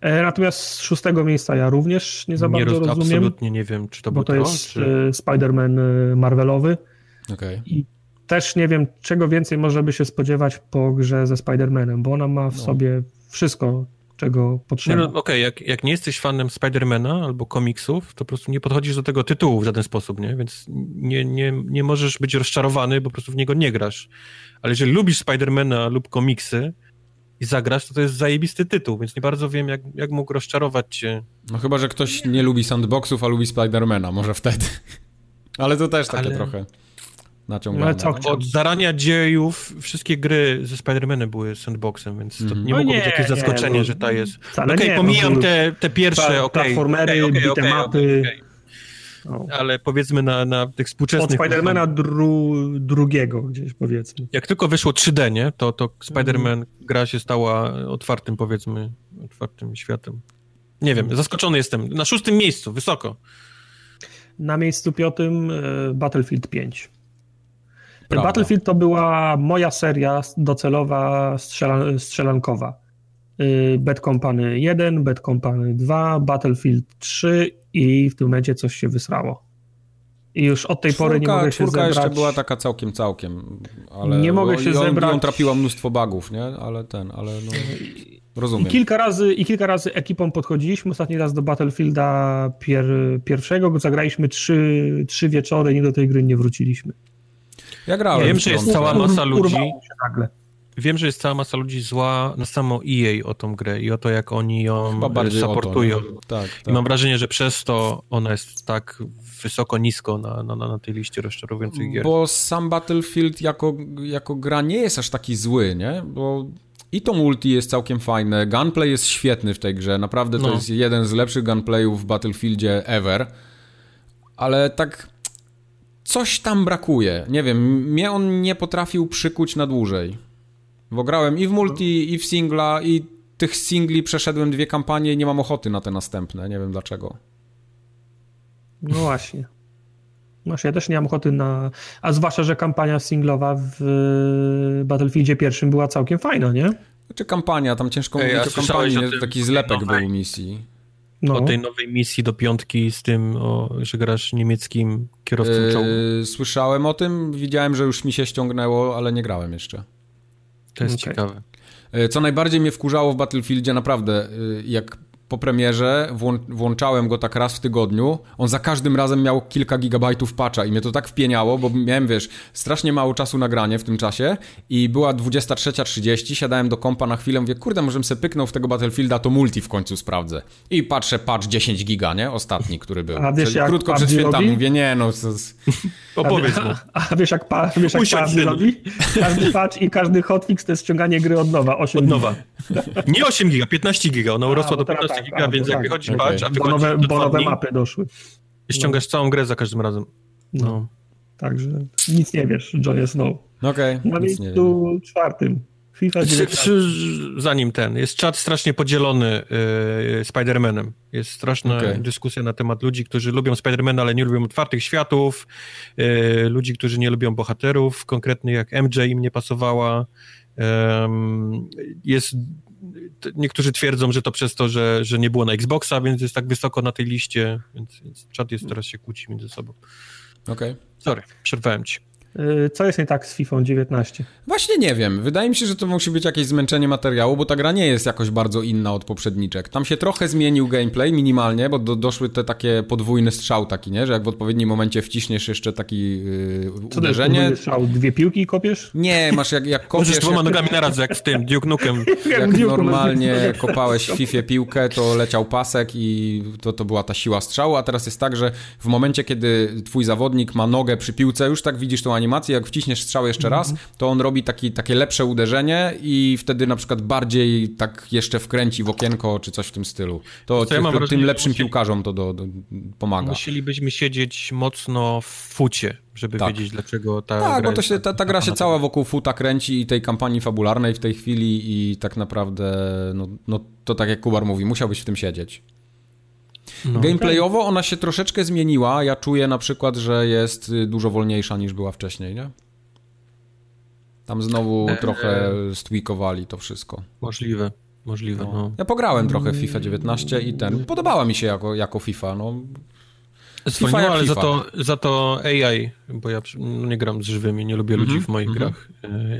E, natomiast z szóstego miejsca ja również nie za nie bardzo roz, rozumiem. Absolutnie nie wiem, czy to Bo to jest czy... E, Spider-Man e, Marvelowy. Okay. I też nie wiem, czego więcej można by się spodziewać po grze ze Spider-Manem, bo ona ma w no. sobie wszystko, czego potrzeba. No, Okej, okay. jak, jak nie jesteś fanem Spidermana albo komiksów, to po prostu nie podchodzisz do tego tytułu w żaden sposób, nie? Więc nie, nie, nie możesz być rozczarowany, bo po prostu w niego nie grasz. Ale jeżeli lubisz Spidermana lub komiksy i zagrasz, to to jest zajebisty tytuł, więc nie bardzo wiem, jak, jak mógł rozczarować cię. No chyba, że ktoś nie lubi sandboxów, a lubi Spidermana, może wtedy. Ale to też takie Ale... trochę... naciągane. No, co Od zarania dziejów wszystkie gry ze Spider-Manem były sandboxem, więc to Mhm. nie No mogło nie, być jakieś nie, zaskoczenie, no. że ta jest. Okej, nie, pomijam no, te, te pierwsze, okej. platformery, okej, okej, okej, beatemapy. okej, okej. No. Ale powiedzmy na, na tych Od współczesnych... Spidermana dru, drugiego gdzieś powiedzmy. Jak tylko wyszło 3D, nie? To, to Spider-Man Mhm. gra się stała otwartym, powiedzmy, otwartym światem. Nie wiem, zaskoczony jestem. Na szóstym miejscu, wysoko. Na miejscu piątym e, Battlefield 5. Prawda. Battlefield to była moja seria docelowa strzela, strzelankowa. Y, Bad Company 1, Bad Company 2, Battlefield 3 i w tym momencie coś się wysrało. I już od tej pory nie Czwórka- mogę się czwórka zebrać. jeszcze była taka całkiem, całkiem, ale Nie mogę bo się i on, zebrać. I on trapiła mnóstwo bugów, nie? Ale ten, ale no, I rozumiem. kilka, razy, I kilka razy ekipą podchodziliśmy. Ostatni raz do Battlefielda pier, pierwszego. Zagraliśmy trzy, trzy wieczory i do tej gry nie wróciliśmy. Ja grałem. Wiem, że jest cała masa ludzi. Wiem, że jest cała masa ludzi zła na samo EA o tą grę i o to, jak oni ją supportują. Nie? tak, I tak. mam wrażenie, że przez to ona jest tak wysoko, nisko na, na, na tej liście rozczarowujących gier. Bo sam Battlefield jako, jako gra nie jest aż taki zły, nie? Bo i to multi jest całkiem fajne, gunplay jest świetny w tej grze, naprawdę to No. jest jeden z lepszych gunplayów w Battlefieldzie ever, ale tak coś tam brakuje, nie wiem, mnie on nie potrafił przykuć na dłużej, bo grałem i w multi, i w singla, i tych singli przeszedłem dwie kampanie i nie mam ochoty na te następne, nie wiem dlaczego. No właśnie. Właśnie, ja też nie mam ochoty na... A zwłaszcza, że kampania singlowa w y, Battlefieldzie pierwszym była całkiem fajna, nie? Czy kampania, tam ciężko Ej, mówić o słyszałeś kampanii, o tym taki zlepek był misji. No. O tej nowej misji do piątki z tym, o, że grasz niemieckim kierowcą czołgu. Yy, słyszałem o tym, widziałem, że już mi się ściągnęło, ale nie grałem jeszcze. To jest okej. ciekawe. Yy, Co najbardziej mnie wkurzało w Battlefieldzie, naprawdę, yy, jak po premierze włą- włączałem go tak raz w tygodniu, on za każdym razem miał kilka gigabajtów patcha i mnie to tak wpieniało, bo miałem, wiesz, strasznie mało czasu na granie w tym czasie i była 23.30, siadałem do kompa na chwilę, mówię, kurde, możem se pyknął w tego Battlefielda, to multi w końcu sprawdzę. I patrzę, patch 10 giga, nie? Ostatni, który był. A wiesz, jak Krótko przed świętami, robi? mówię, nie no, z... Opowiedz mu. A, a wiesz jak, pa, wiesz jak Usiądź, robi? Każdy patch i każdy hotfix to jest ściąganie gry od nowa. 8 Od nowa. Nie 8 giga, 15 giga. Ona urosła do teraz 15 tak, giga, więc bo jak wychodzi okej. patch, a Bo wychodzi nowe, do bo nowe dni, mapy doszły. ściągasz całą grę za każdym razem. No. No. Także nic nie wiesz, Joy Snow. Okej, Na nic nie wiem. miejscu czwartym. FIFA Czy- 19. czy- Zanim ten, jest czat strasznie podzielony yy, Spider-Manem. Jest straszna Okej. dyskusja na temat ludzi, którzy lubią Spider-Mana, ale nie lubią otwartych światów, yy, ludzi, którzy nie lubią bohaterów, konkretnie jak MJ im nie pasowała. Ym, jest, niektórzy twierdzą, że to przez to, że, że nie było na Xboxa, więc jest tak wysoko na tej liście, więc, więc czat jest teraz się kłóci między sobą. Okej. Sorry, przerwałem ci. Y, Co jest nie tak z FIFA 19? Właśnie nie wiem. Wydaje mi się, że to musi być jakieś zmęczenie materiału, bo ta gra nie jest jakoś bardzo inna od poprzedniczek. Tam się trochę zmienił gameplay, minimalnie, bo do, doszły te takie podwójny strzał taki, nie? Że jak w odpowiednim momencie wciśniesz jeszcze taki yy, Co uderzenie... podwójny strzał? Dwie piłki kopiesz? Nie, masz jak, jak kopiesz... Możesz dwoma jak, nogami naraz, jak w tym Duke Nukem. jak normalnie kopałeś w FIFA piłkę, to leciał pasek i to, to była ta siła strzału, a teraz jest tak, że w momencie, kiedy twój zawodnik ma nogę przy piłce, już tak widzisz tą animację, jak wciśniesz strzał jeszcze raz, to on robi taki, takie lepsze uderzenie i wtedy na przykład bardziej tak jeszcze wkręci w okienko, czy coś w tym stylu. To ja tym, wrażenie, lepszym musi- piłkarzom to do, do, pomaga. Musielibyśmy siedzieć mocno w fucie, żeby Tak. wiedzieć, dlaczego ta Tak, gra bo to się, tak ta, ta gra się cała wokół futa kręci i tej kampanii fabularnej w tej chwili i tak naprawdę, no, no to tak jak Kubar mówi, musiałbyś w tym siedzieć. No. Gameplayowo ona się troszeczkę zmieniła. Ja czuję na przykład, że jest y, dużo wolniejsza niż była wcześniej, nie? Tam znowu E, trochę stwikowali to wszystko. Możliwe, możliwe, no. Ja pograłem trochę w FIFA 19 i ten. Podobała mi się jako, jako FIFA, no. Zwolniło, jak ale za FIFA. to, za to AI, bo ja no, nie gram z żywymi, nie lubię ludzi Mhm, w moich mhm. grach.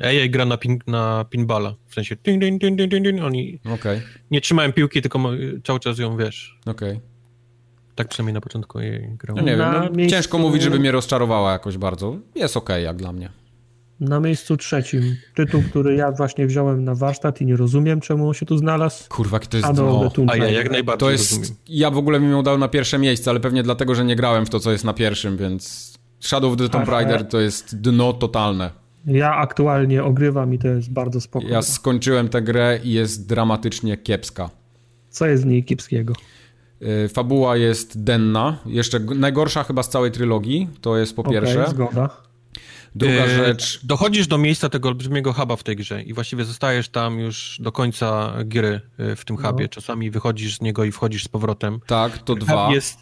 E, AI gra na, pin, na pinballa, w sensie ding, ding, ding, ding, ding, oni Okej, nie trzymają piłki, tylko cały czas ją, wiesz, okej. Tak przynajmniej na początku AI grał. No nie wiem, no, miejscu- ciężko mówić, żeby mnie rozczarowała jakoś bardzo. Jest okej jak dla mnie. Na miejscu trzecim. Tytuł, który ja właśnie wziąłem na warsztat i nie rozumiem, czemu on się tu znalazł. Kurwa, to jest... No, A ja jak najbardziej to jest... rozumiem. Ja w ogóle bym ją dał na pierwsze miejsce, ale pewnie dlatego, że nie grałem w to, co jest na pierwszym, więc... Shadow of the Tomb Raider to jest dno totalne. Ja aktualnie ogrywam i to jest bardzo spokojne. Ja skończyłem tę grę i jest dramatycznie kiepska. Co jest w niej kiepskiego? Y, fabuła jest denna. Jeszcze najgorsza chyba z całej trylogii, to jest po okay, pierwsze. zgoda. Druga yy, rzecz. Dochodzisz do miejsca tego olbrzymiego huba w tej grze i właściwie zostajesz tam już do końca gry y, w tym no. hubie. Czasami wychodzisz z niego i wchodzisz z powrotem. Tak, to dwa. Hub jest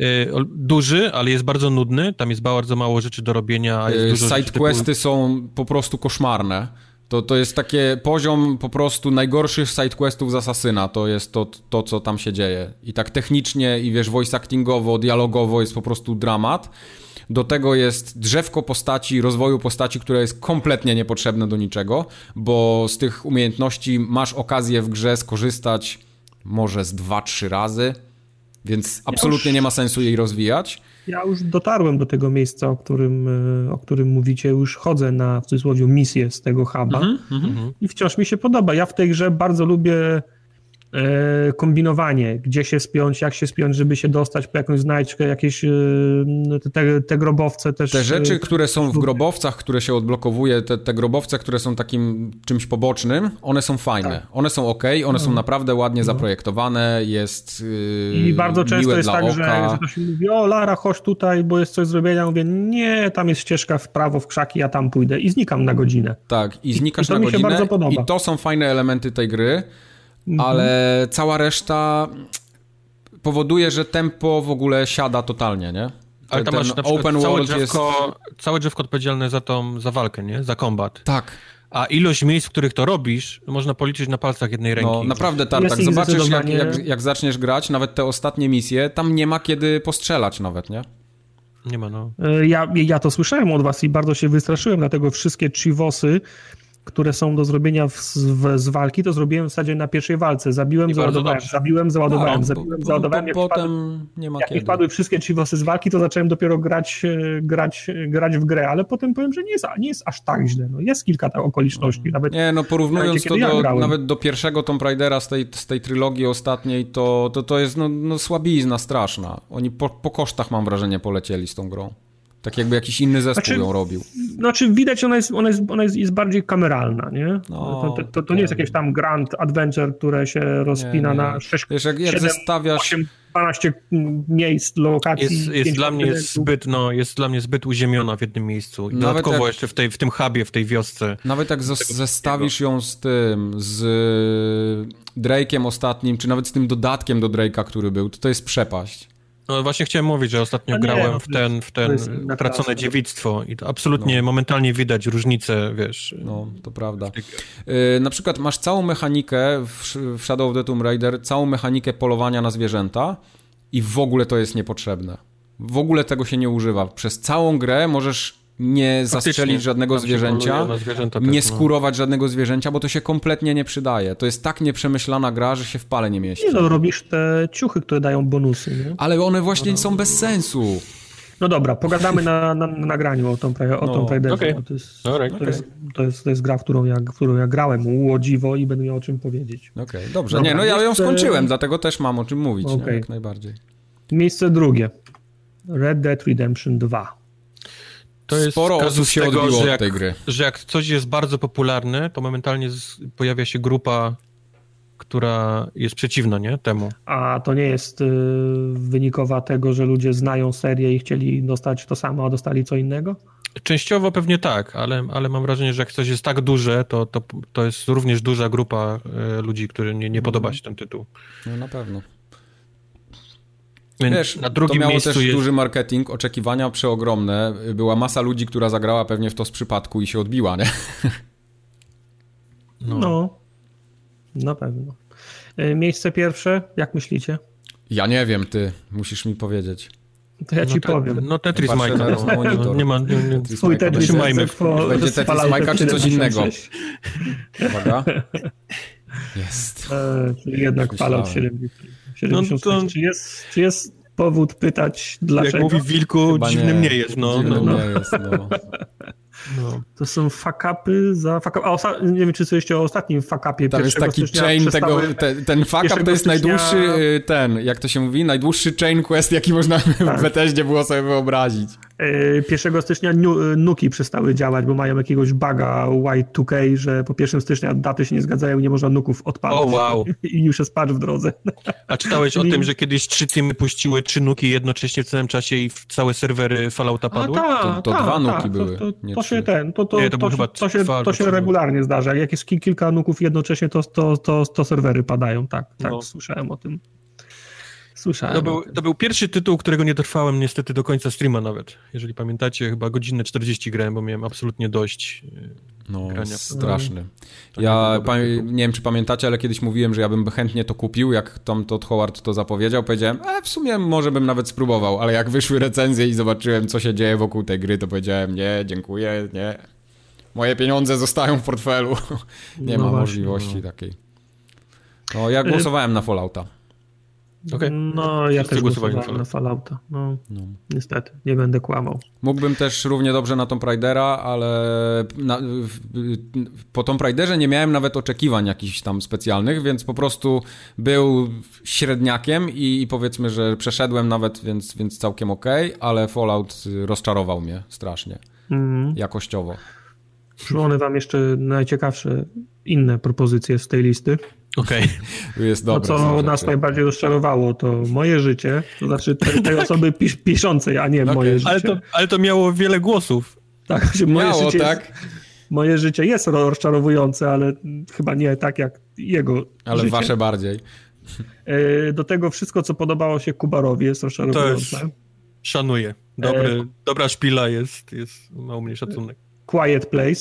y, duży, ale jest bardzo nudny. Tam jest bardzo mało rzeczy do robienia. Yy, Sidequesty typu... są po prostu koszmarne. To, to jest takie poziom po prostu najgorszych sidequestów z Asasyna. To jest to, to, co tam się dzieje. I tak technicznie, i wiesz, voice actingowo, dialogowo jest po prostu dramat. Do tego jest drzewko postaci, rozwoju postaci, które jest kompletnie niepotrzebne do niczego, bo z tych umiejętności masz okazję w grze skorzystać może z 2-3 razy, więc absolutnie nie ma sensu jej rozwijać. Ja już dotarłem do tego miejsca, o którym, e, o którym mówicie, już chodzę na w cudzysłowie misję z tego huba. Mm -hmm, i wciąż mi się podoba. Ja w tej grze bardzo lubię kombinowanie, gdzie się spiąć, jak się spiąć, żeby się dostać po jakąś znajdźkę, jakieś e, te, te grobowce też. Te rzeczy, e, które są w grobowcach, które się odblokowuje, te, te grobowce, które są takim czymś pobocznym, one są fajne. Tak. One są ok, one są no. naprawdę ładnie no. zaprojektowane, jest yy, I bardzo często jest tak, że, że to się mówi, o Lara, chodź tutaj, bo jest coś zrobienia. Mówię, nie, tam jest ścieżka w prawo, w krzaki, ja tam pójdę i znikam na godzinę. Tak, i znikasz i na godzinę i to są fajne elementy tej gry. Mhm. ale cała reszta powoduje, że tempo w ogóle siada totalnie, nie? Ale tam masz na open całe world drzewko, jest... całe drzewko odpowiedzialne za tą, za walkę, nie? Za kombat. Tak. A ilość miejsc, w których to robisz, można policzyć na palcach jednej ręki. No, naprawdę, Tartak. Zobaczysz, jak, jak, jak zaczniesz grać, nawet te ostatnie misje, tam nie ma kiedy postrzelać nawet, nie? Nie ma, no. E, ja, ja to słyszałem od was i bardzo się wystraszyłem, dlatego wszystkie chivosy które są do zrobienia w, w, z walki, to zrobiłem w zasadzie na pierwszej walce. Zabiłem, I załadowałem, zabiłem, załadowałem, no, zabiłem, po, załadowałem. Jak potem wpadły, nie ma jak kiedy. wpadły wszystkie chivosy z walki, to zacząłem dopiero grać, e, grać, grać w grę, ale potem powiem, że nie jest, nie jest aż tak źle. No, jest kilka tak okoliczności. No. Nawet, nie, no porównując to do, ja nawet do pierwszego Tomb Raidera z tej, z tej trylogii ostatniej, to, to, to jest no, no słabizna straszna. Oni po, po kosztach, mam wrażenie, polecieli z tą grą. Tak jakby jakiś inny zespół znaczy, ją robił. Znaczy widać, ona jest, ona jest, ona jest, jest bardziej kameralna, nie? No, to, to, to, to, nie jest jakieś tam grand adventure, które się rozpina nie, nie. na 6, Wiesz, jak, jak 7, zestawiasz... 8, 12 miejsc, lokacji. Jest, jest dla mnie jest zbyt, no, jest dla mnie zbyt uziemiona w jednym miejscu. I dodatkowo jak, jeszcze w, tej, w tym hubie, w tej wiosce. Nawet jak zestawisz ją z tym, z Drake'iem ostatnim, czy nawet z tym dodatkiem do Drake'a, który był, to to jest przepaść. No właśnie chciałem mówić, że ostatnio nie, grałem w ten, w ten utracone dziewictwo i to absolutnie no. momentalnie widać różnicę, wiesz. No, to prawda. Yy, na przykład masz całą mechanikę w, w Shadow of the Tomb Raider, całą mechanikę polowania na zwierzęta i w ogóle to jest niepotrzebne. W ogóle tego się nie używa. Przez całą grę możesz nie zastrzelić żadnego zwierzęcia, nie no. skurować żadnego zwierzęcia, bo to się kompletnie nie przydaje. To jest tak nieprzemyślana gra, że się w pale nie mieści. Nie no, robisz te ciuchy, które dają bonusy, nie? Ale one właśnie no. są bez sensu. No dobra, pogadamy na, na, na nagraniu o Tomb o no, Raiderze. Okay. To, jest, to, okay. jest, to, jest, to jest gra, w którą ja, w którą ja grałem łodziwo i będę miał o czym powiedzieć. Okej, okay, dobrze. Dobra, nie, no ja ją skończyłem, dlatego też mam o czym mówić, okay. jak najbardziej. Miejsce drugie. Red Dead Redemption 2. To jest Sporo osób się tego, odbiło jak, od tej gry. Że jak coś jest bardzo popularne, to momentalnie z, pojawia się grupa, która jest przeciwna nie, temu. A to nie jest y, wynikowa tego, że ludzie znają serię i chcieli dostać to samo, a dostali co innego? Częściowo pewnie tak, ale, ale mam wrażenie, że jak coś jest tak duże, to, to, to jest również duża grupa y, ludzi, którym nie, nie podoba się ten tytuł. No na pewno. Wiesz, na drugim to miało miejscu też jest... duży marketing, oczekiwania przeogromne. Była masa ludzi, która zagrała pewnie w to z przypadku i się odbiła, nie? No, no na pewno. E, miejsce pierwsze, jak myślicie? Ja nie wiem, ty musisz mi powiedzieć. To ja ci no te, powiem. No Tetris Majka. No, nie ma... Nie, nie, Tetris Twój Tetris Trzymajmy. Będzie Tetris Majka czy coś innego? Uwaga. Jest. E, czyli jednak Fallout 76. 76. No to... czy, jest, czy jest powód pytać dlaczego? Jak mówi Wilku, Chyba dziwnym nie, nie jest. No, dziwnym no. nie jest, no. No. To są fakapy za fakap. A nie wiem, czy coś o ostatnim fakapie. Tam jest taki chain tego, te, ten fakap to jest najdłuższy y, ten, jak to się mówi, najdłuższy chain quest, jaki można tak. w Bethesdzie było sobie wyobrazić. 1 stycznia nuki przestały działać, bo mają jakiegoś buga Y2K, że po 1 stycznia daty się nie zgadzają i nie można nuków odpalić. O, wow. I już jest patch w drodze. A czytałeś o tym, że kiedyś trzy teamy puściły trzy nuki jednocześnie w całym czasie i całe serwery Fallouta padły? A, ta, To- to ta, dwa ta, nuki to- były, To, nie to trzy. się ten, to, to, Nie, to to, było to, chyba to, się, to się regularnie zdarza. Jak jest ki- kilka nuków jednocześnie, to, to, to, to serwery padają. Tak, tak, No. słyszałem o tym. Słyszałem. To był, to był pierwszy tytuł, którego nie trwałem niestety do końca streama nawet. Jeżeli pamiętacie, chyba godzinę 40 grałem, bo miałem absolutnie dość. No, grania. straszny. Nie Ja nie wiem, czy pamiętacie, ale kiedyś mówiłem, że ja bym chętnie to kupił, jak Tom Todd Howard to zapowiedział. Powiedziałem, e, w sumie może bym nawet spróbował, ale jak wyszły recenzje i zobaczyłem, co się dzieje wokół tej gry, to powiedziałem, nie, dziękuję, nie. Moje pieniądze zostają w portfelu. nie No ma właśnie, możliwości no. takiej. No, ja głosowałem na Fallouta. Okej. No, ja Wszyscy też głosowałem na na Fallouta. No, No. niestety, nie będę kłamał. Mógłbym też równie dobrze na Tomb Raidera, ale na, w, po Tomb Raiderze nie miałem nawet oczekiwań jakichś tam specjalnych, więc po prostu był średniakiem i, i powiedzmy, że przeszedłem nawet, więc, więc całkiem okej, ale Fallout rozczarował mnie strasznie, Mhm. jakościowo. Przypomnę wam jeszcze najciekawsze inne propozycje z tej listy. Okej. Jest To, dobre. co są nas rzeczy. najbardziej rozczarowało, to moje życie, to znaczy tej, tej osoby pis, piszącej, a nie Okej. moje życie. Ale, to, ale to miało wiele głosów. tak, że moje Miało, życie tak? Jest, moje życie jest rozczarowujące, ale chyba nie tak jak jego Ale życie. wasze bardziej. E, Do tego wszystko, co podobało się Kubarowi jest rozczarowujące. To Szanuję. Dobry, E, Dobra szpila jest, jest ma u mnie szacunek. Quiet Place,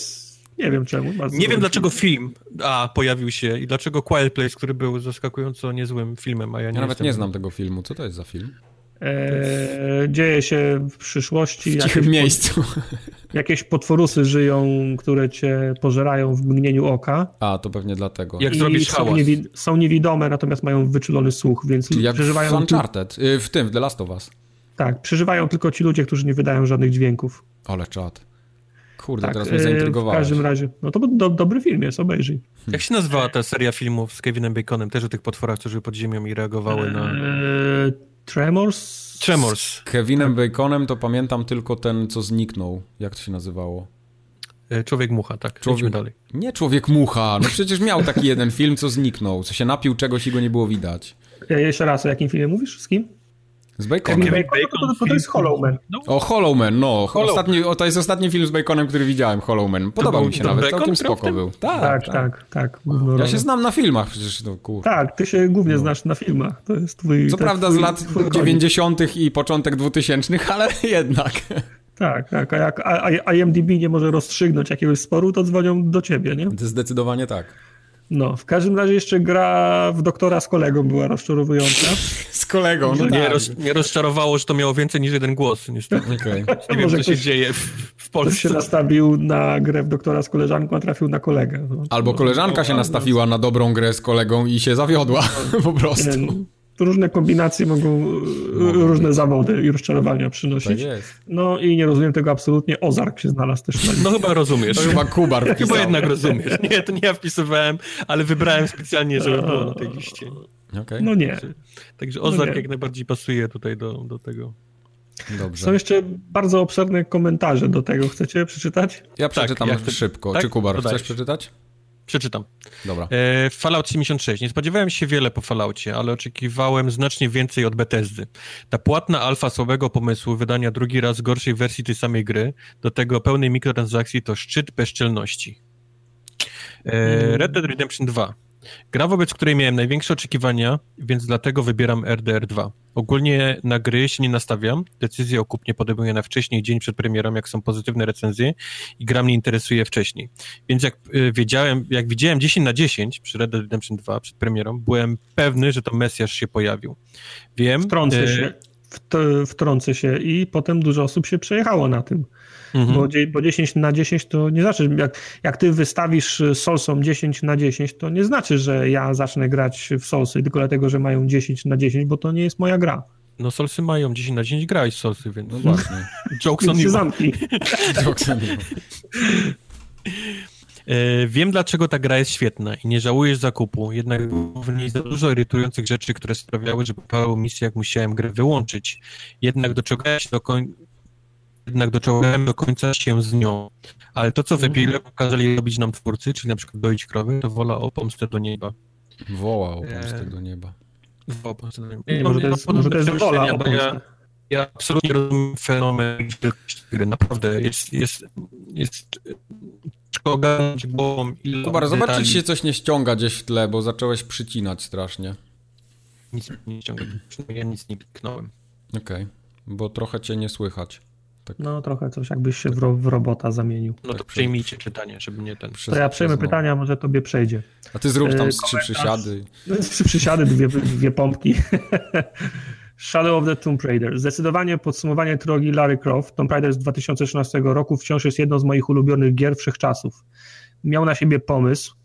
nie wiem czemu. Nie wiem dlaczego film. A pojawił się i dlaczego Quiet Place, który był zaskakująco niezłym filmem, a ja nie Ja nawet nie znam tego filmu. Co to jest za film? E, dzieje się w przyszłości. W jakieś cichym miejscu. Jakieś potworusy żyją, które cię pożerają w mgnieniu oka. A, to pewnie dlatego. Jak i zrobisz są, hałas. niewi- są niewidome, natomiast mają wyczulony słuch, więc Czyli jak w przeżywają, ty- Uncharted. Y, W tym, w The Last of Us. tak, przeżywają tylko ci ludzie, którzy nie wydają żadnych dźwięków. Ale czad. Kurde, Tak, teraz mnie w zaintrygowałeś. każdym razie, no to był do, dobry film jest, obejrzyj. Jak się nazywała ta seria filmów z Kevinem Baconem? Też o tych potworach, którzy żyły pod ziemią i reagowały na... Eee, Tremors? Tremors. Kevinem Baconem to pamiętam tylko ten, co zniknął. Jak to się nazywało? E, Człowiek mucha, tak. Człowiek- Idźmy dalej. Nie Człowiek Mucha. No przecież miał taki jeden film, co zniknął. Co się napił czegoś i go nie było widać. Ja jeszcze raz, o jakim filmie mówisz? Z kim? Z Kevin Baconem. Bacon? To, to, to, to jest Hollow Man. O, Hollow Man, no. Hollow. Ostatni, o, to jest ostatni film z Baconem, który widziałem, Hollow Man. Podobał mi się nawet, Bacon całkiem spoko był. Tak, Tak, tak, tak. główną Ja się znam na filmach przecież, no kur... Tak, ty się głównie znasz na filmach. To jest twój. Co jest prawda z lat twój konik. 90. i początek 2000, ale jednak. Tak, tak. A jak A- A- IMDb nie może rozstrzygnąć jakiegoś sporu, to dzwonią do ciebie, nie? Zdecydowanie tak. No, w każdym razie jeszcze gra w doktora z kolegą była rozczarowująca. Z kolegą, no Mnie, tak. roz, mnie rozczarowało, że to miało więcej niż jeden głos, niestety. Okej. Nie wiem, Może co się dzieje w, w Ktoś się Polsce. nastawił na grę w doktora z koleżanką, a trafił na kolegę. No, Albo koleżanka się nastawiła na dobrą grę z kolegą i się zawiodła po prostu. Różne kombinacje mogą e, różne zawody i rozczarowania Tak przynosić. jest. No i nie rozumiem tego absolutnie. Ozark się znalazł też na No chyba rozumiesz. To chyba Kubar Chyba wpisał. jednak rozumiesz. Nie, to nie ja wpisywałem, ale wybrałem specjalnie, żeby było na tej liście. Okej, No nie. Także Ozark nie. jak najbardziej pasuje tutaj do, do tego. dobrze. Są jeszcze bardzo obszerne komentarze do tego. Chcecie przeczytać? Ja przeczytam ja chcę- szybko. tak? Czy Kubar, chcesz przeczytać? Przeczytam. Dobra. E, Fallout 76. Nie spodziewałem się wiele po Falloutie, ale oczekiwałem znacznie więcej od Bethesdy. Ta płatna alfa słabego pomysłu wydania drugi raz gorszej wersji tej samej gry, do tego pełnej mikrotransakcji to szczyt bezczelności. E, Red Dead Redemption 2. Gra, wobec której miałem największe oczekiwania, więc dlatego wybieram RDR 2. Ogólnie na gry się nie nastawiam. Decyzję o kupnie podejmuję na wcześniej, dzień przed premierą, jak są pozytywne recenzje i gra mnie interesuje wcześniej. Więc jak y, wiedziałem, jak widziałem 10 na 10 przy Red Dead Redemption 2 przed premierą, byłem pewny, że to Mesjasz się pojawił. Wiem. Wtrącę y, się. Wt- Wtrącę się i potem dużo osób się przejechało na tym. Mhm. Bo, bo 10 na 10 to nie znaczy, jak, jak ty wystawisz y, Soulsom 10 na 10, to nie znaczy, że ja zacznę grać w Soulsy tylko dlatego, że mają 10 na 10, bo to nie jest moja gra. No Solsy mają 10 na 10 grałeś Solsy, więc No właśnie. jokes on you. zamknij. E, Wiem, dlaczego ta gra jest świetna i nie żałujesz zakupu, jednak było w niej za dużo irytujących rzeczy, które sprawiały, że po paru misjach musiałem grę wyłączyć. Jednak doczekałem się do końca jednak doczołgałem do końca się z nią. Ale to, co w Epile pokazali robić nam twórcy, czyli na przykład doić krowy, to wola o pomstę do nieba. Woła o pomstę do nieba. Woła o pomstę do nieba. Nie, może to jest, może to jest wola o pomstę. Ja, absolutnie rozumiem fenomen gry. Naprawdę jest, jest, jest ogarnąć głową. Kubar, zobacz, czy ci się coś nie ściąga gdzieś w tle, bo zacząłeś przycinać strasznie. Nic nie ściąga, ja nic nie kliknąłem. Okej, okay. bo trochę cię nie słychać. Tak. No trochę coś, jakbyś się w, ro w robota zamienił. No to tak, przejmijcie czytanie, żeby nie ten... To ja przejmę pytania, może tobie przejdzie. A ty zrób tam z trzy przysiady. Trzy przysiady, dwie, dwie pompki. Shadow of the Tomb Raider. Zdecydowanie podsumowanie trylogii Larry Croft, Tomb Raider z 2013 roku, wciąż jest jedną z moich ulubionych gier wszechczasów. Miał na siebie pomysł, e,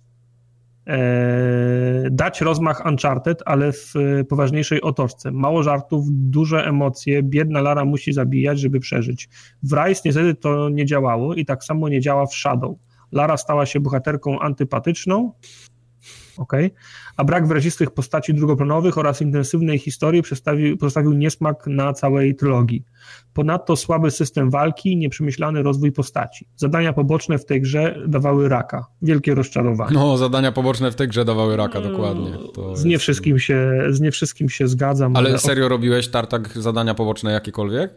dać rozmach Uncharted, ale w poważniejszej otoczce. Mało żartów, duże emocje, biedna Lara musi zabijać, żeby przeżyć. W Rise niestety to nie działało i tak samo nie działa w Shadow. Lara stała się bohaterką antypatyczną, okay? a brak wyrazistych postaci drugoplanowych oraz intensywnej historii postawił, postawił niesmak na całej trylogii. Ponadto słaby system walki i nieprzemyślany rozwój postaci. Zadania poboczne w tej grze dawały raka. Wielkie rozczarowanie. No, zadania poboczne w tej grze dawały raka, dokładnie. To z, nie wszystkim się, z nie wszystkim się zgadzam. Ale, ale serio robiłeś tartak zadania poboczne jakiekolwiek?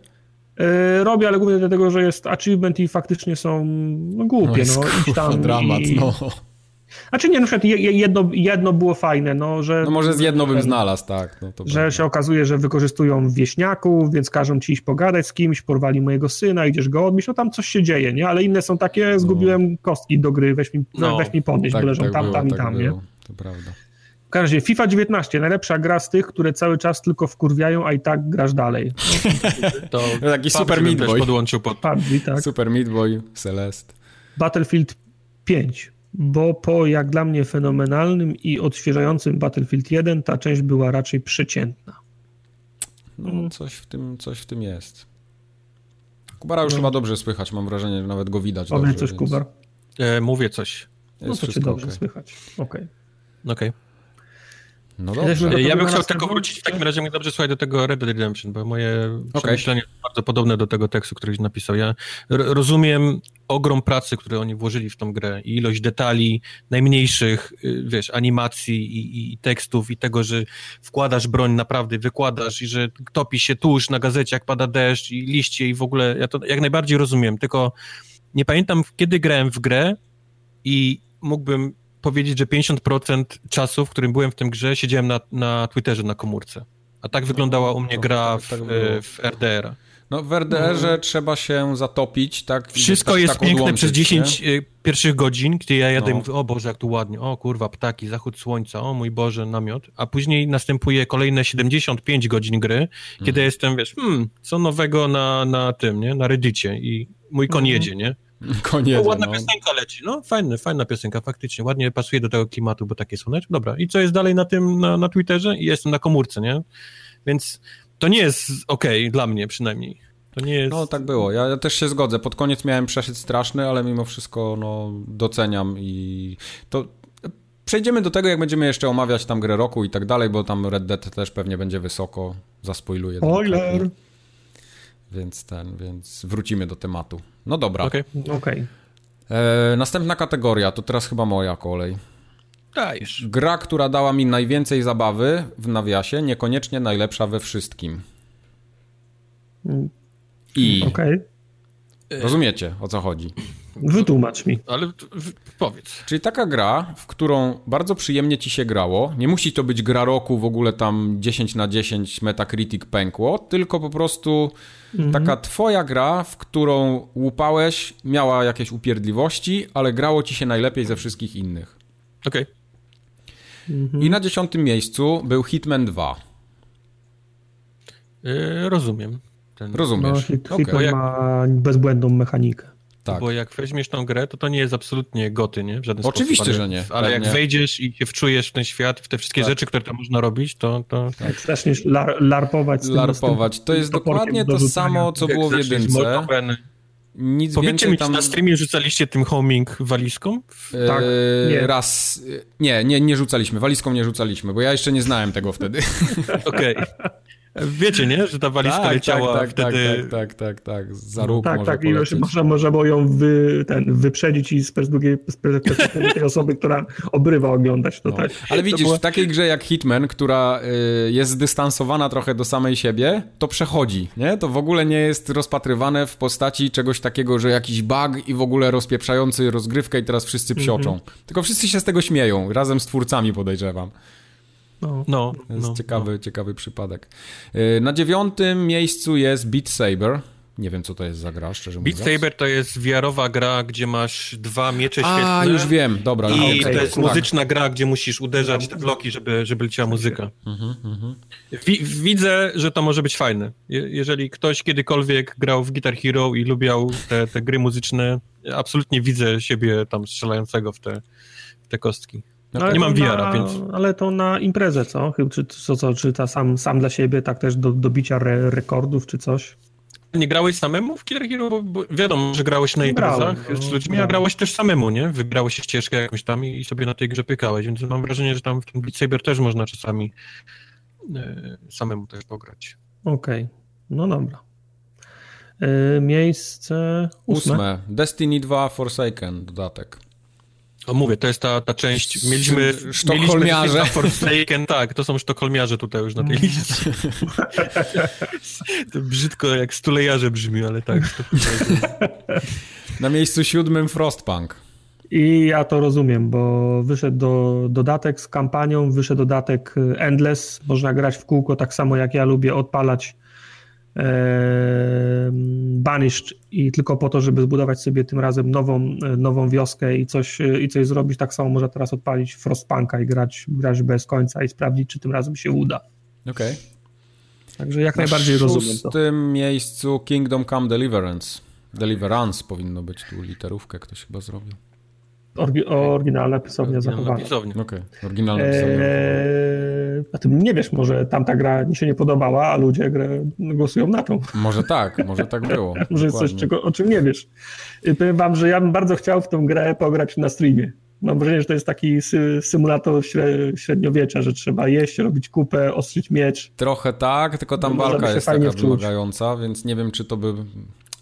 Yy, robię, ale głównie dlatego, że jest achievement i faktycznie są no, głupie. No, no, tam dramat, i... no. Znaczy nie, na przykład jedno, jedno było fajne, no, że... No może z jedno bym znalazł, tak. No, że prawda. się okazuje, że wykorzystują wieśniaków, więc każą ci iść pogadać z kimś, porwali mojego syna, idziesz go odbić, no tam coś się dzieje, nie? Ale inne są takie, no. zgubiłem no. kostki do gry, weź mi, no, weź mi podnieść, tak, bo leżą tak tam, było, tam i tak tam, było. nie? To prawda. W każdym razie FIFA 19, najlepsza gra z tych, które cały czas tylko wkurwiają, a i tak grasz dalej. to taki Super Meat Boy. podłączył pod... PUBG, tak. Super Meat Boy, Celeste. Battlefield 5 bo po jak dla mnie fenomenalnym i odświeżającym Battlefield 1 ta część była raczej przeciętna. No, coś w tym, coś w tym jest. Kubara już no. chyba dobrze słychać, mam wrażenie, że nawet go widać Powiedz dobrze. coś, więc... Kubar. E, mówię coś. Jest no to cię dobrze okay. słychać. Okej. Okay. Okej. Okay. No dobrze. Ja bym chciał tylko wrócić w takim razie, mnie dobrze słuchaj do tego Red Dead Redemption, bo moje okay. przemyślenie jest bardzo podobne do tego tekstu, który napisał. Ja rozumiem ogrom pracy, który oni włożyli w tą grę i ilość detali, najmniejszych, y, wiesz, animacji i, i, tekstów i tego, że wkładasz broń naprawdę, wykładasz i że topi się tuż na gazecie, jak pada deszcz i liście i w ogóle, ja to jak najbardziej rozumiem, tylko nie pamiętam, kiedy grałem w grę i mógłbym powiedzieć, że 50% czasu, w którym byłem w tym grze, siedziałem na, na Twitterze na komórce. A tak wyglądała u mnie no, gra tak, tak w, tak w RDR. No w RDR-ze no. trzeba się zatopić, tak? Wszystko tak, jest tak piękne przez 10 nie? Y, pierwszych godzin, gdzie ja jadę no. i mówię, o Boże, jak tu ładnie, o kurwa, ptaki, zachód słońca, o mój Boże, namiot. A później następuje kolejne 75 godzin gry, kiedy jestem, wiesz, hmm, co nowego na, na tym, nie? Na Reddicie i mój koń hmm. jedzie, nie? Koniec. Ładna no. piosenka leci. No, fajny, fajna piosenka, faktycznie. Ładnie pasuje do tego klimatu, bo takie słoneczne. Dobra. I co jest dalej na tym, na, na Twitterze? I jestem na komórce, nie? Więc to nie jest okej okay, dla mnie przynajmniej. To nie jest... No, tak było. Ja, ja, też się zgodzę. Pod koniec miałem przeszyt straszny, ale mimo wszystko, no, doceniam i to... Przejdziemy do tego, jak będziemy jeszcze omawiać tam grę roku i tak dalej, bo tam Red Dead też pewnie będzie wysoko. Zaspoiluję. Spoiler! Więc ten, więc wrócimy do tematu. No dobra. Okej. Okay. okay. E, następna kategoria, to teraz chyba moja kolej. Dajesz. Gra, która dała mi najwięcej zabawy w nawiasie, niekoniecznie najlepsza we wszystkim. I. Okay. Rozumiecie o co chodzi? Wytłumacz mi. Ale powiedz. Czyli taka gra, w którą bardzo przyjemnie ci się grało. Nie musi to być gra roku, w ogóle tam 10 na 10 Metacritic pękło, tylko po prostu mhm. taka twoja gra, w którą łupałeś, miała jakieś upierdliwości, ale grało ci się najlepiej ze wszystkich innych. Okej. Okay. Mhm. I na dziesiątym miejscu był Hitman 2. Yy, rozumiem. Ten... Rozumiesz. No, hit, okay. Hitman ma bezbłędną mechanikę. Tak. Bo jak weźmiesz tą grę, to to nie jest absolutnie goty, nie? W żaden Oczywiście, sposób. Ale, że nie. Ale jak nie. wejdziesz i się wczujesz w ten świat, w te wszystkie tak. rzeczy, które tam można robić, to... to... Tak. Jak zaczniesz lar larpować z Larpować. Tym, to jest dokładnie to samo, co jak było w jedynce. Nic Powiedzcie więcej mi, tam... na streamie rzucaliście tym homing walizką? Eee, tak. Nie. Raz. Nie, nie, nie rzucaliśmy. Walizką nie rzucaliśmy, bo ja jeszcze nie znałem tego wtedy. Okej. Okay. Wiecie, nie? Że ta walizka tak, leciała tak, tak, wtedy... Tak, tak, tak, tak, za róg Tak, może tak, i już polecieć. można, można ją wy, ten, wyprzedzić i z perspektywy, z perspektywy tej osoby, która obrywa oglądać to, No. tak. Ale To widzisz, była- w takiej grze jak Hitman, która y, jest zdystansowana trochę do samej siebie, to przechodzi, nie? To w ogóle nie jest rozpatrywane w postaci czegoś takiego, że jakiś bug i w ogóle rozpieprzający rozgrywkę i teraz wszyscy psioczą. Mhm. Tylko wszyscy się z tego śmieją, razem z twórcami podejrzewam. No. No, To jest no, ciekawy, ciekawy przypadek. Y, na dziewiątym miejscu jest Beat Saber. Nie wiem, co to jest za gra, szczerze Beat mówiąc. Saber to jest VR-owa gra, gdzie masz dwa miecze świetlne. A, już wiem, dobra. I wiem, okej, to jest tak. muzyczna gra, gdzie musisz uderzać te bloki, żeby, żeby leciała muzyka. Mhm, mhm. Wi widzę, że to może być fajne. Je jeżeli ktoś kiedykolwiek grał w Guitar Hero i lubiał te, te gry muzyczne, absolutnie widzę siebie tam strzelającego w te, w te kostki. No, Ale nie mam VR-a, więc- Ale to na imprezę, co? Chyba, Czy, co, co, czy ta sam, sam dla siebie, tak też do, do bicia re, rekordów, czy coś? Nie grałeś samemu w Guitar Hero? Bo, bo wiadomo, że grałeś na Grałem, imprezach no, z ludźmi, a grałeś też samemu, nie? Wybrałeś ścieżkę jakąś tam i, i sobie na tej grze pykałeś, więc mam wrażenie, że tam w tym Beat Saber też można czasami e, samemu też pograć. Okej, no dobra. Y, miejsce ósme. Ósme. Destiny 2 Forsaken, dodatek. O, mówię, to jest ta, ta część. Mieliśmy. Sz- sztokholmiarze. Mieliśmy Forsaken, tak, to są sztokholmiarze tutaj już na tej liście. to brzydko jak stulejarze brzmi, ale tak. Na miejscu siódmym Frostpunk. I ja to rozumiem, bo wyszedł do, dodatek z kampanią, wyszedł dodatek y, Endless, można grać w kółko, tak samo jak ja lubię odpalać e, Banished i tylko po to, żeby zbudować sobie tym razem nową, e, nową wioskę i coś, e, i coś zrobić, tak samo można teraz odpalić Frostpunka i grać, grać bez końca i sprawdzić, czy tym razem się uda. Okej. Także jak Na najbardziej rozumiem to. szóstym miejscu Kingdom Come Deliverance. Deliverance powinno być tu literówkę, ktoś chyba zrobił. Orgi, oryginalna pisownia Na zachowana. pisowni. Okej, oryginalne pisanie. Eee, a ty nie wiesz, może tamta gra mi się nie podobała, a ludzie grę, głosują na tą. Może tak, może tak było. Może jest coś, czego, o czym nie wiesz. I powiem wam, że ja bym bardzo chciał w tą grę pograć na streamie. Mam wrażenie, że to jest taki sy symulator śre- średniowiecza, że trzeba jeść, robić kupę, ostrzyć miecz. Trochę tak, tylko tam walka jest fajnie taka wczuć. wymagająca, więc nie wiem, czy to by...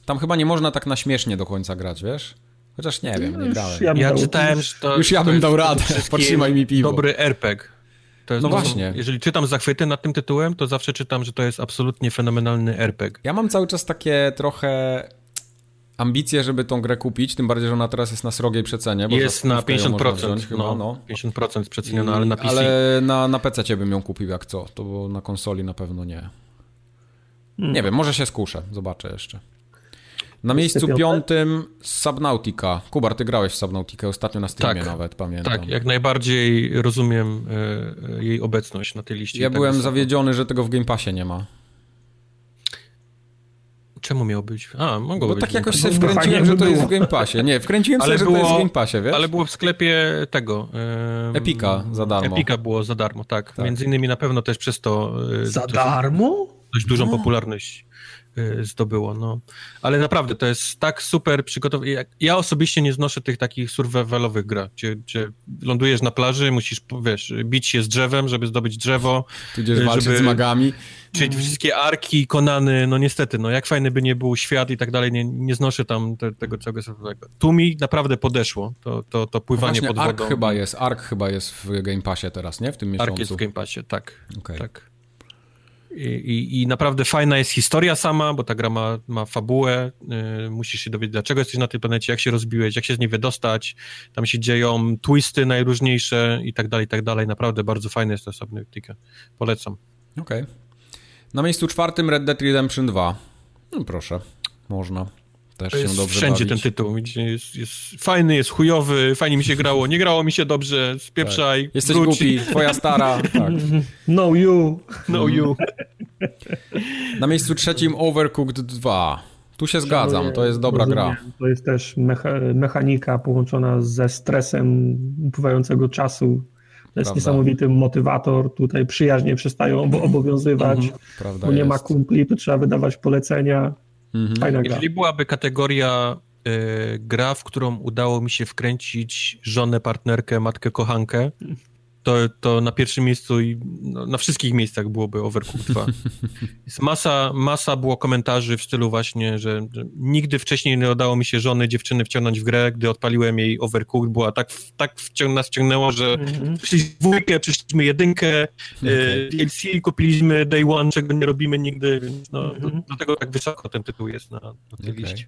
Tam chyba nie można tak na śmiesznie do końca grać, wiesz? Chociaż nie wiem, nie grałem. ja Ja dał- czytałem, że to. Już ja bym dał radę. Potrzymaj mi piwo. Dobry RPG. To jest No właśnie. Jeżeli czytam zachwyty nad tym tytułem, to zawsze czytam, że to jest absolutnie fenomenalny RPG. Ja mam cały czas takie trochę ambicje, żeby tą grę kupić, tym bardziej, że ona teraz jest na srogiej przecenie. Bo Jest na stówkę ją można 50%. wziąć Chyba, no, no. 50% jest przeceniona, ale na PC. Ale na, na PC bym ją kupił jak co, to bo na konsoli na pewno nie. Hmm. Nie wiem, może się skuszę, zobaczę jeszcze. Na miejscu piątym Subnautica. Kubar, ty grałeś w Subnautica ostatnio na Steamie Tak. nawet, pamiętam. Tak, jak najbardziej rozumiem e, jej obecność na tej liście. Ja tak byłem zawiedziony, że tego w Game Passie nie ma. Czemu miał być? A, mogło Bo być. tak w jakoś sobie wkręciłem, że to jest było. w Game Passie. Nie, wkręciłem Ale sobie, że to jest w było- Game Passie, wiesz? Ale było w sklepie tego. Epika za darmo. Epika było za darmo, tak. Tak. Między innymi na pewno też przez to e, Za dość, darmo? dość dużą popularność e, zdobyło. No. Ale naprawdę to jest tak super przygotowane. Ja, osobiście nie znoszę tych takich survivalowych gra, gdzie, gdzie lądujesz na plaży, musisz, wiesz, bić się z drzewem, żeby zdobyć drzewo, Tudzież żeby- walczyć z magami. Czyli wszystkie arki, konany, no niestety, no jak fajny by nie był świat i tak dalej, nie, nie znoszę tam te, tego całego survivalowego. Tu mi naprawdę podeszło to, to, to pływanie Właśnie pod Ark wodą. chyba jest, Ark chyba jest w Game Passie teraz, nie? W tym miesiącu. Ark jest w Game Passie, tak. Okej. tak. I, i, naprawdę fajna jest historia sama, bo ta gra ma, ma fabułę, yy, musisz się dowiedzieć, dlaczego jesteś na tej planecie, jak się rozbiłeś, jak się z niej wydostać, tam się dzieją twisty najróżniejsze i tak dalej, i tak dalej. Naprawdę bardzo fajny jest to Subnautica. Polecam. Okej. Na miejscu czwartym Red Dead Redemption 2. No proszę, można. Też się jest dobrze wszędzie bawić. ten tytuł. Jest, jest fajny, jest chujowy, fajnie mi się grało, nie grało mi się dobrze, spieprzaj, Tak. Jesteś wróć. głupi, twoja stara. Tak. No you. No you. Na miejscu trzecim Overcooked 2. Tu się zgadzam, to jest dobra Rozumiem. gra. To jest też mecha mechanika połączona ze stresem upływającego czasu. To jest Prawda. niesamowity motywator. Tutaj przyjaźnie przestają obo obowiązywać. Mhm. Prawda Bo nie ma jest. kumpli, to trzeba wydawać polecenia. Mhm. Fajna gra. Jeżeli byłaby kategoria y, gra, w którą udało mi się wkręcić żonę, partnerkę, matkę, kochankę, to, to na pierwszym miejscu i no, na wszystkich miejscach byłoby Overcooked 2. Jest masa, masa było komentarzy w stylu właśnie, że, że, nigdy wcześniej nie udało mi się żony, dziewczyny wciągnąć w grę, gdy odpaliłem jej Overcooked, była tak, tak wciąg, nas wciągnęło, że mm-hmm. przyszliśmy dwójkę, przyszliśmy jedynkę, okay. DLC kupiliśmy Day One, czego nie robimy nigdy, więc no, mm-hmm. do, dlatego tak wysoko ten tytuł jest na, na tej okay. liście.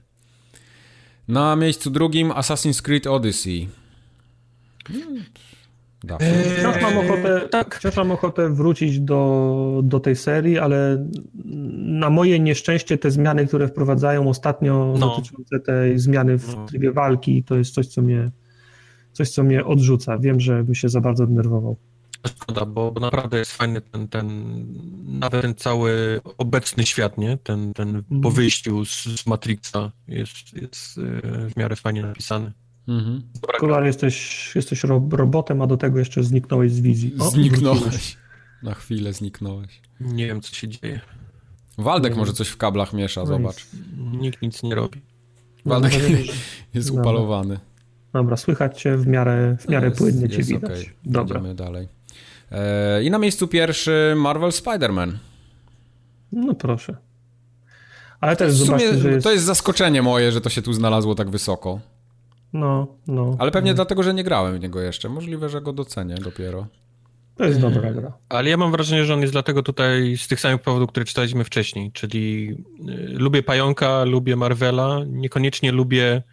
Na miejscu drugim Assassin's Creed Odyssey. Eee, wciąż mam ochotę, tak. wciąż mam ochotę wrócić do, do tej serii, ale na moje nieszczęście te zmiany, które wprowadzają ostatnio no. dotyczące tej zmiany w no. trybie walki, to jest coś, co mnie coś, co mnie odrzuca. Wiem, że bym się za bardzo denerwował. Szkoda, bo naprawdę jest fajny ten, ten nawet ten cały obecny świat, nie? Ten, ten po mhm. wyjściu z, z Matrixa jest, jest e, w miarę fajnie napisany. Mhm. Kolar, jesteś, jesteś robotem, a do tego jeszcze zniknąłeś z wizji. O, zniknąłeś. Wróciłeś. Na chwilę zniknąłeś. Nie wiem, co się dzieje. Waldek może coś w kablach miesza, no zobacz. Nikt nic nie robi. Waldek jest upalowany. Dobra, słychać cię w miarę, w miarę jest, płynnie cię widać. Okay. Dobra. Idziemy dalej. E, I na miejscu pierwszy Marvel Spider-Man. No proszę. Ale też zobaczcie, że jest... To jest zaskoczenie moje, że to się tu znalazło tak wysoko. No, no. Ale pewnie no. dlatego, że nie grałem w niego jeszcze. Możliwe, że go docenię dopiero. To jest dobra gra. Ale ja mam wrażenie, że on jest dlatego tutaj z tych samych powodów, które czytaliśmy wcześniej, czyli y, lubię Pająka, lubię Marvela, niekoniecznie lubię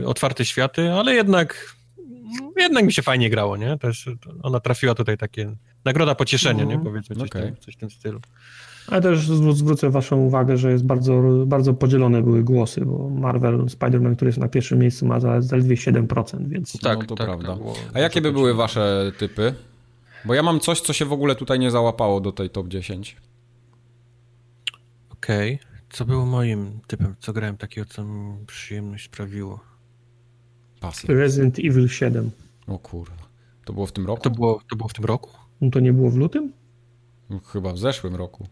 y, otwarte światy, ale jednak jednak mi się fajnie grało, nie? Też ona trafiła tutaj takie nagroda pocieszenia, nie? Mhm. Powiedzmy coś, okay. tym, coś w tym stylu. Ale też zwrócę waszą uwagę, że jest bardzo, bardzo podzielone były głosy, bo Marvel, Spider-Man, który jest na pierwszym miejscu ma zaledwie 7%, więc... Tak, no, to tak, prawda. Tak, A jakie by były wasze typy? Bo ja mam coś, co się w ogóle tutaj nie załapało do tej top 10. Okej. Okay. Co było moim typem? Co grałem takiego, co mi przyjemność sprawiło? Pasja. Resident Evil 7. O kurwa. To było w tym roku? To było, to było w tym roku? No to nie było w lutym? Chyba w zeszłym roku.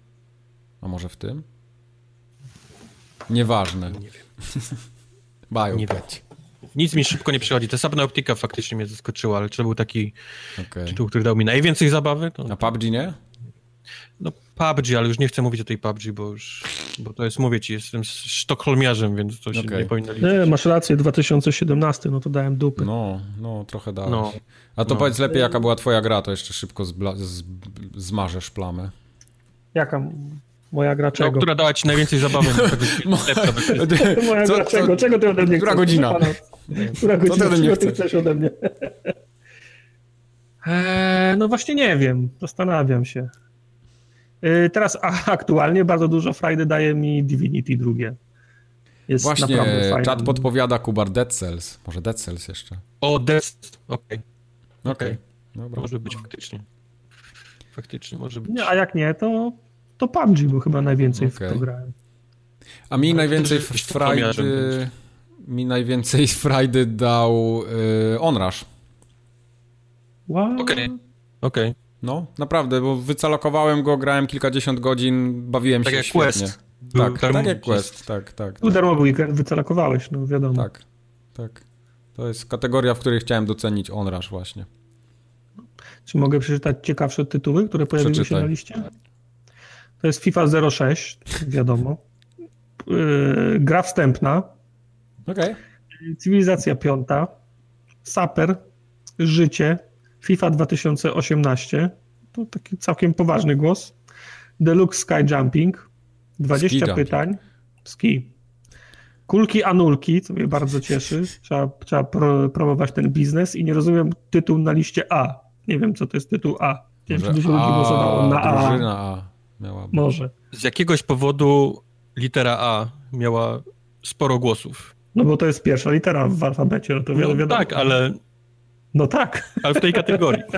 A może w tym? Nieważne. Nie wiem. Bają nie być. Nic mi szybko nie przychodzi. Ta Subnautica faktycznie mnie zaskoczyła, ale czy to był taki okay. tytuł, który dał mi najwięcej zabawy? To... A PUBG nie? No PUBG, ale już nie chcę mówić o tej PUBG, bo już, bo to jest, mówię ci, jestem sztokholmiarzem, więc to się okay. nie powinno liczyć. Nie, masz rację, 2017, no to dałem dupy. No, no, trochę dałeś. No, A to no. powiedz lepiej, jaka była twoja gra, to jeszcze szybko zbla- z- zmarzesz plamę. Jaka? Moja gra czego? No, która dała ci najwięcej zabawy. Moja co, gra czego? Czego ty ode mnie Która chcesz? godzina? Która godzina? Co ty ode mnie chcesz? chcesz ode mnie? Eee, no właśnie nie wiem. Zastanawiam się. Eee, teraz aktualnie bardzo dużo frajdy daje mi Divinity drugie. Jest Właśnie, czat podpowiada Kubar Dead Cells. Może Dead Cells jeszcze. O, Dead Cells, okej. Okay. Okej. Okay. Może być faktycznie. Faktycznie może być. Nie, a jak nie, to to PUBG, bo chyba najwięcej okay. w to grałem. A mi no, najwięcej frajdy... Mi najwięcej frajdy dał yy, Onrush. Okej, okej. Okay. Okay. No, naprawdę, bo wycalokowałem go, grałem kilkadziesiąt godzin, bawiłem tak się jak świetnie. Quest. Tak, tak, tak jak Quest, tak, tak. Tu darmowy weekend wycalokowałeś, no wiadomo. Tak, tak. To jest kategoria, w której chciałem docenić Onrush właśnie. Czy mogę przeczytać ciekawsze tytuły, które pojawiły Przeczytaj. się na liście? To jest FIFA 06, wiadomo. Yy, gra wstępna. Okay. Cywilizacja piąta. Saper. Życie. FIFA 2018. To taki całkiem poważny głos. Deluxe Sky Jumping. 20 ski pytań. Jumping. Ski. Kulki anulki, co mnie bardzo cieszy. Trzeba, trzeba pro, promować ten biznes i nie rozumiem tytuł na liście A. Nie wiem, co to jest tytuł A. Nie wiem, czy dużo ludzi głosowało na A. A miała. Może. Z jakiegoś powodu litera A miała sporo głosów. No bo to jest pierwsza litera w alfabecie, no to no, wiadomo. Tak, ale... No tak. Ale w tej kategorii.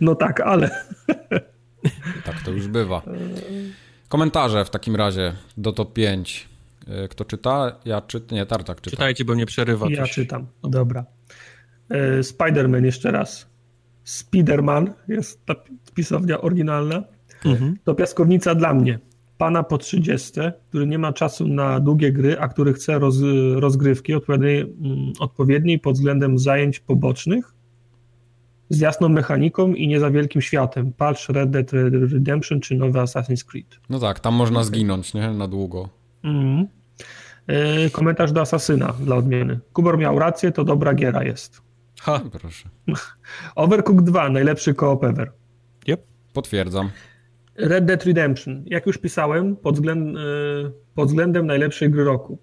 No tak, ale... Tak to już bywa. Komentarze w takim razie do top 5. E, kto czyta? Ja czytam. Nie, Tartak czyta. Czytajcie, bo mnie przerywa. Ja coś. czytam. Dobra. E, Spider-Man jeszcze raz. Spiderman jest ta pisownia oryginalna. Mhm. To piaskownica dla mnie. Pana po 30, który nie ma czasu na długie gry, a który chce roz, rozgrywki odpowiedniej, mm, odpowiedniej pod względem zajęć pobocznych. z jasną mechaniką i nie za wielkim światem. Patrz Red Dead Redemption czy nowy Assassin's Creed. No tak, tam można zginąć, nie? Na długo. Mhm. Yy, komentarz do Asasyna dla odmiany. Kubor miał rację, to dobra giera jest. Ha, proszę. Overcooked 2, najlepszy koop ever. Yep. Potwierdzam. Red Dead Redemption. Jak już pisałem, pod, względ, yy, pod względem najlepszej gry roku.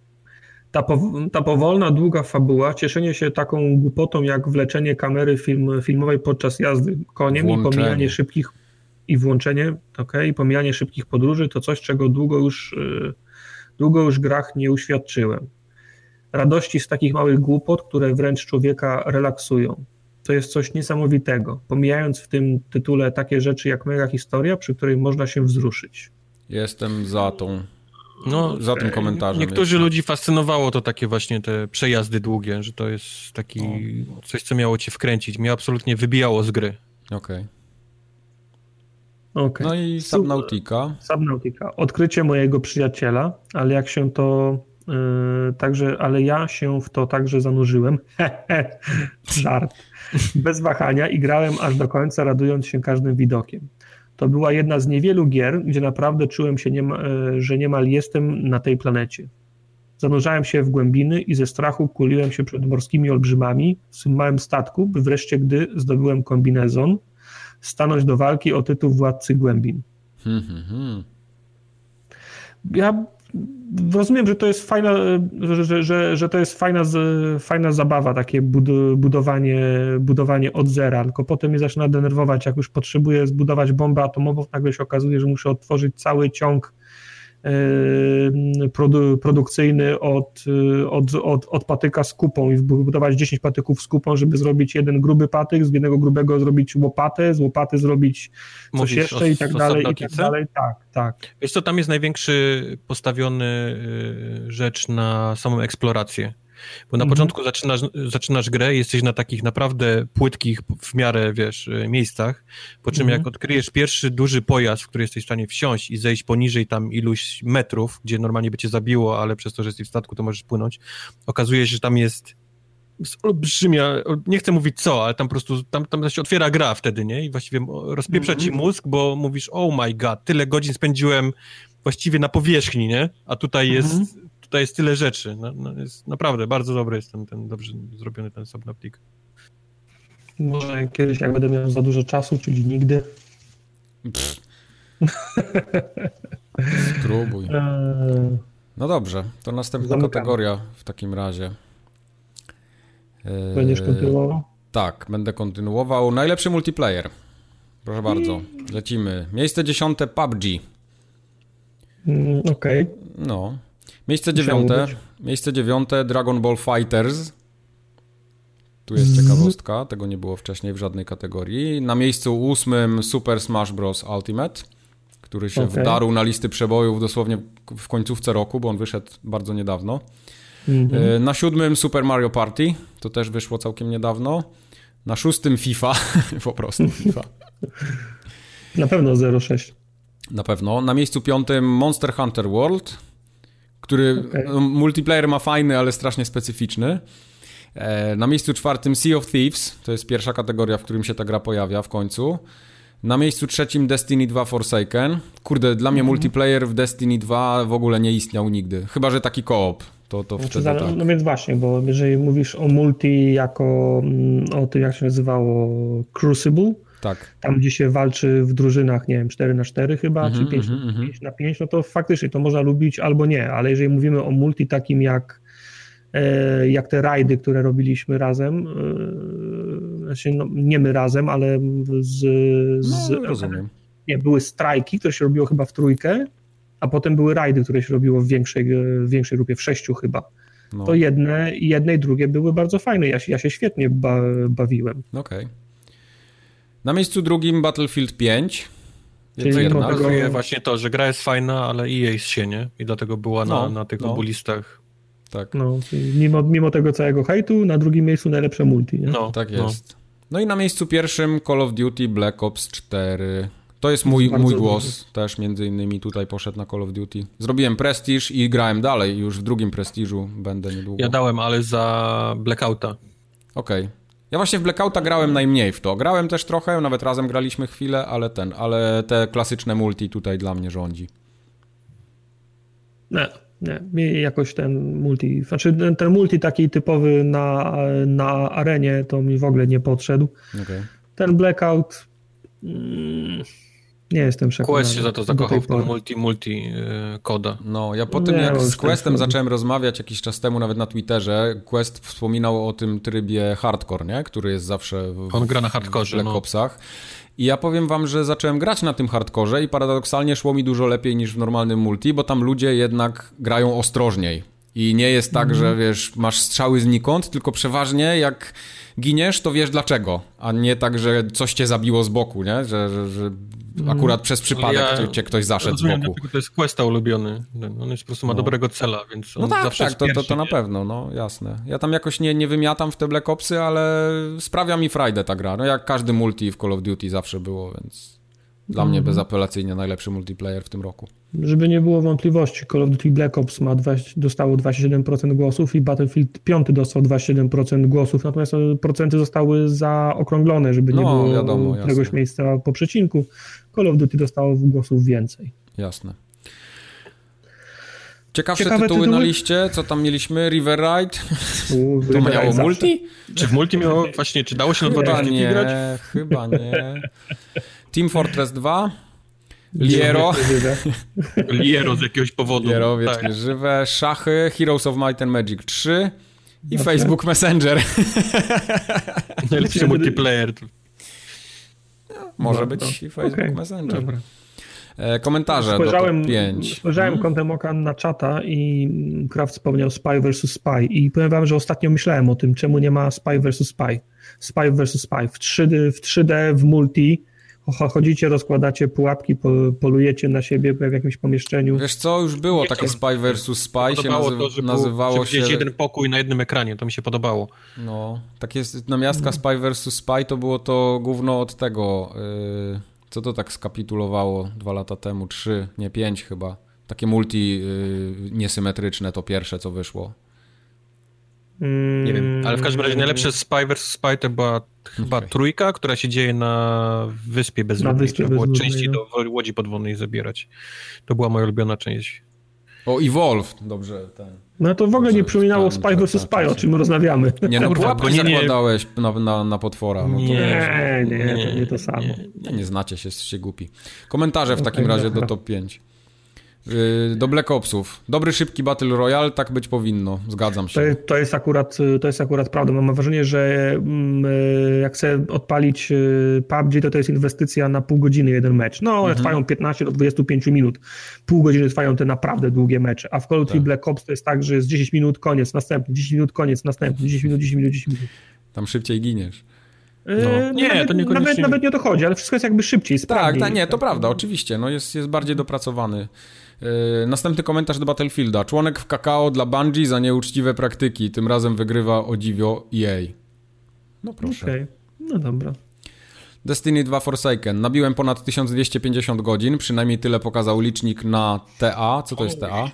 Ta, po, ta powolna, długa fabuła, cieszenie się taką głupotą jak wleczenie kamery film, filmowej podczas jazdy koniem włączenie. i pomijanie szybkich i włączenie, okay, i pomijanie szybkich podróży to coś, czego długo już, yy, długo już grach nie uświadczyłem. Radości z takich małych głupot, które wręcz człowieka relaksują. To jest coś niesamowitego, pomijając w tym tytule takie rzeczy jak mega historia, przy której można się wzruszyć. Jestem za tą no, za tym komentarzem. Niektórzy jeszcze. ludzi fascynowało to takie właśnie te przejazdy długie, że to jest taki coś, co miało cię wkręcić. Mnie absolutnie wybijało z gry. Okej. Okay. Okay. No i Subnautica. Subnautica. Odkrycie mojego przyjaciela, ale jak się to także, ale ja się w to także zanurzyłem. Żart. Bez wahania i grałem aż do końca, radując się każdym widokiem. To była jedna z niewielu gier, gdzie naprawdę czułem się, niema, e, że niemal jestem na tej planecie. Zanurzałem się w głębiny i ze strachu kuliłem się przed morskimi olbrzymami w małym statku, by wreszcie, gdy zdobyłem kombinezon, stanąć do walki o tytuł władcy głębin. Hmm, hmm, hmm. Ja rozumiem, że to jest fajna, że, że, że to jest fajna, fajna zabawa, takie budowanie, budowanie od zera, tylko potem mnie zaczyna denerwować, jak już potrzebuję zbudować bombę atomową, nagle się okazuje, że muszę otworzyć cały ciąg produ, produkcyjny od, od, od, od patyka z kupą i budować 10 patyków z kupą, żeby zrobić jeden gruby patyk, z jednego grubego zrobić łopatę, z łopaty zrobić coś Mówisz jeszcze o, i tak dalej, i tak dalej. Tak, tak. Wiesz co, tam jest największy postawiony y, rzecz na samą eksplorację. Bo na mhm. początku zaczynasz, zaczynasz grę, jesteś na takich naprawdę płytkich w miarę, wiesz, e, miejscach, po czym mhm. jak odkryjesz pierwszy duży pojazd, w który jesteś w stanie wsiąść i zejść poniżej tam iluś metrów, gdzie normalnie by cię zabiło, ale przez to, że jesteś w statku, to możesz płynąć, okazuje się, że tam jest olbrzymia, nie chcę mówić co, ale tam po prostu, tam, tam się otwiera gra wtedy, nie? I właściwie rozpieprza ci mhm. mózg, bo mówisz, oh my god, tyle godzin spędziłem właściwie na powierzchni, nie? A tutaj jest tutaj jest tyle rzeczy. No, no jest naprawdę bardzo dobry jest ten, ten dobrze zrobiony ten Subnautica. Może kiedyś, jak będę miał za dużo czasu, czyli nigdy. Spróbuj. Eee. No dobrze, to następna Zamykamy. kategoria w takim razie. Eee, Będziesz kontynuował? Tak, będę kontynuował. Najlepszy multiplayer. Proszę bardzo, lecimy. Miejsce dziesiąte PUBG. Mm, okej. Okay. No, Miejsce dziewiąte. Miejsce dziewiąte Dragon Ball Fighters. Tu jest ciekawostka, tego nie było wcześniej w żadnej kategorii. Na miejscu ósmym Super Smash Bros. Ultimate, który się okay. wdarł na listy przebojów dosłownie w końcówce roku, bo on wyszedł bardzo niedawno. Mm -hmm. Na siódmym Super Mario Party, to też wyszło całkiem niedawno. Na szóstym FIFA, po prostu FIFA. Na pewno 06. Na pewno. Na miejscu piątym Monster Hunter World, który okay. No, multiplayer ma fajny, ale strasznie specyficzny. E, na miejscu czwartym Sea of Thieves, to jest pierwsza kategoria, w którym się ta gra pojawia w końcu. Na miejscu trzecim Destiny 2 Forsaken. Kurde, dla mnie mm multiplayer w Destiny 2 w ogóle nie istniał nigdy. Chyba, że taki koop. To, to znaczy, wtedy tak. No więc właśnie, bo jeżeli mówisz o multi jako mm, o tym, jak się nazywało Crucible, tak. Tam, gdzie się walczy w drużynach, nie wiem, 4 na 4 chyba, mm -hmm, czy 5, mm -hmm. 5 na 5, no to faktycznie to można lubić albo nie, ale jeżeli mówimy o multi takim jak, e, jak te rajdy, które robiliśmy razem, e, znaczy no, nie my razem, ale z... z no, rozumiem. Nie, były strajki, które się robiło chyba w trójkę, a potem były rajdy, które się robiło w większej, w większej grupie, w sześciu chyba. No. To jedne, jedne i drugie były bardzo fajne. Ja się, ja się świetnie ba, bawiłem. Okej. Okay. Na miejscu drugim Battlefield 5. Czyli jedna. Tego... właśnie to, że gra jest fajna, ale EA jest się, nie? I dlatego była no, na, na tych no. obu listach. Tak. No, mimo, mimo tego całego hejtu, na drugim miejscu najlepsze multi, nie? No, tak no. jest. No. no i na miejscu pierwszym Call of Duty Black Ops 4. To jest mój, mój głos dobry. też między innymi tutaj poszedł na Call of Duty. Zrobiłem Prestige i grałem dalej, już w drugim Prestiżu będę niedługo. Ja dałem, ale za Blackouta. Okej. Okay. Ja właśnie w Blackouta grałem najmniej w to. Grałem też trochę, nawet razem graliśmy chwilę, ale ten, ale te klasyczne multi tutaj dla mnie rządzi. Nie, nie. Mi jakoś ten multi, znaczy ten multi taki typowy na, na arenie to mi w ogóle nie podszedł. Okay. Ten Blackout mm, nie jestem przekonany. Quest się za to zakochał w multi, multi yy, koda. No, ja po tym nie, jak z Questem zacząłem rozmawiać jakiś czas temu nawet na Twitterze, Quest wspominał o tym trybie hardcore, nie? Który jest zawsze w, On gra na hardcore, w Black no. Opsach. I ja powiem wam, że zacząłem grać na tym hardkorze i paradoksalnie szło mi dużo lepiej niż w normalnym multi, bo tam ludzie jednak grają ostrożniej. I nie jest tak, mm. że wiesz, masz strzały znikąd, tylko przeważnie jak giniesz, to wiesz dlaczego, a nie tak, że coś cię zabiło z boku, nie? Że, że, że Mhm. Akurat przez przypadek ja cię ktoś zaszedł rozumiem, z boku. To jest Questa ulubiony. On jest po prostu ma no. dobrego cela, więc No tak, tak, to, to, to na pewno, no jasne. Ja tam jakoś nie, nie wymiatam w te Black Opsy, ale sprawia mi frajdę ta gra. No jak każdy multi w Call of Duty zawsze było, więc dla mnie mhm. bezapelacyjnie najlepszy multiplayer w tym roku. Żeby nie było wątpliwości, Call of Duty Black Ops ma 20, dostało 27% głosów i Battlefield 5 dostał 27% głosów, natomiast procenty zostały zaokrąglone, żeby nie no, było wiadomo, któregoś miejsca po przecinku. Call of Duty dostało głosów więcej. Jasne. Ciekawsze Ciekawe tytuły, tytuły, na liście, co tam mieliśmy? River Ride? to miało multi? Czy w multi miało właśnie, czy dało się na dwa nie, grać? Chyba nie. Team Fortress 2? Liero. Liero z jakiegoś powodu. Liero wiecznie tak. żywe. Szachy, Heroes of Might and Magic 3 i Facebook Messenger. Najlepszy multiplayer. Może być i Facebook okay. Messenger. Dobra. E, komentarze spojrzałem, do 5. Spojrzałem hmm. kątem oka na czata i Kraft wspomniał Spy vs. Spy i powiem wam, że ostatnio myślałem o tym, czemu nie ma Spy vs. Spy. Spy vs. Spy w 3D, w 3D, w multi chodzicie, rozkładacie pułapki, polujecie na siebie w jakimś pomieszczeniu. Wiesz co, już było takie Spy vs. Spy, się nazy to, nazywało się... jeden pokój na jednym ekranie, to mi się podobało. No, takie namiastka Spy vs. Spy to było to główno od tego, yy, co to tak skapitulowało dwa lata temu, trzy, nie pięć chyba. Takie multi yy, niesymetryczne to pierwsze, co wyszło. Nie wiem, ale w każdym razie najlepsze Spy vs. Spy to była chyba okay. trójka, która się dzieje na wyspie bezludnej. Trzeba było części no. do łodzi podwodnej zabierać. To była moja ulubiona część. O, Evolve, dobrze. Ten. No to w ogóle nie przypominało Spy vs. Spy, o czym rozmawiamy. Nie, no pułapki nie, zakładałeś na, na, na potwora. No nie, nie, nie, to nie to samo. Nie, nie znacie się, jesteście głupi. Komentarze w okay, takim razie dobra. do top 5. Y, do Black Opsów. Dobry, szybki Battle Royale, tak być powinno, zgadzam się. To, to, jest, akurat, to jest akurat prawda. Mam wrażenie, że mm, y, jak chcę odpalić y, PUBG, to to jest inwestycja na pół godziny jeden mecz. No, one mhm. trwają 15 do 25 minut. Pół godziny trwają te naprawdę długie mecze. A w Call of Duty tak. Black Ops to jest tak, że jest 10 minut, koniec, następny, 10 minut, koniec, następny, 10 minut, 10 minut, 10 minut. Tam szybciej giniesz. No. Nie, nawet, to niekoniecznie... Nawet, nawet nie o to chodzi, ale wszystko jest jakby szybciej, Tak, tak, nie, to prawda, oczywiście. No jest, jest bardziej dopracowany. Yy, następny komentarz do Battlefielda. Członek w kakao dla Bungie za nieuczciwe praktyki. Tym razem wygrywa o dziwio EA. No proszę. Okay. No dobra. Destiny 2 Forsaken. Nabiłem ponad 1250 godzin, przynajmniej tyle pokazał licznik na TA. Co to jest TA? Uh,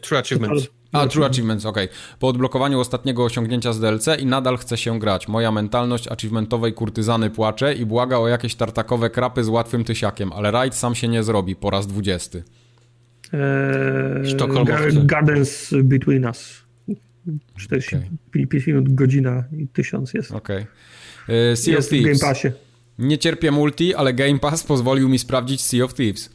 true Achievements. A, True Achievements, ok. Po odblokowaniu ostatniego osiągnięcia z DLC i nadal chce się grać. Moja mentalność achievementowej kurtyzany płacze i błaga o jakieś tartakowe krapy z łatwym tysiakiem, ale rajd sam się nie zrobi po raz dwudziesty. Eee, Gardens Between Us. 45 okay. minut, godzina i tysiąc jest. Okej. Okay. Eee, sea jest of Thieves. w Game Passie. Nie cierpię multi, ale Game Pass pozwolił mi sprawdzić Sea of Thieves.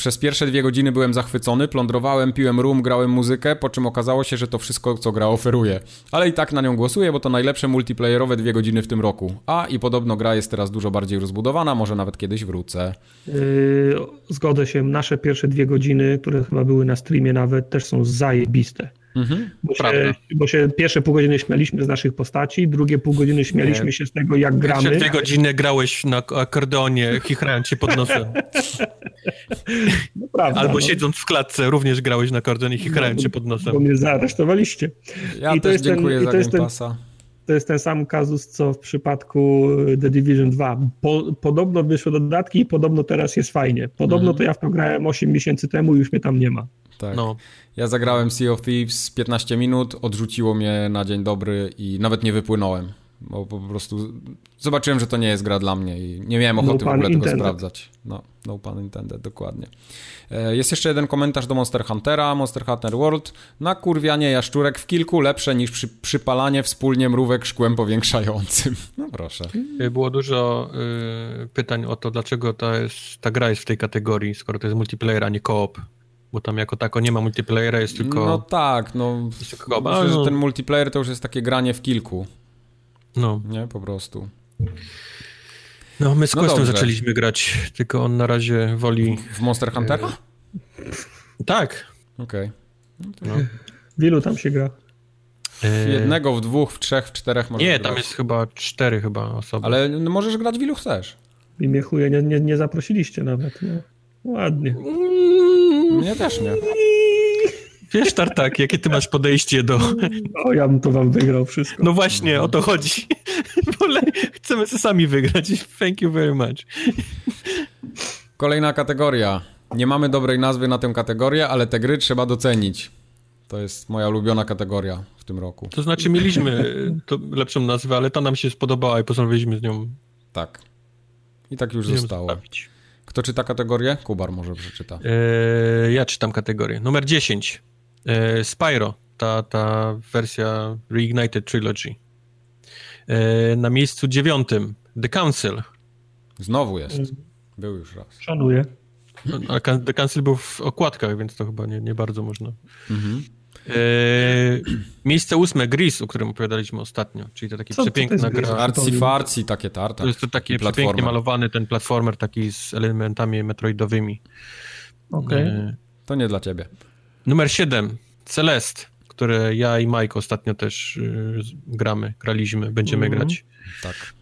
Przez pierwsze dwie godziny byłem zachwycony, plądrowałem, piłem rum, grałem muzykę, po czym okazało się, że to wszystko, co gra oferuje. Ale i tak na nią głosuję, bo to najlepsze multiplayerowe dwie godziny w tym roku. A i podobno gra jest teraz dużo bardziej rozbudowana, może nawet kiedyś wrócę. Yy, zgodzę się, nasze pierwsze dwie godziny, które chyba były na streamie nawet, też są zajebiste. Mhm, bo, się, bo, się, pierwsze pół godziny śmialiśmy z naszych postaci, drugie pół godziny śmialiśmy Nie. się z tego, jak gramy. Pierwsze dwie godziny grałeś na akordeonie, chichrając się pod nosem. No prawda, Albo no. siedząc w klatce, również grałeś na akordeonie, chichrając no, się pod nosem. Bo mnie zaaresztowaliście. Ja I też dziękuję ten, za Game Passa. To jest ten sam kazus, co w przypadku The Division 2. Po, podobno wyszły dodatki i podobno teraz jest fajnie. Podobno mhm. to ja w to grałem 8 miesięcy temu i już mnie tam nie ma. Tak. No. Ja zagrałem Sea of Thieves 15 minut, odrzuciło mnie na dzień dobry i nawet nie wypłynąłem. bo po prostu zobaczyłem, że to nie jest gra dla mnie i nie miałem ochoty no w ogóle intended. tego sprawdzać. No, no pan intended, dokładnie. E, jest jeszcze jeden komentarz do Monster Huntera, Monster Hunter World. Na kurwianie jaszczurek w kilku lepsze niż przy, przypalanie wspólnie mrówek szkłem powiększającym. No proszę. Było dużo y, pytań o to, dlaczego ta, jest, ta gra jest w tej kategorii, skoro to jest multiplayer, a nie koop. Bo tam jako tako nie ma multiplayera, jest tylko... No tak, no. Myślę, że no. ten multiplayer to już jest takie granie w kilku. No. Nie, po prostu. No, my z no Questem zaczęliśmy grać, tylko on na razie woli... W Monster Huntera? E... Tak. Okej. Okay. No. W ilu tam się gra? W e, jednego, w dwóch, w trzech, w czterech Nie, tam jest chyba cztery chyba osoby. Ale możesz grać w ilu chcesz. I mnie chuje, nie, nie, nie zaprosiliście nawet. No. Ładnie. Mnie też nie. Wiesz, Tartak, jakie ty masz podejście do... O, ja bym to wam wygrał wszystko. No właśnie, o to chodzi. Wolę, chcemy sobie sami wygrać. Thank you very much. Kolejna kategoria. Nie mamy dobrej nazwy na tę kategorię, ale te gry trzeba docenić. To jest moja ulubiona kategoria w tym roku. To znaczy mieliśmy lepszą nazwę, ale ta nam się spodobała i postanowiliśmy z nią... Tak. I tak już zostało. Zostawić. Kto czyta kategorię? Kubar może przeczyta. Eee, ja czytam kategorię. Numer 10. Eee, Spyro. Ta, ta wersja Reignited Trilogy. Eee, na miejscu dziewiątym The Council. Znowu jest. Był już raz. Szanuję. No, The Council był w okładkach, więc to chyba nie, nie bardzo można. Mhm. E, miejsce ósme, Gris, o którym opowiadaliśmy ostatnio, czyli to taki Co przepiękna gra. Arci farci, takie tarta. To jest to taki przepięknie malowany ten platformer, taki z elementami metroidowymi. Okej. Okay. E, to nie dla ciebie. Numer siedem, Celest, które ja i Mike ostatnio też y, gramy, graliśmy, będziemy mm. grać. Tak.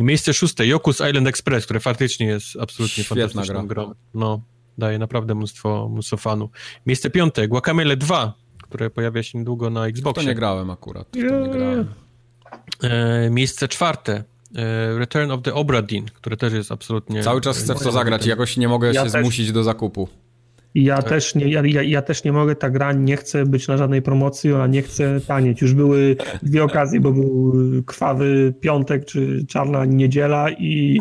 Miejsce szóste, Yokus Island Express, które faktycznie jest absolutnie Świetna fantastyczną gra. grą. No, daje naprawdę mnóstwo, mnóstwo fanu. Miejsce piąte, Guacamele 2, które pojawia się niedługo na Xboxie. To nie grałem akurat, to nie grałem. E, miejsce czwarte, e, Return of the Obra Dinn, które też jest absolutnie... Cały czas chcę w to zagrać i jakoś nie mogę ja się też. zmusić do zakupu. Ja, tak. też nie, ja, ja, też nie mogę, ta gra nie chce być na żadnej promocji, ona nie chce tanieć. Już były dwie okazje, bo był krwawy piątek czy czarna niedziela i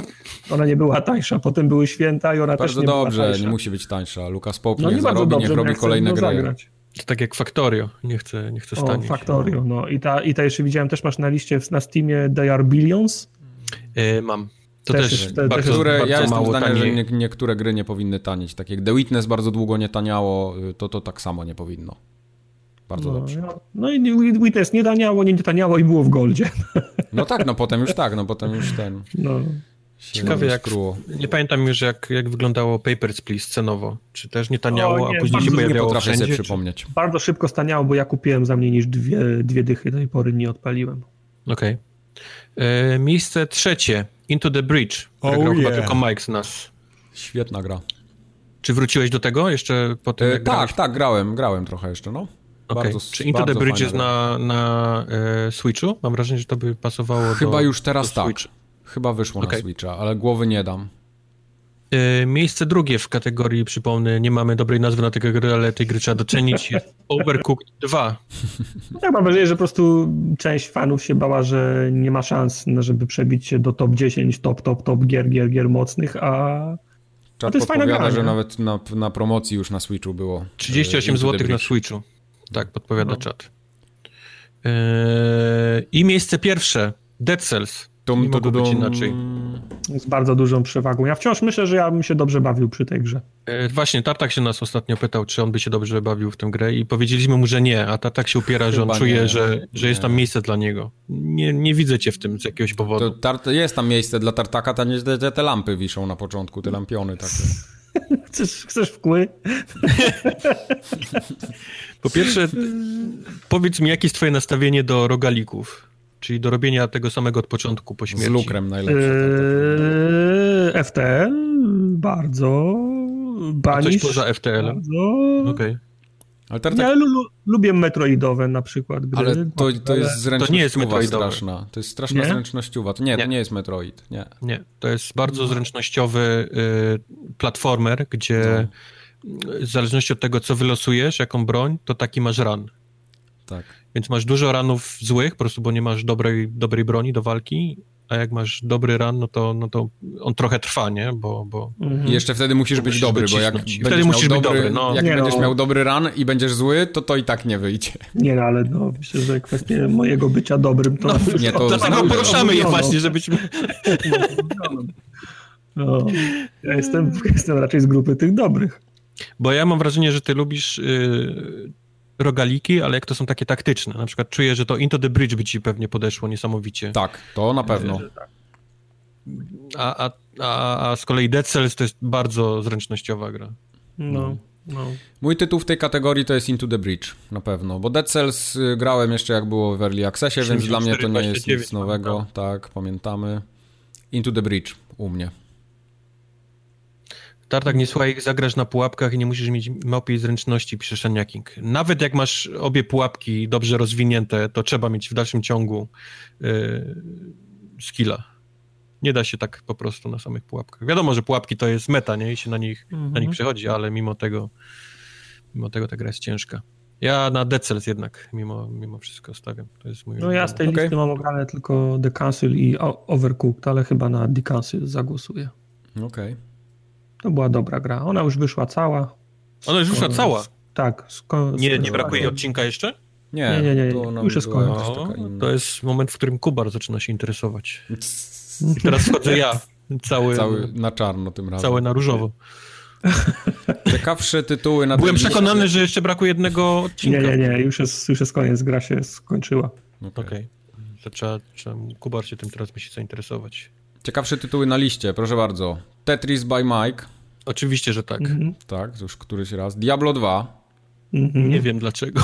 ona nie była tańsza. Potem były święta i ona Bardzo też nie dobrze, była tańsza. nie musi być tańsza. Lukas Pope no, nie zarobi, dobrze, niech robi kolejne gry. Zagrać. To tak jak Factorio, nie chcę, nie chcę stanieć. O, Factorio, no. I ta, I ta jeszcze widziałem, też masz na liście na Steamie They Are Billions? Yy, mam. To też, też, te, bardzo, które, bardzo ja jestem zdania, że nie, niektóre gry nie powinny tanieć. Tak jak The Witness bardzo długo nie taniało, y, to to tak samo nie powinno. Bardzo no, dobrze. No i Witness nie taniało, nie taniało i było w Goldzie. No tak, no potem już tak, no potem już ten... No. Ciekawe jak, nie pamiętam już jak, jak wyglądało Papers, Please cenowo. Czy też nie taniało, o, nie, a później się pojawiało nie wszędzie? Sobie przypomnieć. Bardzo szybko staniało, bo ja kupiłem za mniej niż dwie, dwie dychy, do tej pory nie odpaliłem. Okej. Okay. E, miejsce trzecie, Into the Bridge, oh grał yeah. chyba tylko Mike z nas. Świetna gra. Czy wróciłeś do tego jeszcze po tym, e, Tak, tak, grałem, grałem trochę jeszcze, no. Okay. Bardzo, Czy Into the Bridge jest na, na e, Switchu? Mam wrażenie, że to by pasowało Chyba do, już teraz tak. Chyba wyszło okay. na Switcha, ale głowy nie dam. E, miejsce drugie w kategorii, przypomnę, nie mamy dobrej nazwy na tej gry, ale tej gry trzeba docenić, jest Overcooked 2. Tak, mam wrażenie, że po prostu część fanów się bała, że nie ma szans, żeby przebić się do top 10, top, top, top gier, gier, gier mocnych, a... Czat a to jest fajna gra, że nawet na, na promocji już na Switchu było. 38 zł na Switchu. Tak, podpowiada no. czat. Eee, I miejsce pierwsze, Dead Cells. Tum, nie mogło być inaczej. Z bardzo dużą przewagą. Ja wciąż myślę, że ja bym się dobrze bawił przy tej grze. E, właśnie, Tartak się nas ostatnio pytał, czy on by się dobrze bawił w tę grę i powiedzieliśmy mu, że nie, a Tartak się upiera, że on Chyba czuje, nie, że, że jest tam miejsce dla niego. Nie, nie widzę cię w tym z jakiegoś powodu. Jest tam miejsce dla Tartaka, tam te, te lampy wiszą na początku, te lampiony takie. Chcesz, chcesz wkły? po pierwsze, powiedz mi, jakie jest twoje nastawienie do rogalików? Czyli do robienia tego samego od początku po śmierci. Z lukrem najlepsze. Eee, FTL bardzo. Banish, A coś poza FTL? Bardzo. Okay. Ale tak... Ja lu lubię metroidowe na przykład gry. Ale to, to jest zręcznościowa to nie jest metroidowe. straszna. To jest straszna nie? zręcznościowa. Nie, nie, to nie jest Metroid. Nie, nie. to jest bardzo no. zręcznościowy y, platformer, gdzie no. w zależności od tego, co wylosujesz, jaką broń, to taki masz run. Tak. Więc masz dużo ranów złych, po prostu, bo nie masz dobrej, dobrej broni do walki, a jak masz dobry ran, no to, no to on trochę trwa, nie? Bo, bo... I jeszcze wtedy musisz być Musisz dobry, bo jak będziesz Wtedy miał musisz być dobry, dobry, no. jak Nie będziesz no. miał dobry ran i będziesz zły, to to i tak nie wyjdzie. Nie no, ale no, myślę, że kwestie mojego bycia dobrym to... No, nie, to Dlatego poruszamy je właśnie, żebyśmy... No, ja jestem, jestem raczej z grupy tych dobrych. Bo ja mam wrażenie, że ty lubisz y, rogaliki, ale jak to są takie taktyczne. Na przykład czuję, że to Into the Bridge by ci pewnie podeszło niesamowicie. Tak, to na pewno. A, a, a, a z kolei Dead Cells to jest bardzo zręcznościowa gra. No, no. Mój tytuł w tej kategorii to jest Into the Bridge, na pewno. Bo Dead Cells y, grałem jeszcze jak było w Early Accessie, więc dla mnie to nie jest 74, nic nowego. Tak, pamiętamy. Into the Bridge u mnie. Tartak, nie słuchaj, zagrasz na pułapkach i nie musisz mieć małpiej zręczności, pisze Shaniaking. Nawet jak masz obie pułapki dobrze rozwinięte, to trzeba mieć w dalszym ciągu yy, skilla. Nie da się tak po prostu na samych pułapkach. Wiadomo, że pułapki to jest meta, nie? I się na nich, na Mhm. nich przechodzi, ale mimo tego, mimo tego ta gra jest ciężka. Ja na Dead Cells jednak, mimo, mimo wszystko stawiam. To jest mój No ja z tej Okej. listy mam ograne tylko The Council i Overcooked, ale chyba na The Council zagłosuję. Okej. To była dobra gra. Ona już wyszła cała. Ona już wyszła cała. Tak. Nie, nie brakuje odcinka jeszcze? Nie, Nie, nie, nie, już jest była koniec. to jest moment, w którym Kubar zaczyna się interesować. I teraz wchodzę ja, cały, Cały na czarno tym razem. cały na różowo. Ciekawsze tytuły na Byłem liście. przekonany, że jeszcze brakuje jednego odcinka. Nie, nie, nie. Już jest, już jest koniec. Gra się skończyła. Okej. Okej. To trzeba, trzeba, Kubar się tym teraz musi zainteresować. Ciekawsze tytuły na liście, proszę bardzo. Tetris by Mike, Oczywiście, że tak. Mhm. tak, już któryś raz. Diablo 2, Mhm. Nie wiem dlaczego.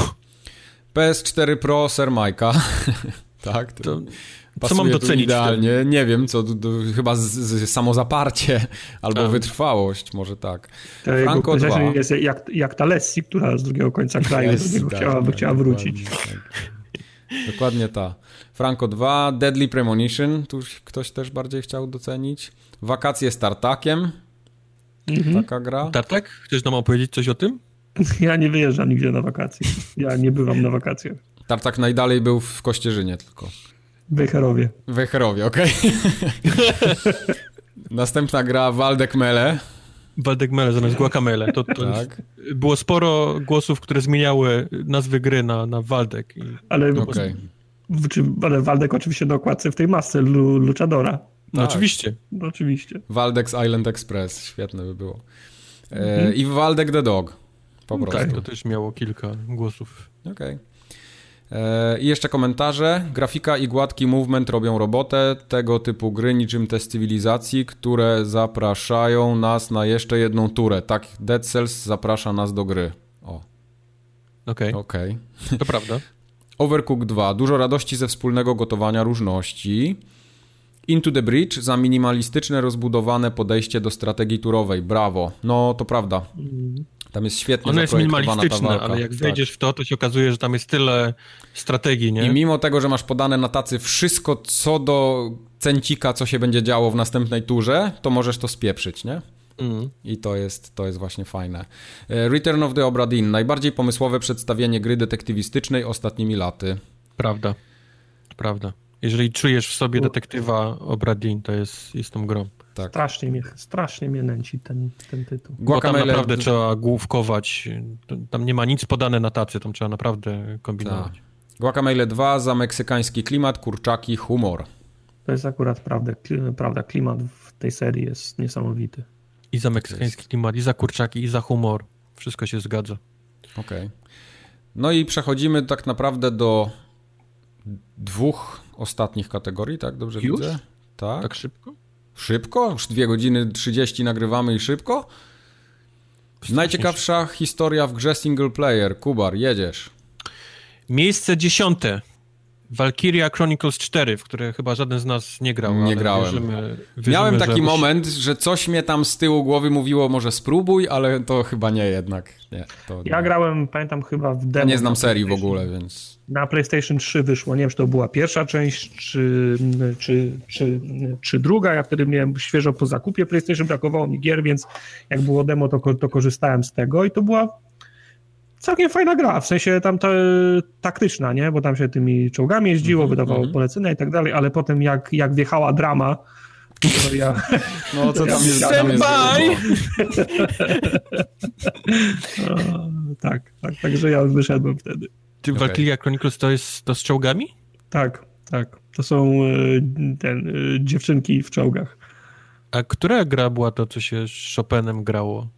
PS4 Pro Sir Mike'a. tak, to, To, co mam docenić? Idealnie, nie wiem, co, d- d- chyba z, z, samozaparcie albo A. wytrwałość, może tak. To Franco rzecz 2. jest jak, jak ta Lessie, która z drugiego końca kraju Jest, do tak, chciała, by tak, chciała wrócić. Dokładnie, tak. dokładnie ta. Franco 2, Deadly Premonition, tu ktoś też bardziej chciał docenić. Wakacje z Tartakiem, Mhm. taka gra. Tartak? Chcesz nam opowiedzieć coś o tym? Ja nie wyjeżdżam nigdzie na wakacje. Ja nie bywam na wakacjach. Tartak najdalej był w Kościerzynie tylko. Wejherowie. W Echerowie, okej. Następna gra Waldek Mele. Waldek Mele zamiast Guacamele. To, to Tak. było sporo głosów, które zmieniały nazwy gry na, na Waldek. I, Ale, czy, ale Waldek oczywiście na okładce w tej masce Lu, Luchadora. No Tak. oczywiście. No, oczywiście. Waldek's Island Express, świetne by było. E, I Waldek the Dog. Po Tak. prostu. To też miało kilka głosów. Okej. E, I jeszcze komentarze. Grafika i gładki movement robią robotę. Tego typu gry niczym te z cywilizacji, które zapraszają nas na jeszcze jedną turę. Tak, Dead Cells zaprasza nas do gry. O, Okej, okej. to prawda. Overcooked 2. Dużo radości ze wspólnego gotowania różności. Into the Bridge za minimalistyczne, rozbudowane podejście do strategii turowej. Brawo. No, to prawda. Tam jest świetnie Ono jest walka. ale jak Tak. wejdziesz w to, to się okazuje, że tam jest tyle strategii, nie? I mimo tego, że masz podane na tacy wszystko co do cencika, co się będzie działo w następnej turze, to możesz to spieprzyć, nie? Mm. I to jest, to jest właśnie fajne. E, Return of the Obra Dinn. Najbardziej pomysłowe przedstawienie gry detektywistycznej ostatnimi laty. Prawda. Prawda. Jeżeli czujesz w sobie detektywa Obradin, to jest, jest tą grą. Tak. Strasznie mnie, strasznie mnie nęci ten, ten tytuł. Bo tam Guacamele- naprawdę trzeba główkować. Tam nie ma nic podane na tacy, tam trzeba naprawdę kombinować. Tak. Guacamele 2 za meksykański klimat, kurczaki, humor. To jest akurat prawda, prawda. Klimat w tej serii jest niesamowity. I za meksykański klimat, i za kurczaki, i za humor. Wszystko się zgadza. Okej. No i przechodzimy tak naprawdę do dwóch ostatnich kategorii, tak? Dobrze Już? widzę? Tak. Tak szybko? Szybko? Już 2 godziny 30 nagrywamy i szybko? Najciekawsza historia w grze single player. Kubar, jedziesz. Miejsce dziesiąte. Valkyria Chronicles 4, w które chyba żaden z nas nie grał. Nie ale grałem. Wierzymy, wierzymy, Miałem że taki musi- moment, że coś mnie tam z tyłu głowy mówiło, może spróbuj, ale to chyba nie jednak. Nie, to Ja nie. grałem, pamiętam chyba w Ja demo. nie znam na serii w ogóle, więc... Na PlayStation 3 wyszło, nie wiem, czy to była pierwsza część, czy, czy, czy, czy druga. Ja wtedy miałem świeżo po zakupie PlayStation, brakowało mi gier, więc jak było demo, to, to korzystałem z tego i to była całkiem fajna gra, w sensie tam to taktyczna, nie? Bo tam się tymi czołgami jeździło, mm -hmm, wydawało mm -hmm. polecenia i tak dalej, ale potem jak, jak wjechała drama, to ja... No co tam jest? Tam jest tak, tak, także ja wyszedłem wtedy. Czy okay. Valkyria Chronicles to jest to z czołgami? Tak, tak. To są e, ten, e, dziewczynki w czołgach. A która gra była to, co się z Chopinem grało?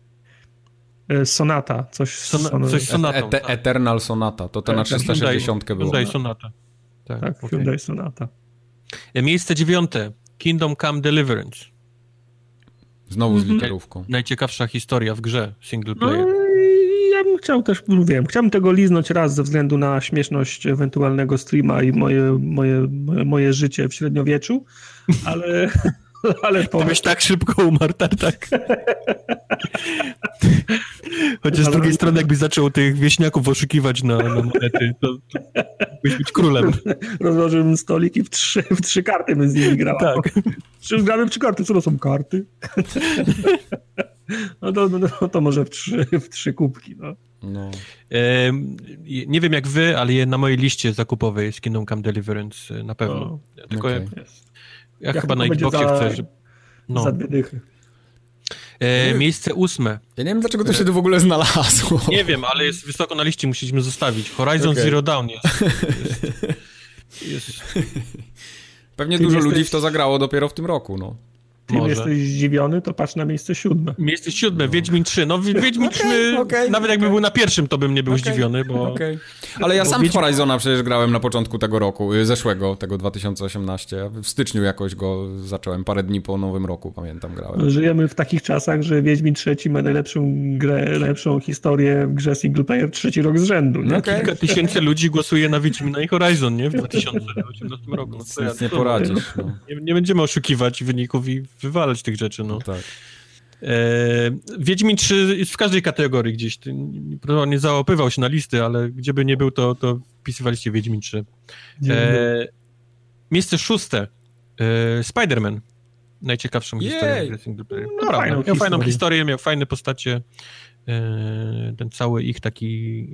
E, sonata, coś, Sona, son... coś sonatą, e, tak. Eternal Sonata, to to na 360 było. Hyundai Sonata. Tak, tak okay. Hyundai Sonata. Miejsce dziewiąte. Kingdom Come Deliverance. Znowu z mhm. literówką. Najciekawsza historia w grze single player. No, ja bym chciał też, mówiłem, chciałbym tego liznąć raz ze względu na śmieszność ewentualnego streama i moje, moje, moje, życie w średniowieczu, ale... ale to byś tak szybko umarł, tak, tak. Chociaż z drugiej strony, jakbyś zaczął tych wieśniaków oszukiwać na, na monety, to, to mógłbyś być królem. Rozłożyłbym stolik i w trzy, w trzy karty bym z nimi grał. Tak. Trzy, gramy w trzy karty, co to są karty? No to, no, no to może w trzy, w trzy kubki, no. no. E, nie wiem jak wy, ale na mojej liście zakupowej jest Kingdom Come Deliverance e, na pewno. No, Tylko okay. ja, ja, chyba na Xboxie za, chcę, że... No. Za dwie dychy. E, miejsce ósme. Ja nie wiem, dlaczego to się tu w ogóle znalazło. Nie wiem, ale jest wysoko na liście, musieliśmy zostawić. Horizon okay. Zero Dawn jest. jest, jest. Pewnie Ty dużo jesteś... ludzi w to zagrało dopiero w tym roku, no. Ty Może. jesteś zdziwiony, to patrz na miejsce siódme. Miejsce siódme, Wiedźmin 3. No Wiedźmin 3, okay, okay, nawet jakby był na pierwszym, to bym nie był zdziwiony, bo... Ale ja bo sam Wiedźmin... w Horizona przecież grałem na początku tego roku, y, zeszłego, tego 2018. W styczniu jakoś go zacząłem, parę dni po nowym roku, pamiętam, grałem. Żyjemy w takich czasach, że Wiedźmin 3 ma najlepszą grę, najlepszą historię w grze single player trzeci rok z rzędu. Nie? Okay. Kilka tysięcy ludzi głosuje na Wiedźmina i Horizon, nie? W 2018 roku. No, nic, nic nie poradzisz. No. Nie, nie będziemy oszukiwać wyników i wywalać tych rzeczy, no. tak. E, Wiedźmin 3 jest w każdej kategorii gdzieś. Nie załapywał się na listy, ale gdzie by nie był, to, to wpisywaliście Wiedźmin 3. E, miejsce szóste. E, Spider-Man. Najciekawszą Jej! historię player. No, fajną miał fajną historię, miał fajne postacie. E, ten cały ich taki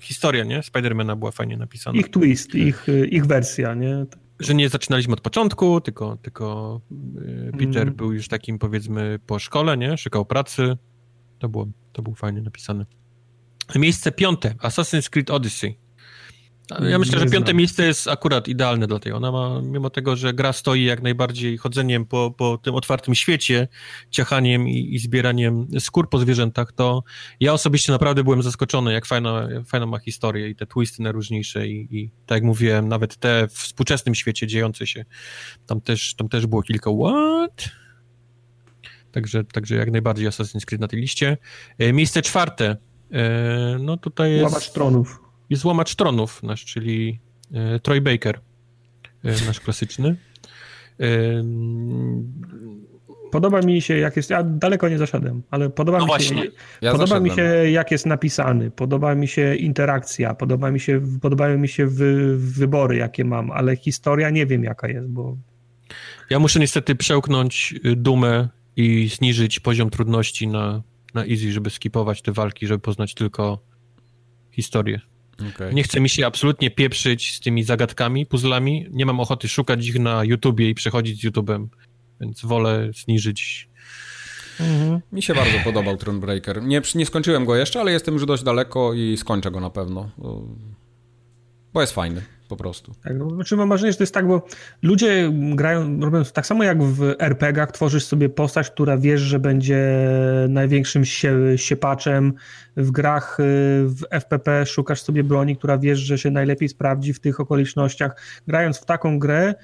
historia, nie? Spidermana była fajnie napisana. Ich twist, ich, ich wersja, nie? Że nie zaczynaliśmy od początku, tylko, tylko y, Peter mm. był już takim powiedzmy po szkole, nie? Szukał pracy. To było, to było fajnie napisane. Miejsce piąte, Assassin's Creed Odyssey. Ja myślę, że piąte miejsce jest akurat idealne dla tej. Ona ma, mimo tego, że gra stoi jak najbardziej chodzeniem po, po tym otwartym świecie, ciachaniem i, i zbieraniem skór po zwierzętach, to ja osobiście naprawdę byłem zaskoczony, jak fajna, fajna ma historię i te twisty najróżniejsze i, i tak jak mówiłem, nawet te w współczesnym świecie dziejące się, tam też, tam też było kilka what? Także, także jak najbardziej Assassin's Creed na tej liście. E, miejsce czwarte, e, no tutaj jest... Łamacz tronów jest łamacz tronów nasz, czyli e, Troy Baker, e, nasz klasyczny. E, podoba mi się, jak jest. Ja daleko nie zaszedłem, ale podoba no mi właśnie. się. Ja podoba mi się, jak jest napisany. Podoba mi się interakcja. Podoba mi się, podobają mi się wy, wybory, jakie mam, ale historia nie wiem, jaka jest, bo. Ja muszę niestety przełknąć y, dumę i zniżyć poziom trudności na, na easy, żeby skipować te walki, żeby poznać tylko historię. Okay. Nie chce mi się absolutnie pieprzyć z tymi zagadkami, puzzlami. Nie mam ochoty szukać ich na YouTubie i przechodzić z YouTubem, więc wolę zniżyć. Mhm. Mi się bardzo podobał Thronebreaker. Nie, nie skończyłem go jeszcze, ale jestem już dość daleko i skończę go na pewno. Bo jest fajny po prostu. Tak, no, znaczy mam wrażenie, że to jest tak, bo ludzie grają, robią tak samo jak w RPG-ach, tworzysz sobie postać, która wiesz, że będzie największym sie, siepaczem. W grach y, w FPP szukasz sobie broni, która wiesz, że się najlepiej sprawdzi w tych okolicznościach. Grając w taką grę,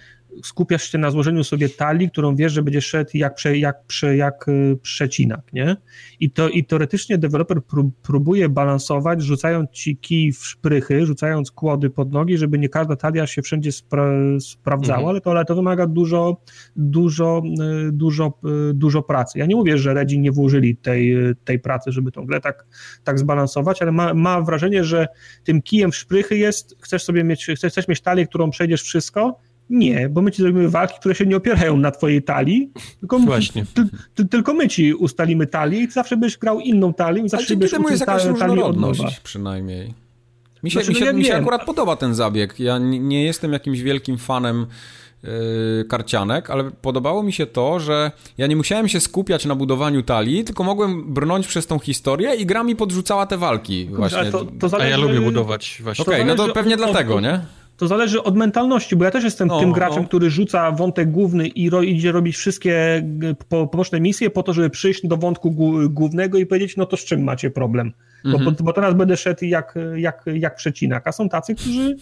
skupiasz się na złożeniu sobie talii, którą wiesz, że będzie szedł jak, prze, jak, prze, jak y, przecinak, nie? I, to, I teoretycznie deweloper próbuje balansować, rzucając ci kij w szprychy, rzucając kłody pod nogi, żeby nie każda talia się wszędzie spra sprawdzała, mhm. ale, to, ale to wymaga dużo, dużo, y, dużo, y, dużo pracy. Ja nie mówię, że Redzi nie włożyli tej, tej pracy, żeby tą grę tak, tak zbalansować, ale ma, ma wrażenie, że tym kijem w szprychy jest, chcesz sobie mieć, chcesz, chcesz mieć talię, którą przejdziesz wszystko, Nie, bo my ci zrobimy walki, które się nie opierają na twojej talii, tylko, Właśnie. Ty, ty, tylko my ci ustalimy talię i ty zawsze będziesz grał inną talię i zawsze będziesz temu jest jakaś różnorodność od przynajmniej. Mi się, Znaczy, mi, no się, ja mi się akurat podoba ten zabieg. Ja nie, nie jestem jakimś wielkim fanem yy, karcianek, ale podobało mi się to, że ja nie musiałem się skupiać na budowaniu talii, tylko mogłem brnąć przez tą historię i gra mi podrzucała te walki. Właśnie. Ale to, to A zależy, ja lubię budować właśnie. Okej, no to pewnie od- dlatego, od- nie? To zależy od mentalności, bo ja też jestem No, tym graczem, no. który rzuca wątek główny i ro, idzie robić wszystkie g- po, poboczne misje po to, żeby przyjść do wątku głównego i powiedzieć, no to z czym macie problem? Bo, Mhm. bo, bo teraz będę szedł jak, jak, jak przecinak, a są tacy, którzy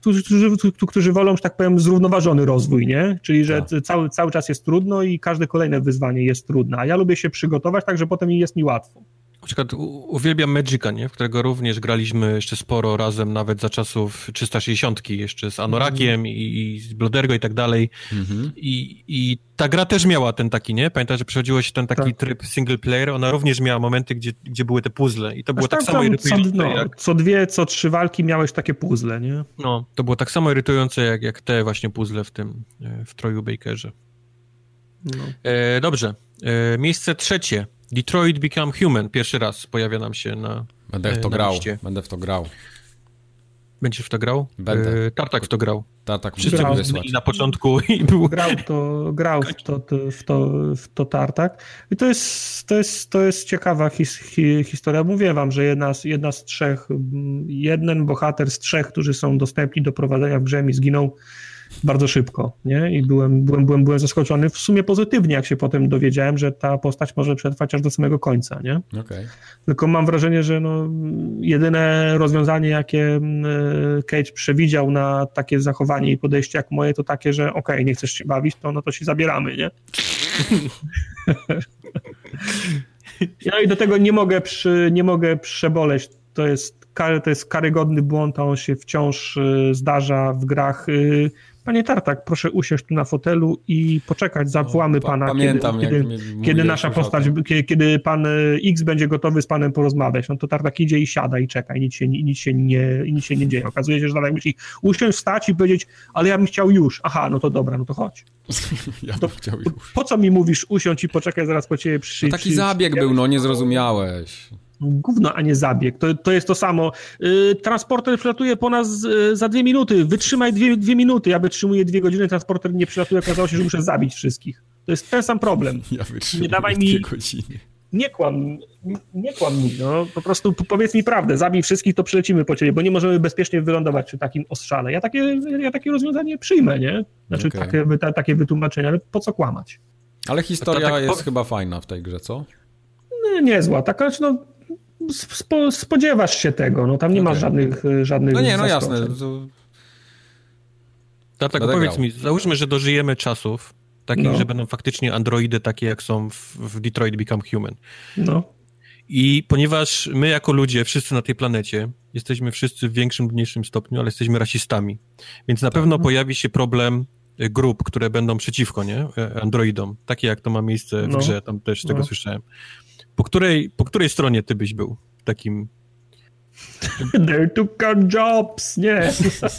Którzy, którzy, którzy wolą, że tak powiem, zrównoważony rozwój, nie? Czyli, że Tak. cały, cały czas jest trudno i każde kolejne wyzwanie jest trudne. A ja lubię się przygotować, tak, że potem jest mi łatwo. Na przykład uwielbiam Magica, nie? w którego również graliśmy jeszcze sporo razem, nawet za czasów 360, jeszcze z Anorakiem i, i z Blodergo i tak dalej. Mhm. I, I ta gra też miała ten taki, nie? Pamiętasz, że przechodziło się ten taki Tak. tryb single player, ona również miała momenty, gdzie, gdzie były te puzzle i to było tak tam samo co, irytujące no, jak... co dwie, co trzy walki miałeś takie puzzle, nie? No, to było tak samo irytujące jak, jak te właśnie puzzle w tym, e, w Troju Bakerze. No. E, dobrze, e, miejsce trzecie. Detroit Become Human. Pierwszy raz pojawia nam się na... Będę w to E, na grał. liście. Będę w to grał. Będziesz w to grał? Będę. E, Tartak w to grał. Ta, tak Wszyscy Grał. byli na początku i było... grał to, grał w to, to, w to, w to tartak. I to jest, to jest, to jest ciekawa his, hi, historia. Mówię wam, że jedna z, jedna z trzech, mm, jeden bohater z trzech, którzy są dostępni do prowadzenia w grze mi zginął bardzo szybko, nie? I byłem, byłem, byłem, byłem zaskoczony w sumie pozytywnie, jak się potem dowiedziałem, że ta postać może przetrwać aż do samego końca, nie? Okej. Tylko mam wrażenie, że no, jedyne rozwiązanie, jakie Cage przewidział na takie zachowanie i podejście jak moje, to takie, że okej, nie chcesz się bawić, to no to się zabieramy, nie? No i do tego nie mogę, przy, nie mogę przeboleć. To jest, to jest karygodny błąd, a on się wciąż y, zdarza w grach. Panie Tartak, proszę usiąść tu na fotelu i poczekać, zawołamy Pa- pana, Pamiętam, kiedy, kiedy, kiedy nasza postać, kiedy, kiedy pan y, X będzie gotowy z panem porozmawiać, no to Tartak idzie i siada i czeka i nic się, nic się, nie, nic się nie dzieje. Okazuje się, że Tartak musi usiąść, wstać i powiedzieć, ale ja bym chciał już. Aha, no to dobra, no to chodź. Ja bym chciał już. Po co mi mówisz usiądź i poczekaj, zaraz po ciebie przy... To taki przy- zabieg był, no nie zrozumiałeś. Gówno, a nie zabieg. To, to jest to samo. Y, transporter przylatuje po nas y, za dwie minuty. Wytrzymaj dwie, dwie minuty. Ja wytrzymuję dwie godziny, transporter nie przylatuje. Okazało się, że muszę zabić wszystkich. To jest ten sam problem. Ja Nie dawaj mi- dwie godziny. Nie kłam, nie kłam mi. No. Po prostu powiedz mi prawdę. Zabij wszystkich, to przylecimy po ciebie, bo nie możemy bezpiecznie wylądować przy takim ostrzale. Ja takie, ja takie rozwiązanie przyjmę, nie? Znaczy Okej. takie, ta, takie wytłumaczenie, ale po co kłamać? Ale historia To tak jest po- chyba fajna w tej grze, co? No, niezła. Taka, no, spo, spodziewasz się tego. No, tam nie ma Okej. żadnych, żadnych No nie, no zaskoczeń. jasne. To... Tartak, Będę powiedz grał. mi, załóżmy, że dożyjemy czasów takich, No. że będą faktycznie androidy takie, jak są w, w Detroit Become Human. No. I ponieważ my jako ludzie, wszyscy na tej planecie, jesteśmy wszyscy w większym lub mniejszym stopniu, ale jesteśmy rasistami, więc na pewno pojawi się problem e, grup, które będą przeciwko, nie? E, Androidom, takie jak to ma miejsce w No. grze, tam też tego No. słyszałem. Po której, po której stronie ty byś był takim... They took our jobs. Nie.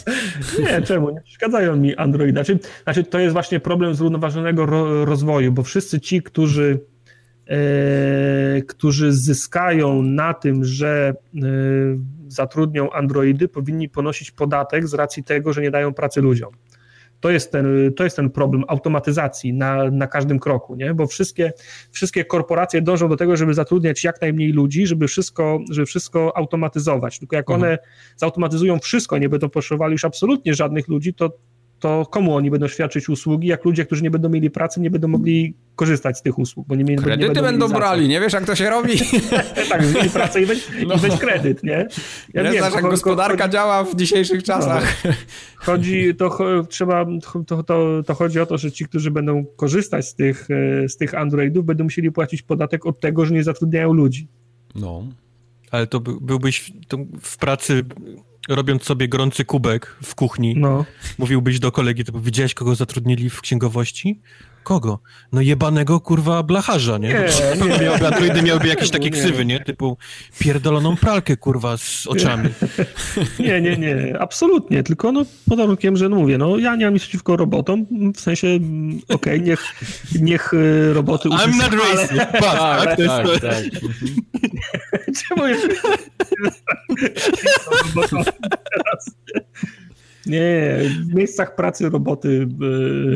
nie, czemu? Nie przeszkadzają mi Androidy. Znaczy, znaczy, to jest właśnie problem zrównoważonego ro, rozwoju, bo wszyscy ci, którzy, e, którzy zyskają na tym, że e, zatrudnią Androidy, powinni ponosić podatek z racji tego, że nie dają pracy ludziom. To jest ten, to jest ten problem automatyzacji na, na każdym kroku, nie? bo wszystkie, wszystkie korporacje dążą do tego, żeby zatrudniać jak najmniej ludzi, żeby wszystko, żeby wszystko automatyzować. Tylko jak Mhm. one zautomatyzują wszystko, nie będą potrzebowali już absolutnie żadnych ludzi, to, to komu oni będą świadczyć usługi, jak ludzie, którzy nie będą mieli pracy, nie będą mogli korzystać z tych usług, bo nie, Kredyty będą, będą brali, nie wiesz jak to się robi? tak, zmieni pracę i weź, No. i weź kredyt, nie? Ja nie wiem, znasz jak cho- gospodarka chodzi- działa w dzisiejszych czasach. Chodzi, to trzeba, to, to, to chodzi o to, że ci, którzy będą korzystać z tych, e, z tych Androidów, będą musieli płacić podatek od tego, że nie zatrudniają ludzi. No. Ale to by, byłbyś to w pracy, robiąc sobie gorący kubek w kuchni, No. mówiłbyś do kolegi, to widziałeś, kogo zatrudnili w księgowości? Kogo? No jebanego kurwa blacharza, nie? Nie, nie, Miałby, androidy miałyby jakieś takie ksywy, nie? Typu pierdoloną pralkę kurwa z oczami. Nie, nie, nie, absolutnie, tylko no pod warunkiem, że no mówię, no ja nie mam nic przeciwko robotom, w sensie, mm, okej, niech, niech y, roboty I'm not uzyskają, ale- racist. Patrz, tak, to to. tak. Czemu jest... Nie, w miejscach pracy roboty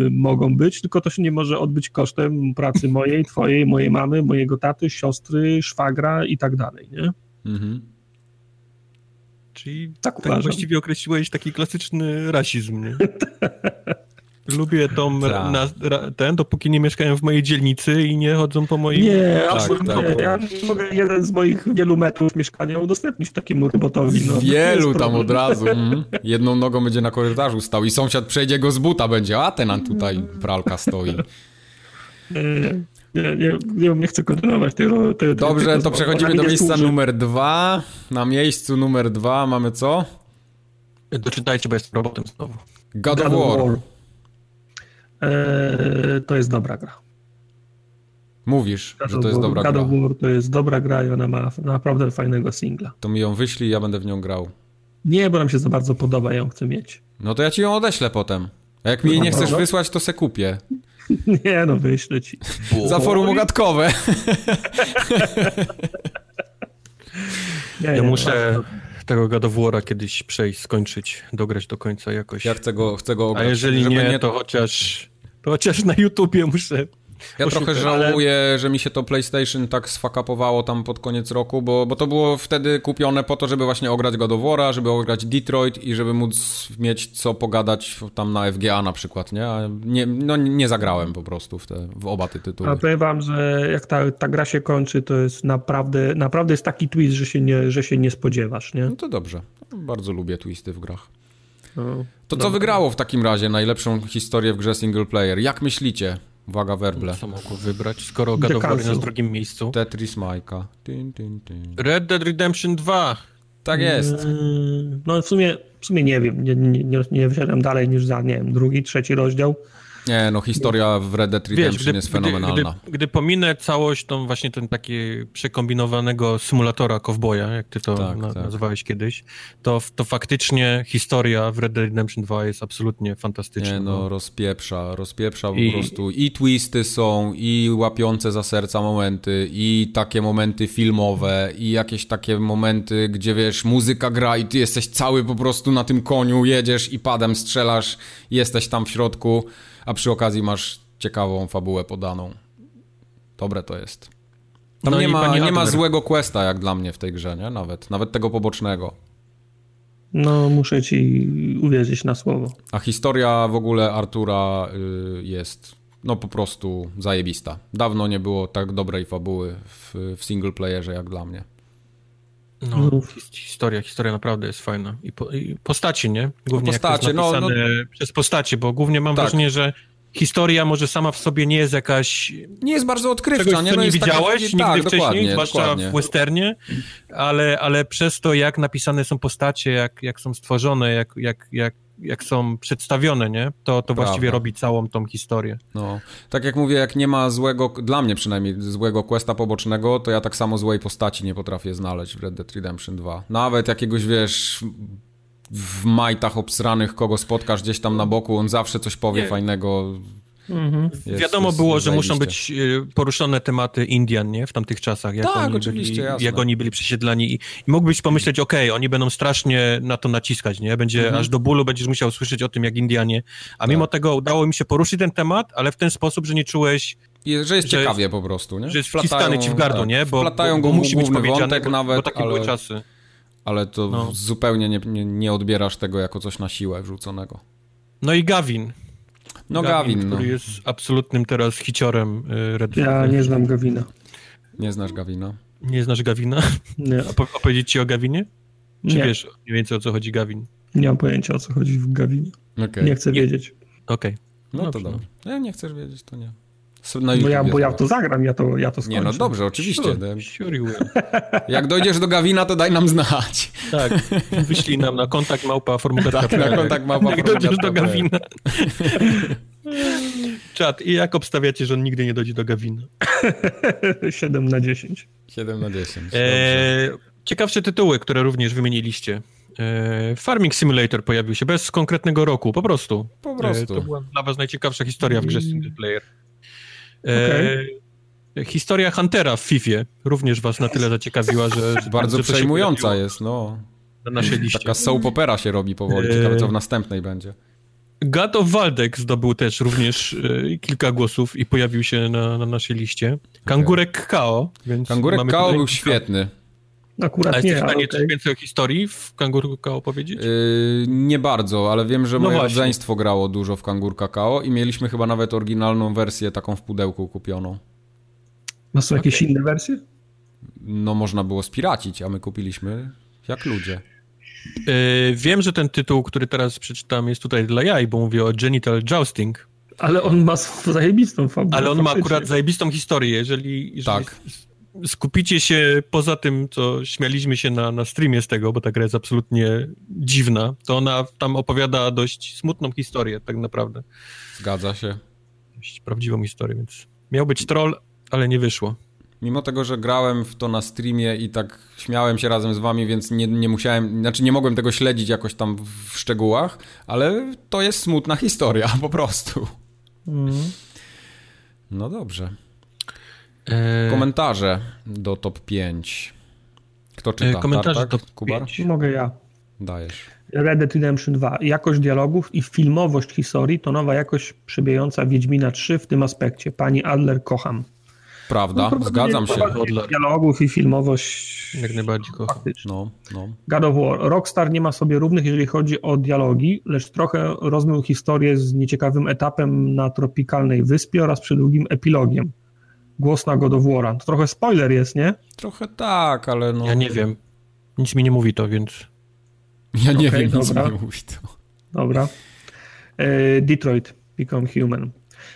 y, mogą być, tylko to się nie może odbyć kosztem pracy mojej, twojej, mojej mamy, mojego taty, siostry, szwagra i tak dalej, nie? Mhm. Czyli Tak tak właściwie określiłeś taki klasyczny rasizm, nie? Lubię tą, Tak. na, ra, ten, dopóki nie mieszkają w mojej dzielnicy i nie chodzą po moim... Nie, Tak, absolutnie. tak. Ja mogę jeden z moich wielu metrów mieszkania udostępnić takiemu robotowi. No. Wielu Jest tam od razu. Mhm. Jedną nogą będzie na korytarzu stał i sąsiad przejdzie go z buta będzie, a ten tutaj pralka stoi. Nie, nie, nie, nie, chcę kontynuować tej, tej, Dobrze, tej to przechodzimy do miejsca służy. numer dwa. Na miejscu numer dwa mamy co? Doczytajcie, bo jestem robotem znowu. God of God of War. War. Eee, to jest dobra gra. Mówisz, God że to jest War- dobra God gra. of War to jest dobra gra i ona ma naprawdę fajnego singla. To mi ją wyślij, ja będę w nią grał. Nie, bo nam się za bardzo podoba, ją chcę mieć. No to ja ci ją odeślę potem. A jak mi jej nie No chcesz dobra. wysłać, to se kupię. Nie, no wyślę ci. Za forum ogatkowe. Nie, Ja nie, muszę tego God kiedyś przejść, skończyć, dograć do końca jakoś. Ja chcę go, chcę go A ograć. jeżeli żeby nie, to chociaż, chociaż na YouTubie muszę Ja trochę ale- żałuję, że mi się to PlayStation tak sfakapowało tam pod koniec roku, bo, bo to było wtedy kupione po to, żeby właśnie ograć God of War'a, żeby ograć Detroit i żeby móc mieć co pogadać tam na FGA na przykład, nie? A nie no nie zagrałem po prostu w, te, w oba te tytuły. A powiem wam, że jak ta, ta gra się kończy, to jest naprawdę, naprawdę jest taki twist, że się nie, że się nie spodziewasz, nie? No to dobrze. Bardzo lubię twisty w grach. No. To co wygrało w takim razie najlepszą historię w grze single player? Jak myślicie? Uwaga, werble. co mogło wybrać, skoro God of War jest na drugim miejscu. Tetris Majka. Red Dead Redemption 2. Tak jest. Yy, No w sumie, w sumie nie wiem, nie, nie, nie, nie wyszedłem dalej niż za, nie wiem, drugi, trzeci rozdział. Nie, no historia w Red Dead Redemption Wiesz, gdy, jest gdy, fenomenalna. gdy, gdy pominę całość tą właśnie ten taki przekombinowanego symulatora kowboja, jak ty to Tak, na, tak. nazywałeś kiedyś, to, to faktycznie historia w Red Dead Redemption 2 jest absolutnie fantastyczna. Nie no, rozpieprza, rozpieprza po I- prostu. I twisty są, i łapiące za serca momenty, i takie momenty filmowe, i jakieś takie momenty, gdzie wiesz, muzyka gra i ty jesteś cały po prostu na tym koniu, jedziesz i padem strzelasz, jesteś tam w środku, a przy okazji masz ciekawą fabułę podaną. Dobre to jest. Tam No nie, ma, nie ma złego questa jak dla mnie w tej grze, nie? Nawet, nawet tego pobocznego. No muszę ci uwierzyć na słowo. A historia w ogóle Artura y, jest no po prostu zajebista. Dawno nie było tak dobrej fabuły w, w single playerze jak dla mnie. No, his- historia, historia naprawdę jest fajna. I, po, i postacie, nie? Głównie jak to postacie, no, napisane przez postacie, bo głównie mam Tak. wrażenie, że historia może sama w sobie nie jest jakaś Nie jest bardzo odkrywcza, czegoś, nie? No nie widziałeś nigdy tak, wcześniej, dokładnie, zwłaszcza dokładnie. w westernie, ale, ale przez to, jak napisane są postacie, jak, jak są stworzone, jak, jak, jak, jak są przedstawione, nie? To, to właściwie robi całą tą historię. No, tak jak mówię, jak nie ma złego, dla mnie przynajmniej, złego questa pobocznego, to ja tak samo złej postaci nie potrafię znaleźć w Red Dead Redemption 2. Nawet jakiegoś, wiesz, w majtach obsranych, kogo spotkasz gdzieś tam na boku, on zawsze coś powie Nie. fajnego. Jest, Wiadomo jest było, że muszą być y, poruszone tematy Indian, nie? W tamtych czasach. Jak Tak, oni oczywiście, byli, jasne. Jak oni byli przesiedlani. I, i mógłbyś pomyśleć, okej, oni będą strasznie na to naciskać, nie? Będzie Mhm. aż do bólu będziesz musiał słyszeć o tym, jak Indianie. A mimo Tak. tego udało mi się poruszyć ten temat, ale w ten sposób, że nie czułeś, I- Że jest że ciekawie po prostu, nie? że jest Wplatają- wciskany ci w gardło, tak, nie? Bo, Wplatają bo, bo musi być powiedziane, bo, nawet, bo takie ale, były czasy. ale to No. zupełnie nie, nie, nie odbierasz tego jako coś na siłę wrzuconego. No i Gavin. No Gavin, no. który jest absolutnym teraz hiciorem y, Red. Ja nie znam Gawina. Nie znasz Gavina? Nie znasz Gavina? Nie, Opo- opowiedzieć ci o Gavinie? Czy nie, wiesz mniej więcej o co chodzi Gavin? nie mam pojęcia o co chodzi w Gawinie. Okej. Nie chcę Nie. wiedzieć. Okej. No to Dobrze, dobrze. Nie, nie chcesz wiedzieć, to nie. Na Bo ja, bo ja to zagram, ja to, ja to skończę. Nie, no dobrze, oczywiście. Sure, sure you will. Jak dojdziesz do Gawina, to daj nam znać. Tak, wyślij nam na kontakt małpa formugatka. Tak, na kontakt małpa Jak dojdziesz do. Gawina. Czad, i jak obstawiacie, że on nigdy nie dojdzie do Gawina? 7 na 10. 7 na 10. E, ciekawsze tytuły, które również wymieniliście. E, Farming Simulator pojawił się bez konkretnego roku, po prostu. Po prostu. E, to była dla was najciekawsza historia w grze single player. E, Historia Huntera w FIFA również was na tyle zaciekawiła, że... że Bardzo że przejmująca jest, no. Na naszej liście. Taka soap opera się robi powoli. Ciekawe, co w następnej będzie. God of Waldeck zdobył też również e, kilka głosów i pojawił się na, na naszej liście. Kangurek Kao, więc Kangurek Kao był świetny. Akurat jesteś nie, w ale stanie okej. coś więcej o historii w Kangurku Kao powiedzieć? Yy, nie bardzo, ale wiem, że No moje właśnie. rodzeństwo grało dużo w Kangur Kakao i mieliśmy chyba nawet oryginalną wersję taką w pudełku kupioną. No są jakieś inne wersje? No można było spiracić, a my kupiliśmy jak ludzie. E, wiem, że ten tytuł, który teraz przeczytam jest tutaj dla jaj, bo mówię o Genital Jousting, Ale on ma zajebistą fabułę. ale on ma akurat zajebistą historię. Jeżeli, jeżeli Tak. s- skupicie się poza tym, co śmialiśmy się na, na streamie z tego, bo ta gra jest absolutnie dziwna, to ona tam opowiada dość smutną historię tak naprawdę. Zgadza się. Dość prawdziwą historię, więc miał być troll, ale nie wyszło. Mimo tego, że grałem w to na streamie i tak śmiałem się razem z wami, więc nie, nie musiałem, znaczy nie mogłem tego śledzić jakoś tam w szczegółach, ale to jest smutna historia po prostu. Mhm. No dobrze. E, Komentarze do top 5. Kto czyta? E, komentarze Tartak? top Kubar? 5. Mogę ja. Dajesz. Red Dead Redemption 2. Jakość dialogów i filmowość historii to nowa jakość przebijająca Wiedźmina 3 w tym aspekcie. Pani Adler kocham. Prawda, No, zgadzam się. Adler. Dialogów i filmowość. Jak najbardziej kocham. No, no. God of War. Rockstar nie ma sobie równych, jeżeli chodzi o dialogi, lecz trochę rozmył historię z nieciekawym etapem na tropikalnej wyspie oraz przydługim epilogiem. Głos na God of War'a. To trochę spoiler jest, nie? Trochę tak, ale no. Ja nie wiem. Nic mi nie mówi to, więc... Ja nie Okej, wiem, nic dobra. mi mówi to. Dobra. E, Detroit Become Human.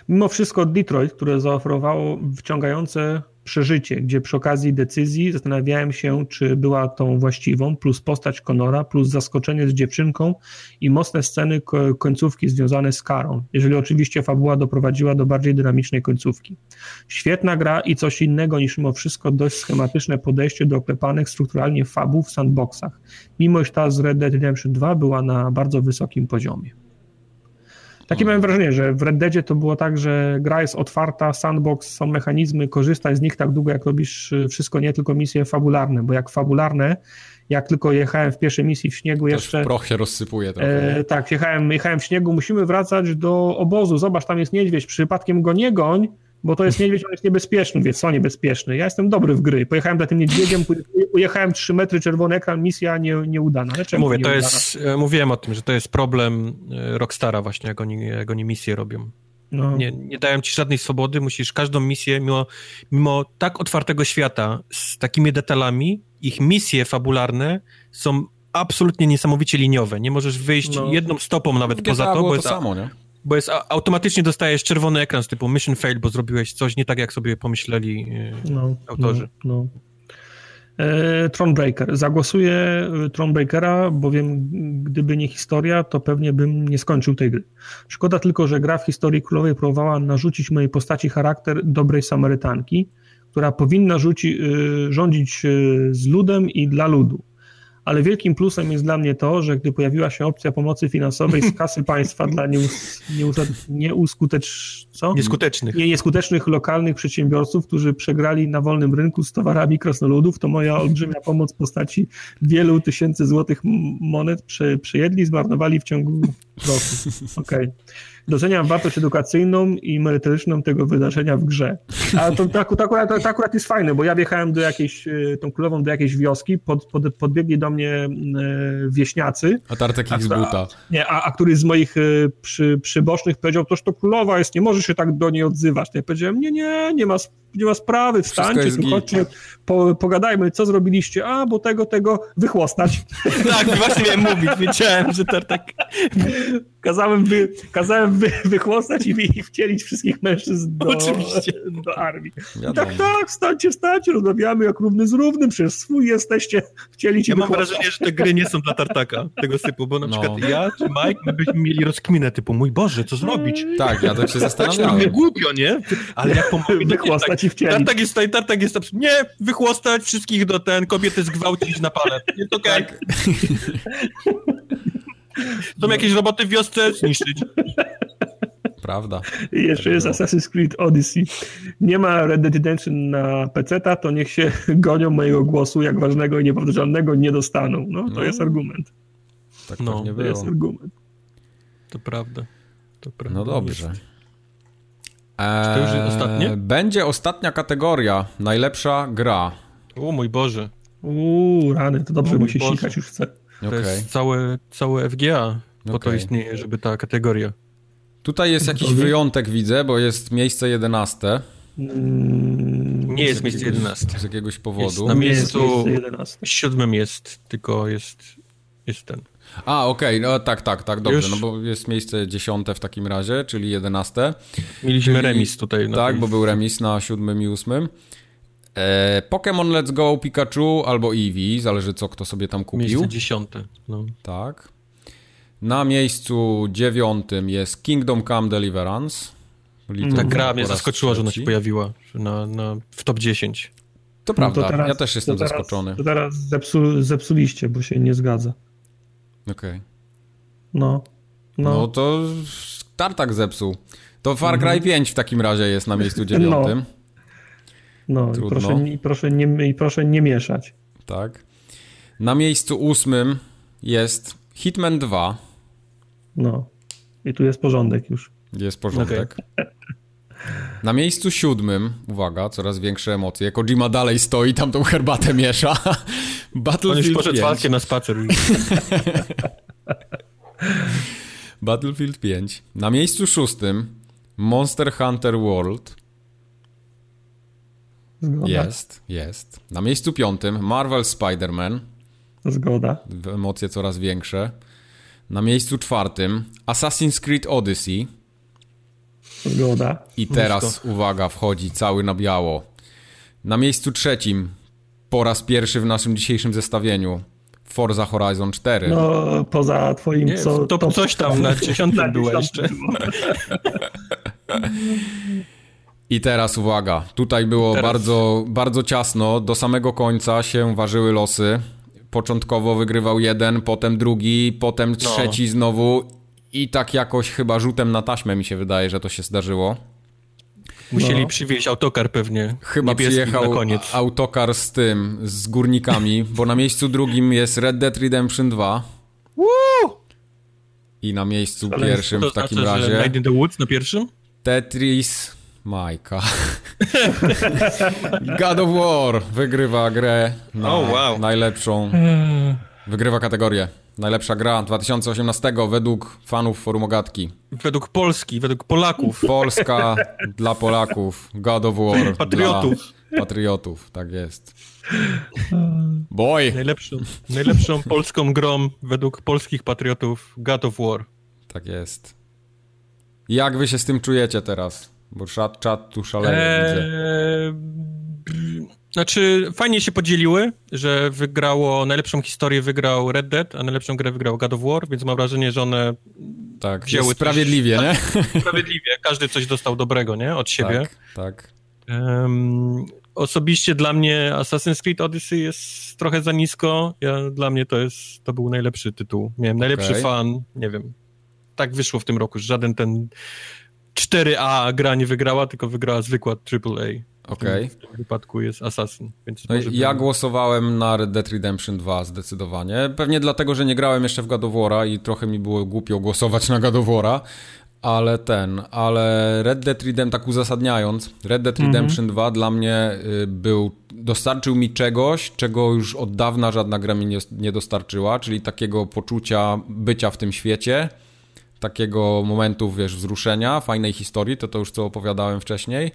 Mimo wszystko Detroit, które zaoferowało wciągające przeżycie, gdzie przy okazji decyzji zastanawiałem się, czy była tą właściwą, plus postać Conora, plus zaskoczenie z dziewczynką i mocne sceny ko- końcówki związane z karą, jeżeli oczywiście fabuła doprowadziła do bardziej dynamicznej końcówki. Świetna gra i coś innego niż mimo wszystko dość schematyczne podejście do oklepanych strukturalnie fabuł w sandboxach mimo iż ta z Red Dead Redemption 2 była na bardzo wysokim poziomie. Takie miałem wrażenie, że w Red Deadzie to było tak, że gra jest otwarta, sandbox, są mechanizmy, korzystaj z nich tak długo, jak robisz y, wszystko, nie tylko misje fabularne, bo jak fabularne, jak tylko jechałem w pierwszej misji w śniegu Też jeszcze... w proch się rozsypuje trochę. E, tak, jechałem, jechałem w śniegu, musimy wracać do obozu, zobacz, tam jest niedźwiedź, przypadkiem go nie goń, bo to jest niedźwiedź, on jest niebezpieczny, więc co niebezpieczny? Ja jestem dobry w gry, pojechałem za tym niedźwiedziem, ujechałem 3 metry, czerwony ekran, misja nie, nieudana. Ale czemu Mówię, to jest... e, Mówiłem o tym, że to jest problem e, Rockstara właśnie, jak oni, jak oni misje robią. No. Nie, nie dają ci żadnej swobody, musisz każdą misję, mimo, mimo tak otwartego świata, z takimi detalami, ich misje fabularne są absolutnie niesamowicie liniowe. Nie możesz wyjść No. jedną stopą nawet GTA poza to, było bo to jest, samo, nie? Bo jest automatycznie dostajesz czerwony ekran z typu mission fail, bo zrobiłeś coś nie tak, jak sobie pomyśleli e, no, autorzy. No, no. E, Thronebreaker. Zagłosuję e, Thronebreakera, bowiem gdyby nie historia, to pewnie bym nie skończył tej gry. Szkoda tylko, że gra w historii królowej próbowała narzucić mojej postaci charakter dobrej Samarytanki, która powinna rzuci, e, rządzić z ludem i dla ludu. Ale wielkim plusem jest dla mnie to, że gdy pojawiła się opcja pomocy finansowej z kasy państwa dla nieus, nieus, nieuskutecz... co? Nieskutecznych. nie, nieskutecznych lokalnych przedsiębiorców, którzy przegrali na wolnym rynku z towarami krasnoludów, to moja olbrzymia pomoc w postaci wielu tysięcy złotych monet prze, przejedli, zmarnowali w ciągu roku. Okej. Doceniam wartość edukacyjną i merytoryczną tego wydarzenia w grze. A to, to, to, akurat, to, to akurat jest fajne, bo ja wjechałem do jakiejś, e, tą królową do jakiejś wioski, pod, pod, podbiegli do mnie e, wieśniacy, A Tartek co- buta. nie, a, a któryś z moich y, przy, przybocznych powiedział, toż to królowa jest, nie możesz się tak do niej odzywać. To ja powiedziałem, nie, nie, nie ma, nie ma sprawy, wstańcie, tu chodźcie, po, pogadajmy, co zrobiliście, a, bo tego, tego, wychłostać. tak, właśnie miałem mówić, wiedziałem, że to tak... Kazałem, wy, kazałem wy, wychłostać i, i wcielić wszystkich mężczyzn do, Oczywiście. do armii. I tak, tak, wstańcie, wstańcie, rozmawiamy jak równy z równym, przecież swój jesteście, wcielić Ja i mam wychłostać. wrażenie, że te gry nie są dla tartaka tego typu, bo na No. przykład ja czy Mike, my byśmy mieli rozkminę typu, mój Boże, co zrobić? Tak, ja tak się Tak trochę zastanawiałem. głupio, nie? Ale jak pomogli, Wychłostać i wcielić. Tartak jest tartak jest abs- Nie, wychłostać wszystkich do ten, kobiety zgwałcić na palec. Jest okej. Tak. Są jakieś roboty w wiosce? Zniszczyć. Prawda. I jeszcze jest Assassin's Creed Odyssey. Nie ma Red Dead Redemption na PC-ta, to niech się gonią mojego głosu, jak ważnego i niepowtarzalnego nie dostaną. No, to No. jest argument. Tak No, pewnie To jest było. argument. To prawda. To prawda. No dobrze. Jest. To już jest ostatnie? Eee, Będzie ostatnia kategoria. Najlepsza gra. O mój Boże. Uuu, rany, to dobrze, Boże. sikać już chce. To Okej. jest całe, całe FGA. Po to Okej. istnieje, żeby ta kategoria. Tutaj jest jakiś wyjątek, widzę, bo jest miejsce 11 Mm, Nie jest miejsce 11. z jakiegoś Jest powodu. na jest miejscu miejsce 11. siódmym jest, tylko jest, jest ten. A, okej, no tak, tak, tak, dobrze, Już? no bo jest miejsce 10 w takim razie, czyli 11. Mieliśmy Czyli- remis tutaj. Na tak, tej- bo był remis na 7 i 8. E, Pokémon Let's Go, Pikachu albo Eevee, zależy co kto sobie tam kupił. Miejsce dziesiąte. No. Tak. Na miejscu dziewiątym jest Kingdom Come Deliverance. Ta gra mnie zaskoczyła, że ona się pojawiła na, na, w top 10. To No prawda, to teraz- ja też jestem to teraz, zaskoczony. To teraz zepsu, zepsuliście, bo się nie zgadza. Okej. No. No. No. to Tartak zepsuł. To Far Cry 5 w takim razie jest na miejscu dziewiątym. No, i Trudno. proszę, i, proszę nie, i proszę nie mieszać. Tak. Na miejscu ósmym jest Hitman 2. No. I tu jest porządek już. Jest porządek. Na miejscu siódmym, uwaga, coraz większe emocje. Kojima dalej stoi, tam tą herbatę miesza. On już Battlefield poszedł 5. walkę na spacer. Battlefield 5. Na miejscu szóstym Monster Hunter World. Zgoda. Jest, jest. Na miejscu piątym Marvel Spider-Man. Zgoda. Emocje coraz większe. Na miejscu czwartym Assassin's Creed Odyssey. Zgoda. I teraz, uwaga, wchodzi cały na biało. Na miejscu trzecim, po raz pierwszy w naszym dzisiejszym zestawieniu, Forza Horizon 4. No, poza twoim Nie, co... to coś tam na dziesiątym było jeszcze. I teraz uwaga, tutaj było Teraz- bardzo, bardzo ciasno, do samego końca się ważyły losy. Początkowo wygrywał jeden, potem drugi, potem trzeci znowu i tak jakoś chyba rzutem na taśmę mi się wydaje, że to się zdarzyło. Musieli No. przywieźć autokar pewnie. Chyba przyjechał na koniec. autokar z tym, z górnikami, bo na miejscu drugim jest Red Dead Redemption 2. I na miejscu Ale pierwszym To w takim znaczy, razie Night in the Woods na pierwszym? Tetris Majka. God of War wygrywa grę na Oh, wow. najlepszą. Wygrywa kategorię. Najlepsza gra 2018 według fanów forum Ogatki. Według Polski, według Polaków. Polska dla Polaków. God of War. Patriotów. Dla patriotów, tak jest. Boy! Najlepszą, najlepszą polską grą według polskich patriotów God of War. Tak jest. Jak wy się z tym czujecie teraz? Bo czat, czat tu szaleje, widzę. Eee, b- znaczy, fajnie się podzieliły, że wygrało, najlepszą historię wygrał Red Dead, a najlepszą grę wygrał God of War, więc mam wrażenie, że one Tak, wzięły jest coś- sprawiedliwie, nie? sprawiedliwie, każdy coś dostał dobrego, nie? Od siebie. Tak, tak. Em, osobiście dla mnie Assassin's Creed Odyssey jest trochę za nisko. Ja, dla mnie to jest, to był najlepszy tytuł. Miałem najlepszy fan, nie wiem. Tak wyszło w tym roku, że żaden ten 4A gra nie wygrała, tylko wygrała zwykła AAA. Okej. W tym wypadku jest Assassin, więc No, ja głosowałem na Red Dead Redemption 2 zdecydowanie. Pewnie dlatego, że nie grałem jeszcze w God of War'a i trochę mi było głupio głosować na God of War'a, ale ten, ale Red Dead Redemption, tak uzasadniając, Red Dead Redemption 2 dla mnie y, był, dostarczył mi czegoś, czego już od dawna żadna gra mi nie, nie dostarczyła, czyli takiego poczucia bycia w tym świecie, takiego momentu, wiesz, wzruszenia, fajnej historii, to to już co opowiadałem wcześniej.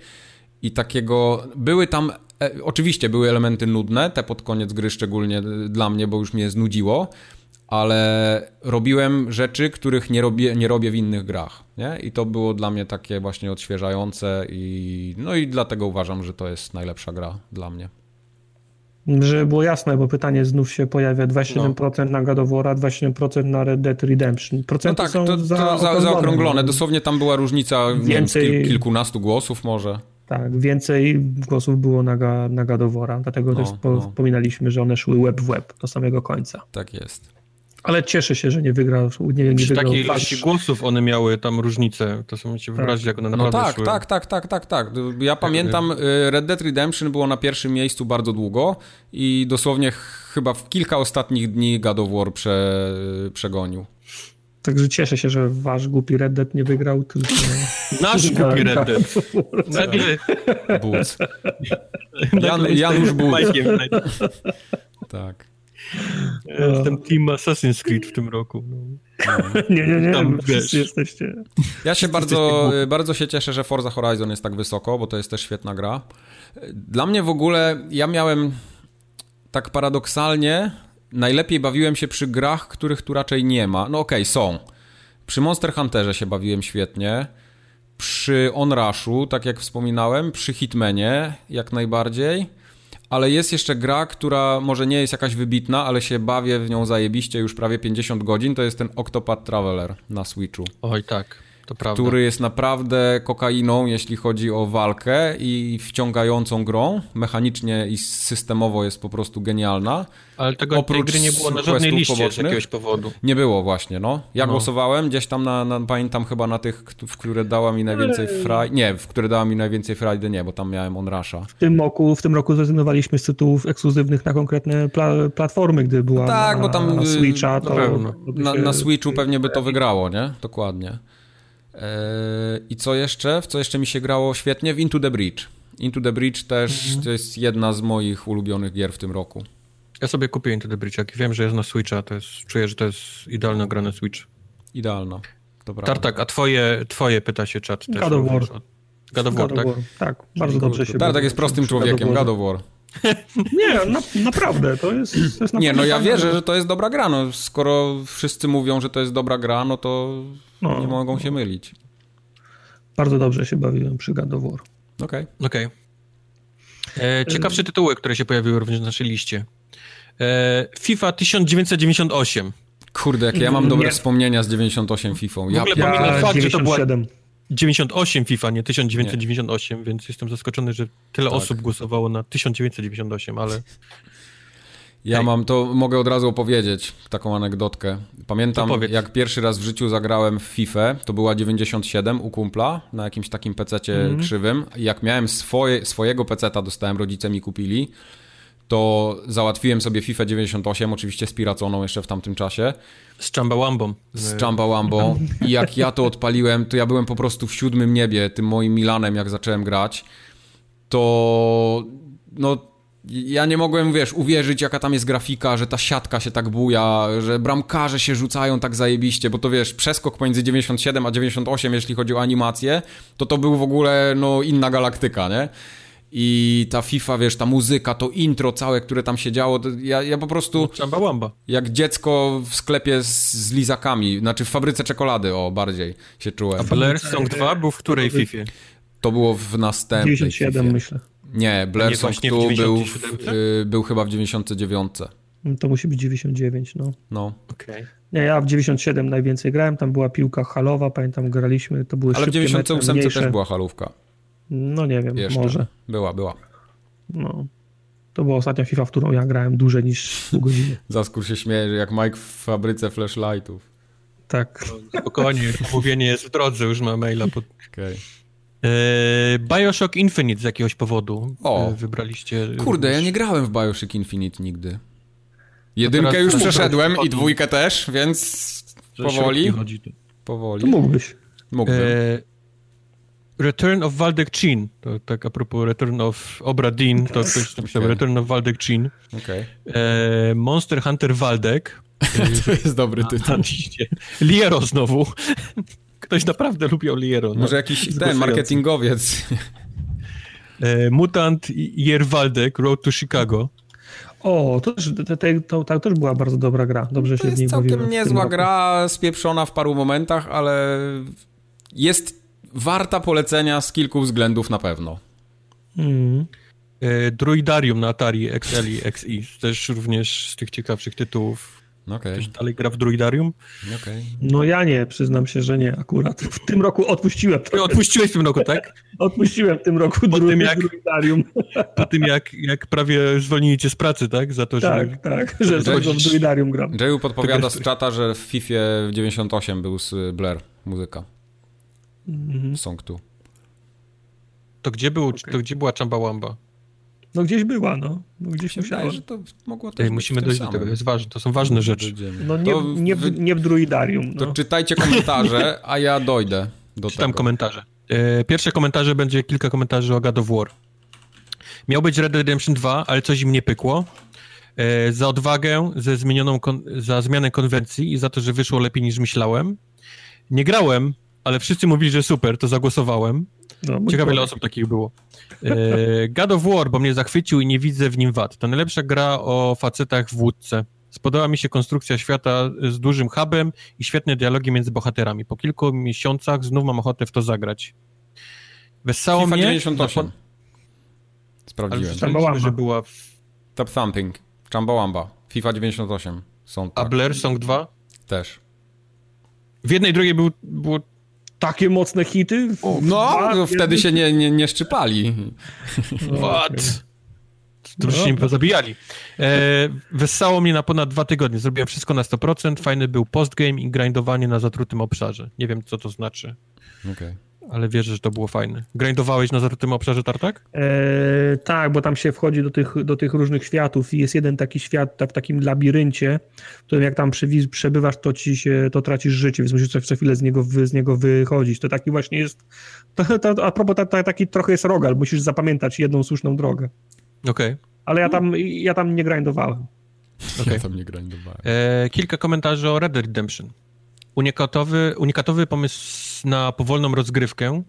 I takiego. Były tam. E, oczywiście były elementy nudne, te pod koniec gry, szczególnie dla mnie, bo już mnie znudziło, ale robiłem rzeczy, których nie robię, nie robię w innych grach. Nie? I to było dla mnie takie właśnie odświeżające, i, no i dlatego uważam, że to jest najlepsza gra dla mnie. Żeby było jasne, bo pytanie znów się pojawia 27% no. na God of War, 27% na Red Dead Redemption. Procenty no tak, to, to zaokrąglone. zaokrąglone. Dosłownie tam była różnica więcej, wiem, kilkunastu głosów może. Tak, więcej głosów było na, na War, dlatego no, też no. wspominaliśmy, że one szły web w web do samego końca. Tak jest. Ale cieszę się, że nie wygrał. Nie, nie Przy wygrał takiej ilości głosów one miały tam różnicę. To są się wyobrazić, jak one no naprawdę tak, szły. tak, tak, tak, tak, tak. Ja pamiętam, y, Red Dead Redemption było na pierwszym miejscu bardzo długo i dosłownie chyba w kilka ostatnich dni God of War prze, przegonił. Także cieszę się, że wasz głupi Red Dead nie wygrał, tylko... Nasz głupi Red Dead. Nagle... Buc. Jan, Janusz Buc. Tak. Jestem Team Assassin's Creed w tym roku. No. nie, nie, nie, Tam, wszyscy jesteście. Ja się bardzo, bardzo się cieszę, że Forza Horizon jest tak wysoko, bo to jest też świetna gra. Dla mnie w ogóle, ja miałem tak paradoksalnie, najlepiej bawiłem się przy grach, których tu raczej nie ma. No okej, okay, są. Przy Monster Hunterze się bawiłem świetnie. Przy Onrushu, tak jak wspominałem, przy Hitmanie jak najbardziej ale jest jeszcze gra, która może nie jest jakaś wybitna, ale się bawię w nią zajebiście już prawie 50 godzin, to jest ten Octopath Traveler na Switchu. Oj tak. To prawda. który jest naprawdę kokainą, jeśli chodzi o walkę i wciągającą grą. Mechanicznie i systemowo jest po prostu genialna. Ale tego Oprócz tej gry nie było na żadnej liście pobocznych. z jakiegoś powodu. Nie było właśnie, no. Ja no. głosowałem gdzieś tam na, na, pamiętam chyba na tych, w które dała mi najwięcej fraj... Nie, w które dała mi najwięcej frajdy, nie, bo tam miałem Onrusha. W tym roku, w tym roku zrezygnowaliśmy z tytułów ekskluzywnych na konkretne pla platformy, gdy była no tak, na, bo tam na Switcha. To, na, na Switchu pewnie by to wygrało, nie? Dokładnie. Eee, I co jeszcze? W co jeszcze mi się grało świetnie? W Into the Bridge. Into the Bridge też mhm. to jest jedna z moich ulubionych gier w tym roku. Ja sobie kupię Into the Bridge, jak wiem, że jest na Switcha, to jest, czuję, że to jest idealna gra na Switch. Idealna, prawda. Tartak, a twoje, twoje pyta się czat też. God of War. God of War, God tak? War. Tak, bardzo dobrze się Tartak jest prostym człowiekiem, God of War. Nie, na, naprawdę, to jest, to jest Nie, no ja wierzę, że to jest dobra gra. No, skoro wszyscy mówią, że to jest dobra gra, no to no, nie mogą się mylić. Bardzo dobrze się bawiłem przy God of War. Okej. Okay. okay. E, ciekawsze tytuły, które się pojawiły również na naszej liście. E, FIFA 1998. Kurde, jakie ja mam dobre nie. wspomnienia z 98 FIFA. Ja, w ogóle ja, fakt, 97. że to była 98 FIFA, nie 1998, nie. więc jestem zaskoczony, że tyle tak. osób głosowało na 1998, ale... Ja Hej. mam, to mogę od razu opowiedzieć taką anegdotkę. Pamiętam, jak pierwszy raz w życiu zagrałem w FIFA, to była 97 u kumpla na jakimś takim pececie mm. krzywym. Jak miałem swoje, swojego peceta, dostałem, rodzice mi kupili, to załatwiłem sobie FIFA 98, oczywiście z Piraconą jeszcze w tamtym czasie. Z Chambawambą. Z Chambawambą. I jak ja to odpaliłem, to ja byłem po prostu w siódmym niebie, tym moim Milanem, jak zacząłem grać. To no ja nie mogłem, wiesz, uwierzyć, jaka tam jest grafika, że ta siatka się tak buja, że bramkarze się rzucają tak zajebiście, bo to wiesz, przeskok pomiędzy 97 a 98, jeśli chodzi o animację, to to był w ogóle, no, inna galaktyka, nie? I ta FIFA, wiesz, ta muzyka, to intro całe, które tam się działo, ja, ja po prostu... Chamba Wamba. Jak dziecko w sklepie z, z lizakami, znaczy w fabryce czekolady, o, bardziej się czułem. A Blair Song 2 był w której FIFA? To było w następnej 97 FIFA. myślę. Nie, Blair Song 2 był, y, był chyba w 99. No to musi być 99, no. No. Okay. Nie, ja w 97 najwięcej grałem, tam była piłka halowa, pamiętam, graliśmy, to były Ale w 98 mecze, też była halówka. No nie wiem, Jeszcze. może. Była, była. No. To była ostatnia FIFA, w którą ja grałem dłużej niż pół godziny. Zaskur się śmieje, jak Mike w fabryce flashlightów. Tak. No, spokojnie, mówienie jest w drodze, już ma maila. Pod... Okay. E, Bioshock Infinite z jakiegoś powodu o. E, wybraliście. Kurde, również. ja nie grałem w Bioshock Infinite nigdy. Jedynkę już przeszedłem i dwójkę też, więc powoli. Powoli. To mógłbyś. Mógłbym. E, Return of Waldek Chin. To tak a propos Return of Obra Dinn, to ktoś napisał okay. Return of Waldek Chin. Okay. E, Monster Hunter Waldek. to jest dobry tytuł. Liero znowu. Ktoś naprawdę lubił Liero. No. Może jakiś ten marketingowiec. E, Mutant Jerwaldek, Road to Chicago. O, to też, to, to, to, też była bardzo dobra gra. Dobrze to się jest w niej całkiem niezła gra, spieprzona w paru momentach, ale jest warta polecenia z kilku względów na pewno. Mm. Druidarium na Atari XL i XI, też również z tych ciekawszych tytułów. Okay. Ktoś dalej gra w Druidarium? Okay. No ja nie, przyznam się, że nie akurat. W tym roku odpuściłem. Trochę. Odpuściłeś w tym roku, tak? Odpuściłem w tym roku po tym jak, Druidarium. Po tym jak, jak prawie zwolnili cię z pracy, tak? Za to, że... Tak, tak, że tylko w Druidarium gram. Jayu podpowiada z czata, że w FIFA 98 był z Blair muzyka. -hmm. Song 2. To gdzie, był, okay. to gdzie była Chambawamba? No gdzieś była, no. no gdzieś musiała. że to mogło też Ej, Musimy dojść do tego, jest ważne, to są ważne rzeczy. No nie, w, nie, w, nie w druidarium. No. To czytajcie komentarze, a ja dojdę do Czytam tego. komentarze. E, pierwsze komentarze będzie kilka komentarzy o God of War. Miał być Red Dead Redemption 2, ale coś im nie pykło. E, za odwagę, ze zmienioną za zmianę konwencji i za to, że wyszło lepiej niż myślałem. Nie grałem, ale wszyscy mówili, że super, to zagłosowałem. No, Ciekawe, ile osób takich było. E, God of War, bo mnie zachwycił i nie widzę w nim wad. To najlepsza gra o facetach w łódce. Spodobała mi się konstrukcja świata z dużym hubem i świetne dialogi między bohaterami. Po kilku miesiącach znów mam ochotę w to zagrać. Wessało FIFA mnie... 98. Sprawdziłem. Ale że była w... Top Thumping. Chumbawamba. FIFA 98. Są tak. A Blair Song 2? Też. W jednej i drugiej był, było takie mocne hity? No, no wtedy się nie, nie, nie szczypali. What? To no. się nie pozabijali. E, wessało mnie na ponad dwa tygodnie. Zrobiłem wszystko na 100%. Fajny był postgame i grindowanie na zatrutym obszarze. Nie wiem, co to znaczy. Okej. Okay ale wierzę, że to było fajne. Grindowałeś na tym obszarze Tartak? Eee, tak, bo tam się wchodzi do tych, do tych różnych światów i jest jeden taki świat tak, w takim labiryncie, w którym jak tam przebywasz, to ci się, to tracisz życie, więc musisz co, co chwilę z niego, z niego wychodzić. To taki właśnie jest, to, to, a propos, to, taki trochę jest rogal, musisz zapamiętać jedną słuszną drogę. Okej. Okay. Ale ja tam, ja tam nie grindowałem. Okay. Ja tam nie grindowałem. Eee, kilka komentarzy o Red Dead Redemption. Unikatowy, unikatowy pomysł na powolną rozgrywkę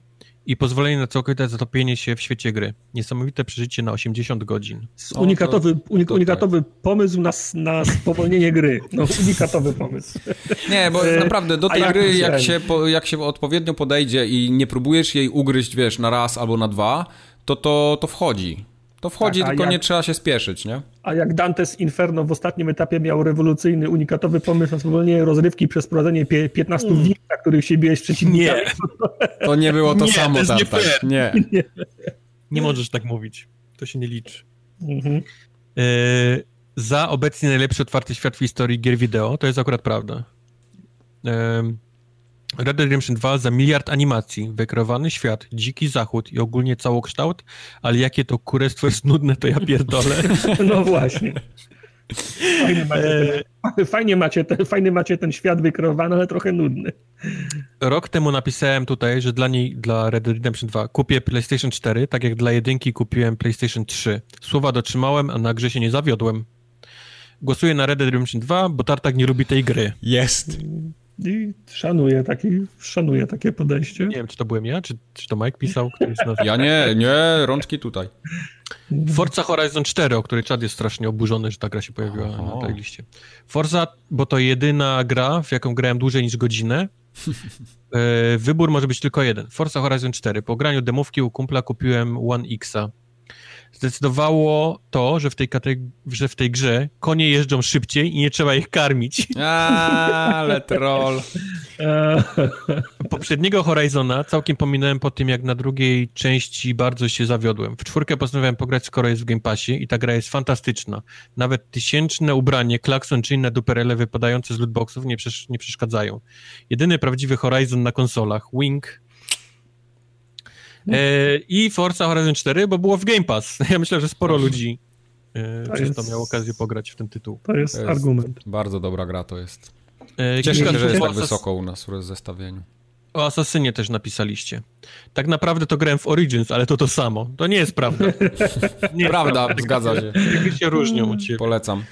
i pozwolenie na całkowite zatopienie się w świecie gry. Niesamowite przeżycie na 80 godzin. O, unikatowy, to, unik, unikatowy tak. pomysł na, na spowolnienie gry. No, unikatowy pomysł. Nie, bo e, naprawdę do tej jak gry, jak się, jak się odpowiednio podejdzie i nie próbujesz jej ugryźć, wiesz, na raz albo na dwa, to to, to wchodzi. To wchodzi, tak, tylko jak, nie trzeba się spieszyć, nie? A jak Dantes Inferno w ostatnim etapie miał rewolucyjny, unikatowy pomysł na spowolnienie rozrywki przez prowadzenie 15 mm. win, na których się biłeś przeciwnikami. Nie. To nie było to nie, samo, to tak. Nie. nie. Nie możesz tak mówić. To się nie liczy. Mhm. E, za obecnie najlepszy otwarty świat w historii gier wideo. To jest akurat prawda. E, Red Dead Redemption 2 za miliard animacji, wykreowany świat, dziki zachód i ogólnie całokształt, ale jakie to kurestwo jest nudne, to ja pierdolę. No właśnie. Fajnie macie, ten, fajnie, macie ten, fajnie macie ten świat wykreowany, ale trochę nudny. Rok temu napisałem tutaj, że dla niej, dla Red Dead Redemption 2 kupię PlayStation 4, tak jak dla jedynki kupiłem PlayStation 3. Słowa dotrzymałem, a na grze się nie zawiodłem. Głosuję na Red Dead Redemption 2, bo Tartak nie lubi tej gry. Jest. I szanuję, taki, szanuję takie podejście. Nie wiem, czy to byłem ja, czy, czy to Mike pisał? Ja nie, nie, rączki tutaj. Forza Horizon 4, o której czad jest strasznie oburzony, że ta gra się pojawiła Aha. na tej liście. Forza, bo to jedyna gra, w jaką grałem dłużej niż godzinę. E, wybór może być tylko jeden. Forza Horizon 4. Po graniu demówki u kumpla kupiłem One Xa zdecydowało to, że w tej, że w tej grze konie jeżdżą szybciej i nie trzeba ich karmić. A, ale troll. Poprzedniego Horizona całkiem pominąłem po tym, jak na drugiej części bardzo się zawiodłem. W czwórkę postanowiłem pograć, skoro jest w Game Passie i ta gra jest fantastyczna. Nawet tysięczne ubranie, klakson czy inne duperele wypadające z lootboxów nie, przesz nie przeszkadzają. Jedyny prawdziwy Horizon na konsolach, Wing, I Forza Horizon 4, bo było w Game Pass. Ja myślę, że sporo ludzi e, to jest, miało okazję pograć w ten tytuł. To jest, to jest argument. Bardzo dobra gra to jest. E, Cieszę się, że jest tak wysoko u nas w zestawieniu. O Asasynie też napisaliście. Tak naprawdę to grałem w Origins, ale to to samo. To nie jest prawda. Nie prawda, prawda, zgadza się. Jak się różnią u ciebie. Polecam.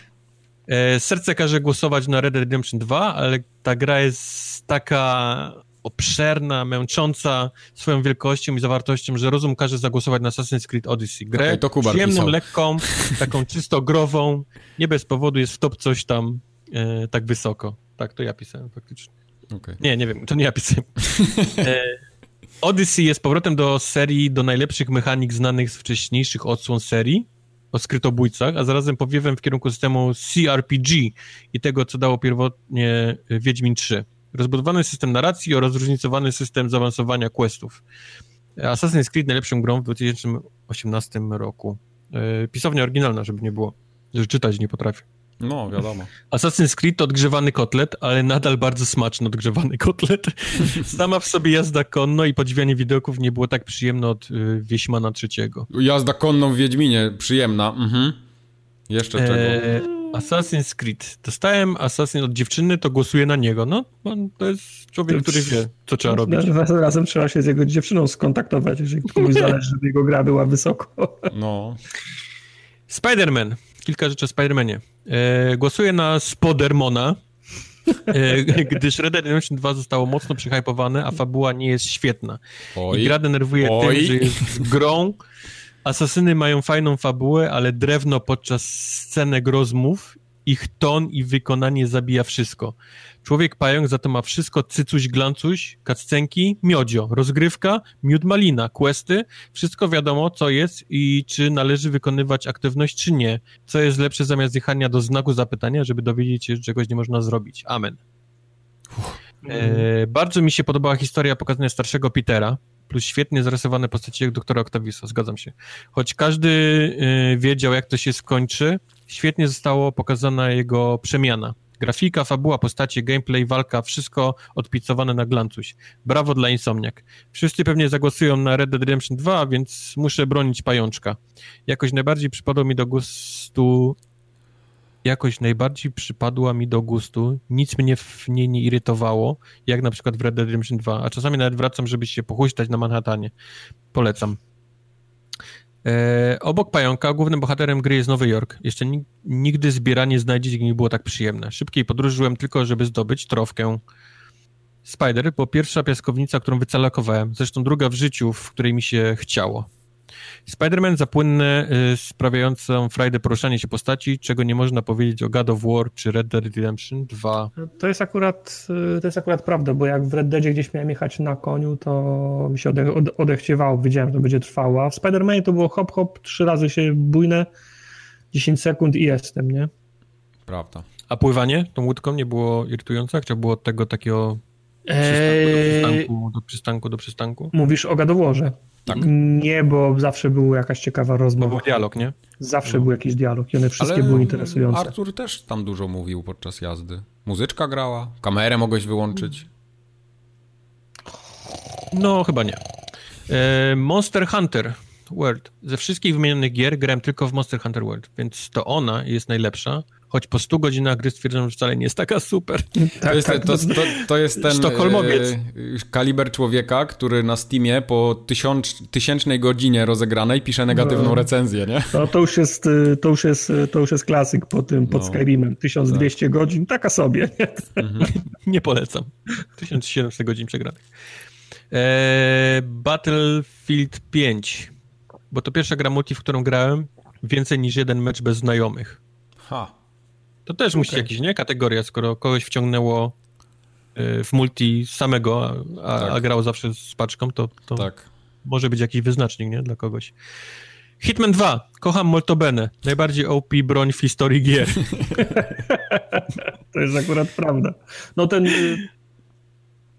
serce każe głosować na Red Dead Redemption 2, ale ta gra jest taka obszerna, męcząca swoją wielkością i zawartością, że rozum każe zagłosować na Assassin's Creed Odyssey. Grę okay, to Kubar przyjemną, pisał. lekką, taką czysto grową, nie bez powodu jest w top coś tam e, tak wysoko. Tak, to ja pisałem faktycznie. Okay. Nie, nie wiem, to nie ja pisałem. E, Odyssey jest powrotem do serii, do najlepszych mechanik znanych z wcześniejszych odsłon serii o skrytobójcach, a zarazem powiewem w kierunku systemu CRPG i tego, co dało pierwotnie Wiedźmin 3. Rozbudowany system narracji oraz zróżnicowany system zaawansowania questów. Assassin's Creed najlepszą grą w 2018 roku. E, pisownia oryginalna, żeby nie było, że czytać nie potrafię. No, wiadomo. Assassin's Creed to odgrzewany kotlet, ale nadal bardzo smaczny odgrzewany kotlet. Sama w sobie jazda konno i podziwianie widoków nie było tak przyjemne od y, Wieśmana trzeciego. Jazda konną w Wiedźminie, przyjemna. Mhm. Jeszcze czego? E, Assassin's Creed. Dostałem Assassin od dziewczyny, to głosuję na niego. No, on to jest człowiek, To który wie, co trzeba robić. Razem trzeba się z jego dziewczyną skontaktować, jeżeli komuś zależy, żeby jego gra była wysoko. No. Spider-Man. Kilka rzeczy o Spider-Manie. E, głosuję na Spodermona, e, gdyż Red Dead Redemption 2 zostało mocno przyhypowane, a fabuła nie jest świetna. I Oj. gra denerwuje Oj. tym, że jest grą. Asasyny mają fajną fabułę, ale drewno podczas scenek rozmów, ich ton i wykonanie zabija wszystko. Człowiek pająk za to ma wszystko cycuś glancuś, kaccenki, miodzio, rozgrywka, miód malina, questy, wszystko wiadomo co jest i czy należy wykonywać aktywność czy nie. Co jest lepsze zamiast jechania do znaku zapytania, żeby dowiedzieć się, że czegoś nie można zrobić. Amen. E, bardzo mi się podobała historia pokazania starszego Petera, plus świetnie zarysowane postacie jak doktora Octaviusa, zgadzam się. Choć każdy e, wiedział, jak to się skończy, świetnie zostało pokazana jego przemiana. Grafika, fabuła, postacie, gameplay, walka, wszystko odpicowane na glancuś. Brawo dla Insomniac. Wszyscy pewnie zagłosują na Red Dead Redemption 2, więc muszę bronić pajączka. Jakoś najbardziej przypadło mi do gustu jakoś najbardziej przypadła mi do gustu, nic mnie w niej nie irytowało, jak na przykład w Red Dead Redemption 2, a czasami nawet wracam, żeby się pochuśtać na Manhattanie. Polecam. E, obok Pająka głównym bohaterem gry jest Nowy Jork. Jeszcze nig- nigdy zbieranie znajdzieć nie było tak przyjemne. Szybkiej podróżyłem tylko, żeby zdobyć trofkę. Spider była pierwsza piaskownica, którą wycalakowałem, zresztą druga w życiu, w której mi się chciało. Spider-Man zapłynne, y, sprawiającą frajdę poruszanie się postaci, czego nie można powiedzieć o God of War czy Red Dead Redemption 2. To jest akurat, y, to jest akurat prawda, bo jak w Red Deadzie gdzieś miałem jechać na koniu, to mi się ode, ode, odechciewało, wiedziałem, że to będzie trwało, a w Spider-Manie to było hop, hop, trzy razy się bujnę, 10 sekund i jestem, nie? Prawda. A pływanie tą łódką nie było irytujące? Czy było od tego takiego przystanku do przystanku do przystanku do przystanku? Mówisz o gadoworze. Tak. Nie, bo zawsze była jakaś ciekawa rozmowa. był dialog, nie? Zawsze No. był jakiś dialog i one wszystkie Ale były interesujące. Artur też tam dużo mówił podczas jazdy. Muzyczka grała, kamerę mogłeś wyłączyć. No, chyba nie. E, Monster Hunter World. Ze wszystkich wymienionych gier grałem tylko w Monster Hunter World, więc to ona jest najlepsza, choć po 100 godzinach gry stwierdzam, że wcale nie jest taka super. Tak, To jest, tak, to, to, to jest ten Sztokholmowiec. e, kaliber człowieka, który na Steamie po tysiąc, tysięcznej godzinie rozegranej pisze negatywną No. recenzję, nie? No, to, już jest, y, to, już jest, y, to już jest klasyk po tym, pod No. Skyrimem. 1200 godzin, taka sobie. Nie? Nie polecam. 1700 godzin przegranych. E, Battlefield 5. Bo to pierwsza gra multi, w którą grałem więcej niż jeden mecz bez znajomych. Ha. To też musi Okej. jakieś, nie? Kategoria, skoro kogoś wciągnęło e, w multi samego, a, Tak. a grał zawsze z paczką, to, to Tak. może być jakiś wyznacznik, nie? Dla kogoś. Hitman 2. Kocham Moltobene. Najbardziej OP broń w historii gier. To jest akurat prawda. No ten y,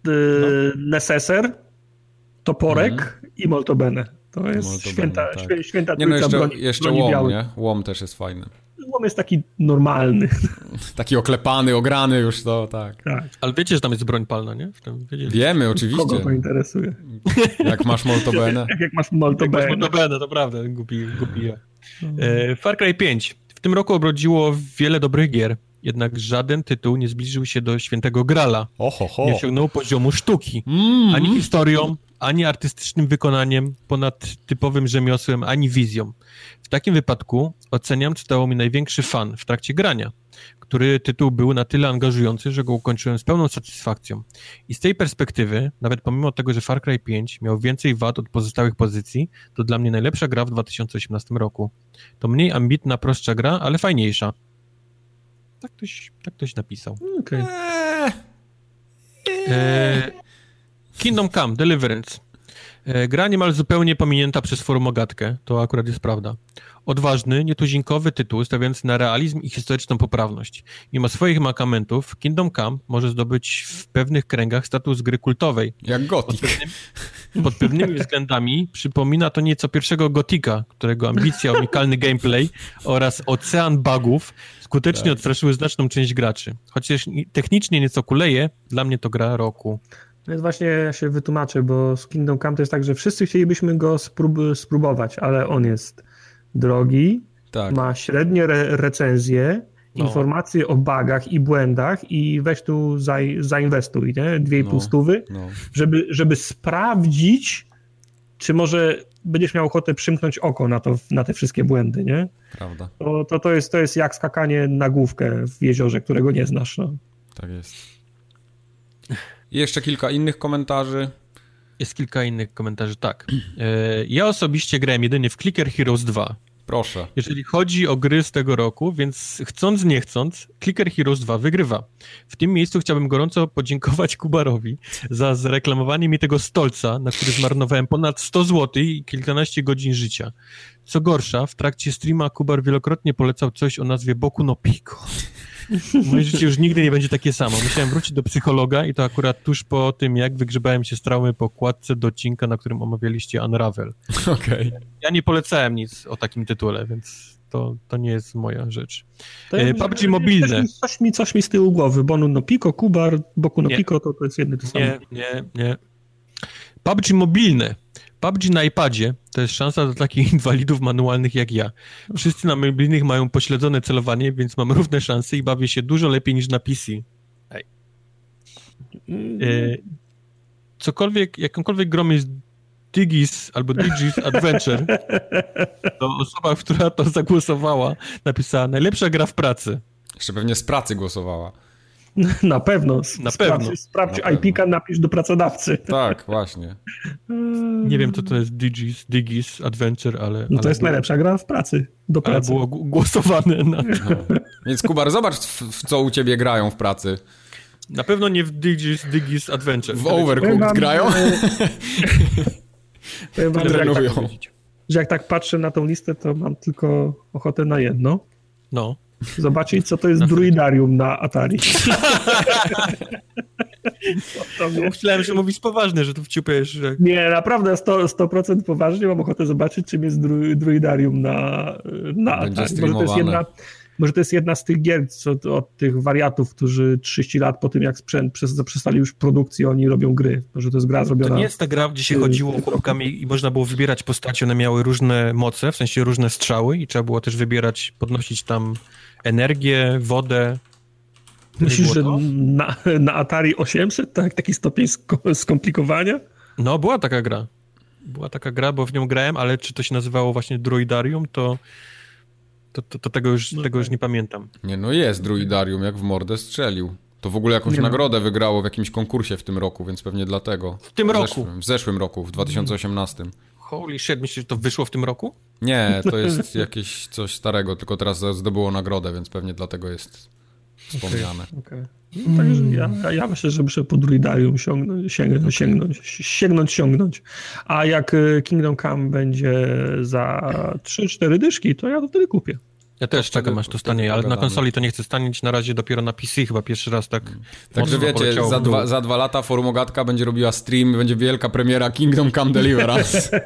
y, Necessor, Toporek i Moltobene. To jest Moltobene, święta, tak. świę, święta Nie no, jeszcze, broni, jeszcze broni łom, nie? Łom też jest fajny. Łom jest taki normalny. Taki oklepany, ograny już to, tak. Tak. Ale wiecie, że tam jest broń palna, nie? W tym, wiedzieli. Wiemy, Kogo oczywiście. to interesuje? Jak masz Moltobene. Jak, jak masz Tak, masz Moltobene. Moltobene, to prawda, głupi, głupi ja. E, Far Cry 5. W tym roku obrodziło wiele dobrych gier, jednak żaden tytuł nie zbliżył się do Świętego Grala. Oho, ho. Nie osiągnął poziomu sztuki. Mm. Ani historią, ani artystycznym wykonaniem, ponad typowym rzemiosłem, ani wizją. W takim wypadku oceniam, czy dało mi największy fan w trakcie grania, który tytuł był na tyle angażujący, że go ukończyłem z pełną satysfakcją. I z tej perspektywy, nawet pomimo tego, że Far Cry 5 miał więcej wad od pozostałych pozycji, to dla mnie najlepsza gra w 2018 roku. To mniej ambitna, prostsza gra, ale fajniejsza. Tak ktoś, tak ktoś napisał. Okay. Eee. Eee, Kingdom Come, Deliverance. Eee, gra niemal zupełnie pominięta przez forumogatkę, to akurat jest prawda. Odważny, nietuzinkowy tytuł stawiający na realizm i historyczną poprawność. Mimo swoich makamentów, Kingdom Come może zdobyć w pewnych kręgach status gry kultowej. Jak Gothic. Pod, pewnymi, pod pewnymi względami przypomina to nieco pierwszego Gotika, którego ambicja, unikalny gameplay oraz ocean bugów skutecznie tak. odstraszyły znaczną część graczy. Chociaż technicznie nieco kuleje, dla mnie to gra roku. Więc właśnie ja się wytłumaczę, bo z Kingdom Come to jest tak, że wszyscy chcielibyśmy go sprób spróbować, ale on jest drogi, tak. ma średnie re recenzje, no. informacje o bugach i błędach i weź tu zainwestuj, nie? Dwie i pół no. stówy, no. Żeby, żeby sprawdzić, czy może będziesz miał ochotę przymknąć oko na, to, na te wszystkie błędy, nie? Prawda. To, to, to, jest, to jest jak skakanie na główkę w jeziorze, którego nie znasz. No. Tak jest. Jeszcze kilka innych komentarzy. Jest kilka innych komentarzy, tak. E, ja osobiście grałem jedynie w Clicker Heroes 2. Proszę. Jeżeli chodzi o gry z tego roku, więc chcąc, nie chcąc, Clicker Heroes 2 wygrywa. W tym miejscu chciałbym gorąco podziękować Kubarowi za zreklamowanie mi tego stolca, na który zmarnowałem ponad 100 zł i kilkanaście godzin życia. Co gorsza, w trakcie streama Kubar wielokrotnie polecał coś o nazwie Boku no Pico. Moje życie już nigdy nie będzie takie samo. Musiałem wrócić do psychologa i to akurat tuż po tym, jak wygrzebałem się z traumy po kładce do odcinka, na którym omawialiście Unravel. Okay. Ja nie polecałem nic o takim tytule, więc to, to nie jest moja rzecz. To e, PUBG mobilne. Coś mi, coś mi z tyłu głowy. Bonu no Pico, Kubar, Boku no nie. Pico, to, to jest jedny to samo. Nie, nie, nie. PUBG mobilne. PUBG na iPadzie to jest szansa dla takich inwalidów manualnych jak ja. Wszyscy na mobilnych mają pośledzone celowanie, więc mam równe szanse i bawię się dużo lepiej niż na PC. Ej. E, cokolwiek, jakąkolwiek grom jest Digis albo Digis Adventure, to osoba, która to zagłosowała, napisała najlepsza gra w pracy. Jeszcze pewnie z pracy głosowała. Na pewno. Na sprawdź, pewno. Sprawdź IP-ka, napisz do pracodawcy. Tak, właśnie. Nie wiem, co to jest Digis, Digis Adventure, ale... No to ale jest było, najlepsza gra w pracy, do pracy. było głosowane na... No. Więc Kubar, zobacz, w, w, co u ciebie grają w pracy. Na pewno nie w Digis, Digis Adventure. W Overcooked grają? Powiem wam, że jak, tak, że jak tak patrzę na tą listę, to mam tylko ochotę na jedno. No. Zobaczyć, co to jest druidarium na Atari. Myślałem, że mówisz poważnie, że tu wciupujesz. Że... Nie, naprawdę 100%, 100% poważnie mam ochotę zobaczyć, czym jest druidarium na, na Atari. Może to jest jedna może to jest jedna z tych gier co, od tych wariatów, którzy 30 lat po tym, jak sprzęt przestali już produkcję, oni robią gry. Może to jest gra zrobiona... To nie jest ta gra, gdzie się chodziło chłopkami i można było wybierać postacie, one miały różne moce, w sensie różne strzały i trzeba było też wybierać, podnosić tam energię, wodę. Myślisz, że na, na, Atari 800 tak, taki stopień skomplikowania? No, była taka gra. Była taka gra, bo w nią grałem, ale czy to się nazywało właśnie Druidarium, to, to, to, to tego, już, no tego już tak. nie pamiętam. Nie, no jest Druidarium, jak w mordę strzelił. To w ogóle jakąś nie nagrodę ma. wygrało w jakimś konkursie w tym roku, więc pewnie dlatego. W tym w roku? Zeszłym, w zeszłym roku, w 2018. Holy shit, myślisz, że to wyszło w tym roku? Nie, to jest jakieś coś starego, tylko teraz zdobyło nagrodę, więc pewnie dlatego jest wspomniane. Okay, okay. No, także ja, ja myślę, że muszę po Druidarium sięgnąć, sięgnąć, sięgnąć, sięgnąć, sięgnąć. A jak y, Kingdom Come będzie za 3-4 dyszki, to ja to wtedy kupię. Ja też czekam, aż to stanie, ale na konsoli to nie chcę stanieć na razie dopiero na PC, chyba pierwszy raz tak. Także wiecie, za dwa, za dwa lata Forumogatka będzie robiła stream, będzie wielka premiera Kingdom Come Deliverance.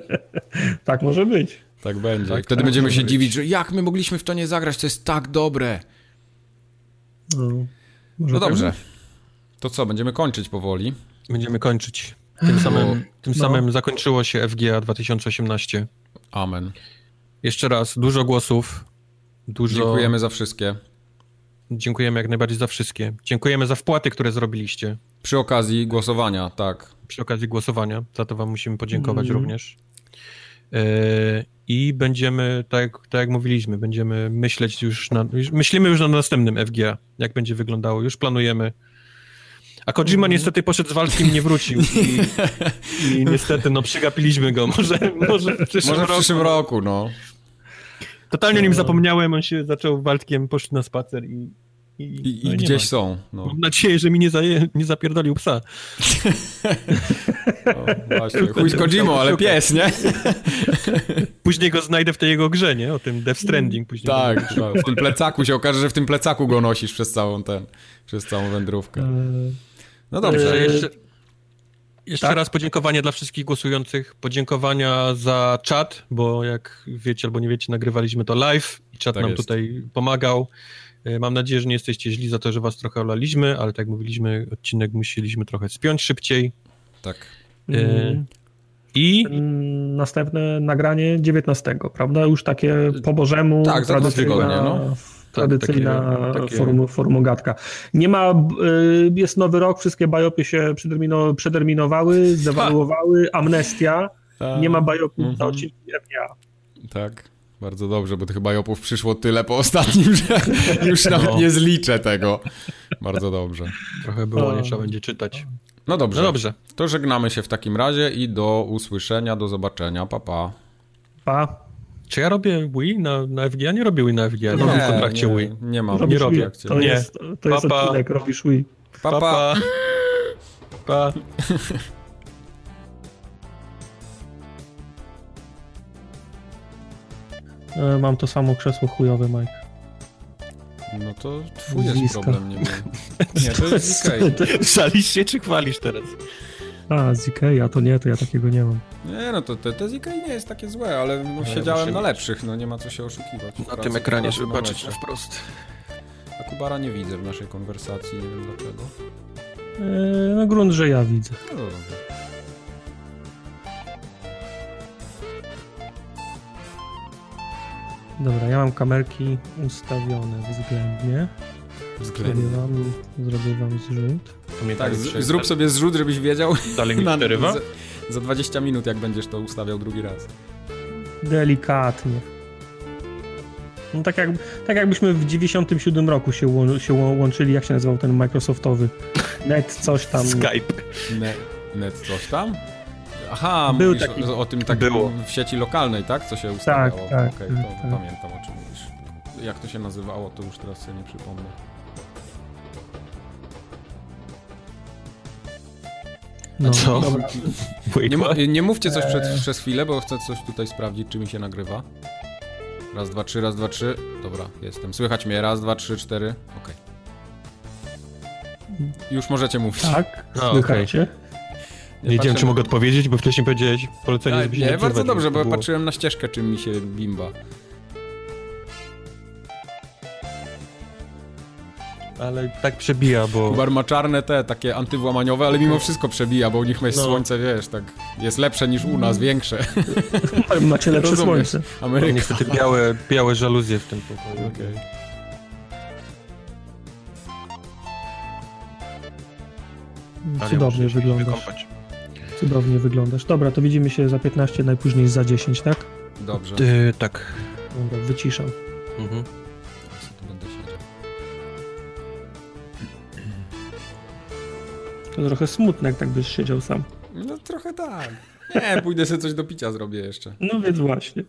tak może być. Tak będzie. Tak, wtedy tak, będziemy się być. dziwić, że jak my mogliśmy w to nie zagrać, to jest tak dobre. No, no dobrze. To co, będziemy kończyć powoli? Będziemy kończyć. Tym samym, tym no. samym zakończyło się FGA 2018. Amen. Jeszcze raz, dużo głosów. Dużo... Dziękujemy za wszystkie. Dziękujemy jak najbardziej za wszystkie. Dziękujemy za wpłaty, które zrobiliście. Przy okazji głosowania, tak. przy okazji głosowania. Za to wam musimy podziękować Mm. również. E, I będziemy, tak, jak- tak jak mówiliśmy, będziemy myśleć już, na, już myślimy już na następnym FGA, jak będzie wyglądało. Już planujemy. A Kojima Mhm. niestety poszedł z walki i nie wrócił. I, i niestety, no przegapiliśmy go. Może, może w przyszłym Może w roku. przyszłym roku, no. Totalnie o nim zapomniałem, on się zaczął walkiem, poszedł na spacer i... I, I, no i gdzieś ma. są. No. Mam nadzieję, że mi nie, zaje, nie zapierdolił psa. O, właśnie. Chuj z ale pies, nie? Później go znajdę w tej jego grze, nie? O tym Death Stranding później. Tak, tak. W tym plecaku się okaże, że w tym plecaku go nosisz przez całą ten, przez całą wędrówkę. E, No Dobrze, dobrze. Eee, jeszcze, jeszcze tak? raz podziękowania dla wszystkich głosujących. Podziękowania za czat, bo jak wiecie albo nie wiecie, nagrywaliśmy to live i czat Tak nam jest. tutaj pomagał. E, Mam nadzieję, że nie jesteście źli za to, że was trochę olaliśmy, ale tak jak mówiliśmy, odcinek musieliśmy trochę spiąć szybciej. Tak. E, mm, I Następne nagranie 19, prawda? Już takie po Bożemu. Tak, za dwa tygodnie, no. Tradycyjna takie- takie- formogatka. Nie ma, y, jest nowy rok, wszystkie bajopy się przedermino, przederminowały, zdewaluowały, amnestia, nie ma bajopów Mhm. na odcinku FGA. Tak. Bardzo dobrze, bo to chyba Jopów przyszło tyle po ostatnim, że już nawet No. nie zliczę tego. Bardzo dobrze. trochę było, nie O. trzeba będzie czytać. No dobrze. No dobrze. To żegnamy się w takim razie i do usłyszenia, do zobaczenia. Pa, pa. Pa. Czy ja robię Wii na, na FGA? Nie robię Wii na FGA, robię w kontrakcie nie, Wii. nie mam. Robisz robię. Wii. To Nie. jest, to jest Pa, pa. odcinek, robisz Wii. Pa, pa. Pa. pa. E, Mam to samo krzesło chujowe, Mike. No to twój jest problem, nie mój. Nie, to jest ZK. Żalisz się czy chwalisz teraz? A, z Ikea, to nie, to ja takiego nie mam. Nie, no to te, te ZK nie jest takie złe, ale no, siedziałem na lepszych, no nie ma co się oszukiwać. Na tym ekranie, żeby patrzeć na wprost. A Kubara nie widzę w naszej konwersacji, nie wiem dlaczego. E, No grunt, że ja widzę. No dobrze. Dobra, ja mam kamerki ustawione względnie. Zrobię wam, zrobię wam zrzut. Tak, z, zrób sobie zrzut, żebyś wiedział Dalej mi przerywa? za, za 20 minut, jak będziesz to ustawiał drugi raz. Delikatnie. No tak, jak, tak jakbyśmy w 97 roku się, łą, się łą- łączyli, jak się nazywał ten Microsoftowy. Net coś tam. Skype. Net, net coś tam? Aha, Był mówisz taki- o, o tym takim Było. w sieci lokalnej, tak? Co się ustawiało. tak, Okej, tak, to tak. pamiętam o czym mówisz. Jak to się nazywało, to już teraz sobie nie przypomnę. No, co? Dobra. Nie, nie mówcie coś przed, Eee. przez chwilę, bo chcę coś tutaj sprawdzić, czy mi się nagrywa. Raz, dwa, trzy, raz, dwa, trzy. Dobra, jestem. Słychać mnie. Raz, dwa, trzy, cztery. Okej. Już możecie mówić. Tak, słychajcie. Nie wiedziałem, patrzę czy na- mogę odpowiedzieć, bo wcześniej powiedziałeś polecenie, Tak, żeby się nie, nie bardzo dobrze, bo patrzyłem na ścieżkę, czym mi się bimba. Ale tak przebija, bo... Kubar ma czarne te, takie antywłamaniowe, ale mimo wszystko przebija, bo u nich jest No. słońce, wiesz, tak jest lepsze niż u nas, większe. Macie lepsze Rozumiesz. słońce. Mam Ameryka. niestety białe, białe żaluzje w tym pokoju. Ja Cudownie wyglądasz. Cudownie wyglądasz. Dobra, to widzimy się za 15, najpóźniej za 10, tak? Dobrze. Ty, tak. Dobra, wyciszam. Mhm. To trochę smutne, jak tak byś siedział sam. No trochę tak. Nie, pójdę sobie coś do picia zrobię jeszcze. No więc właśnie.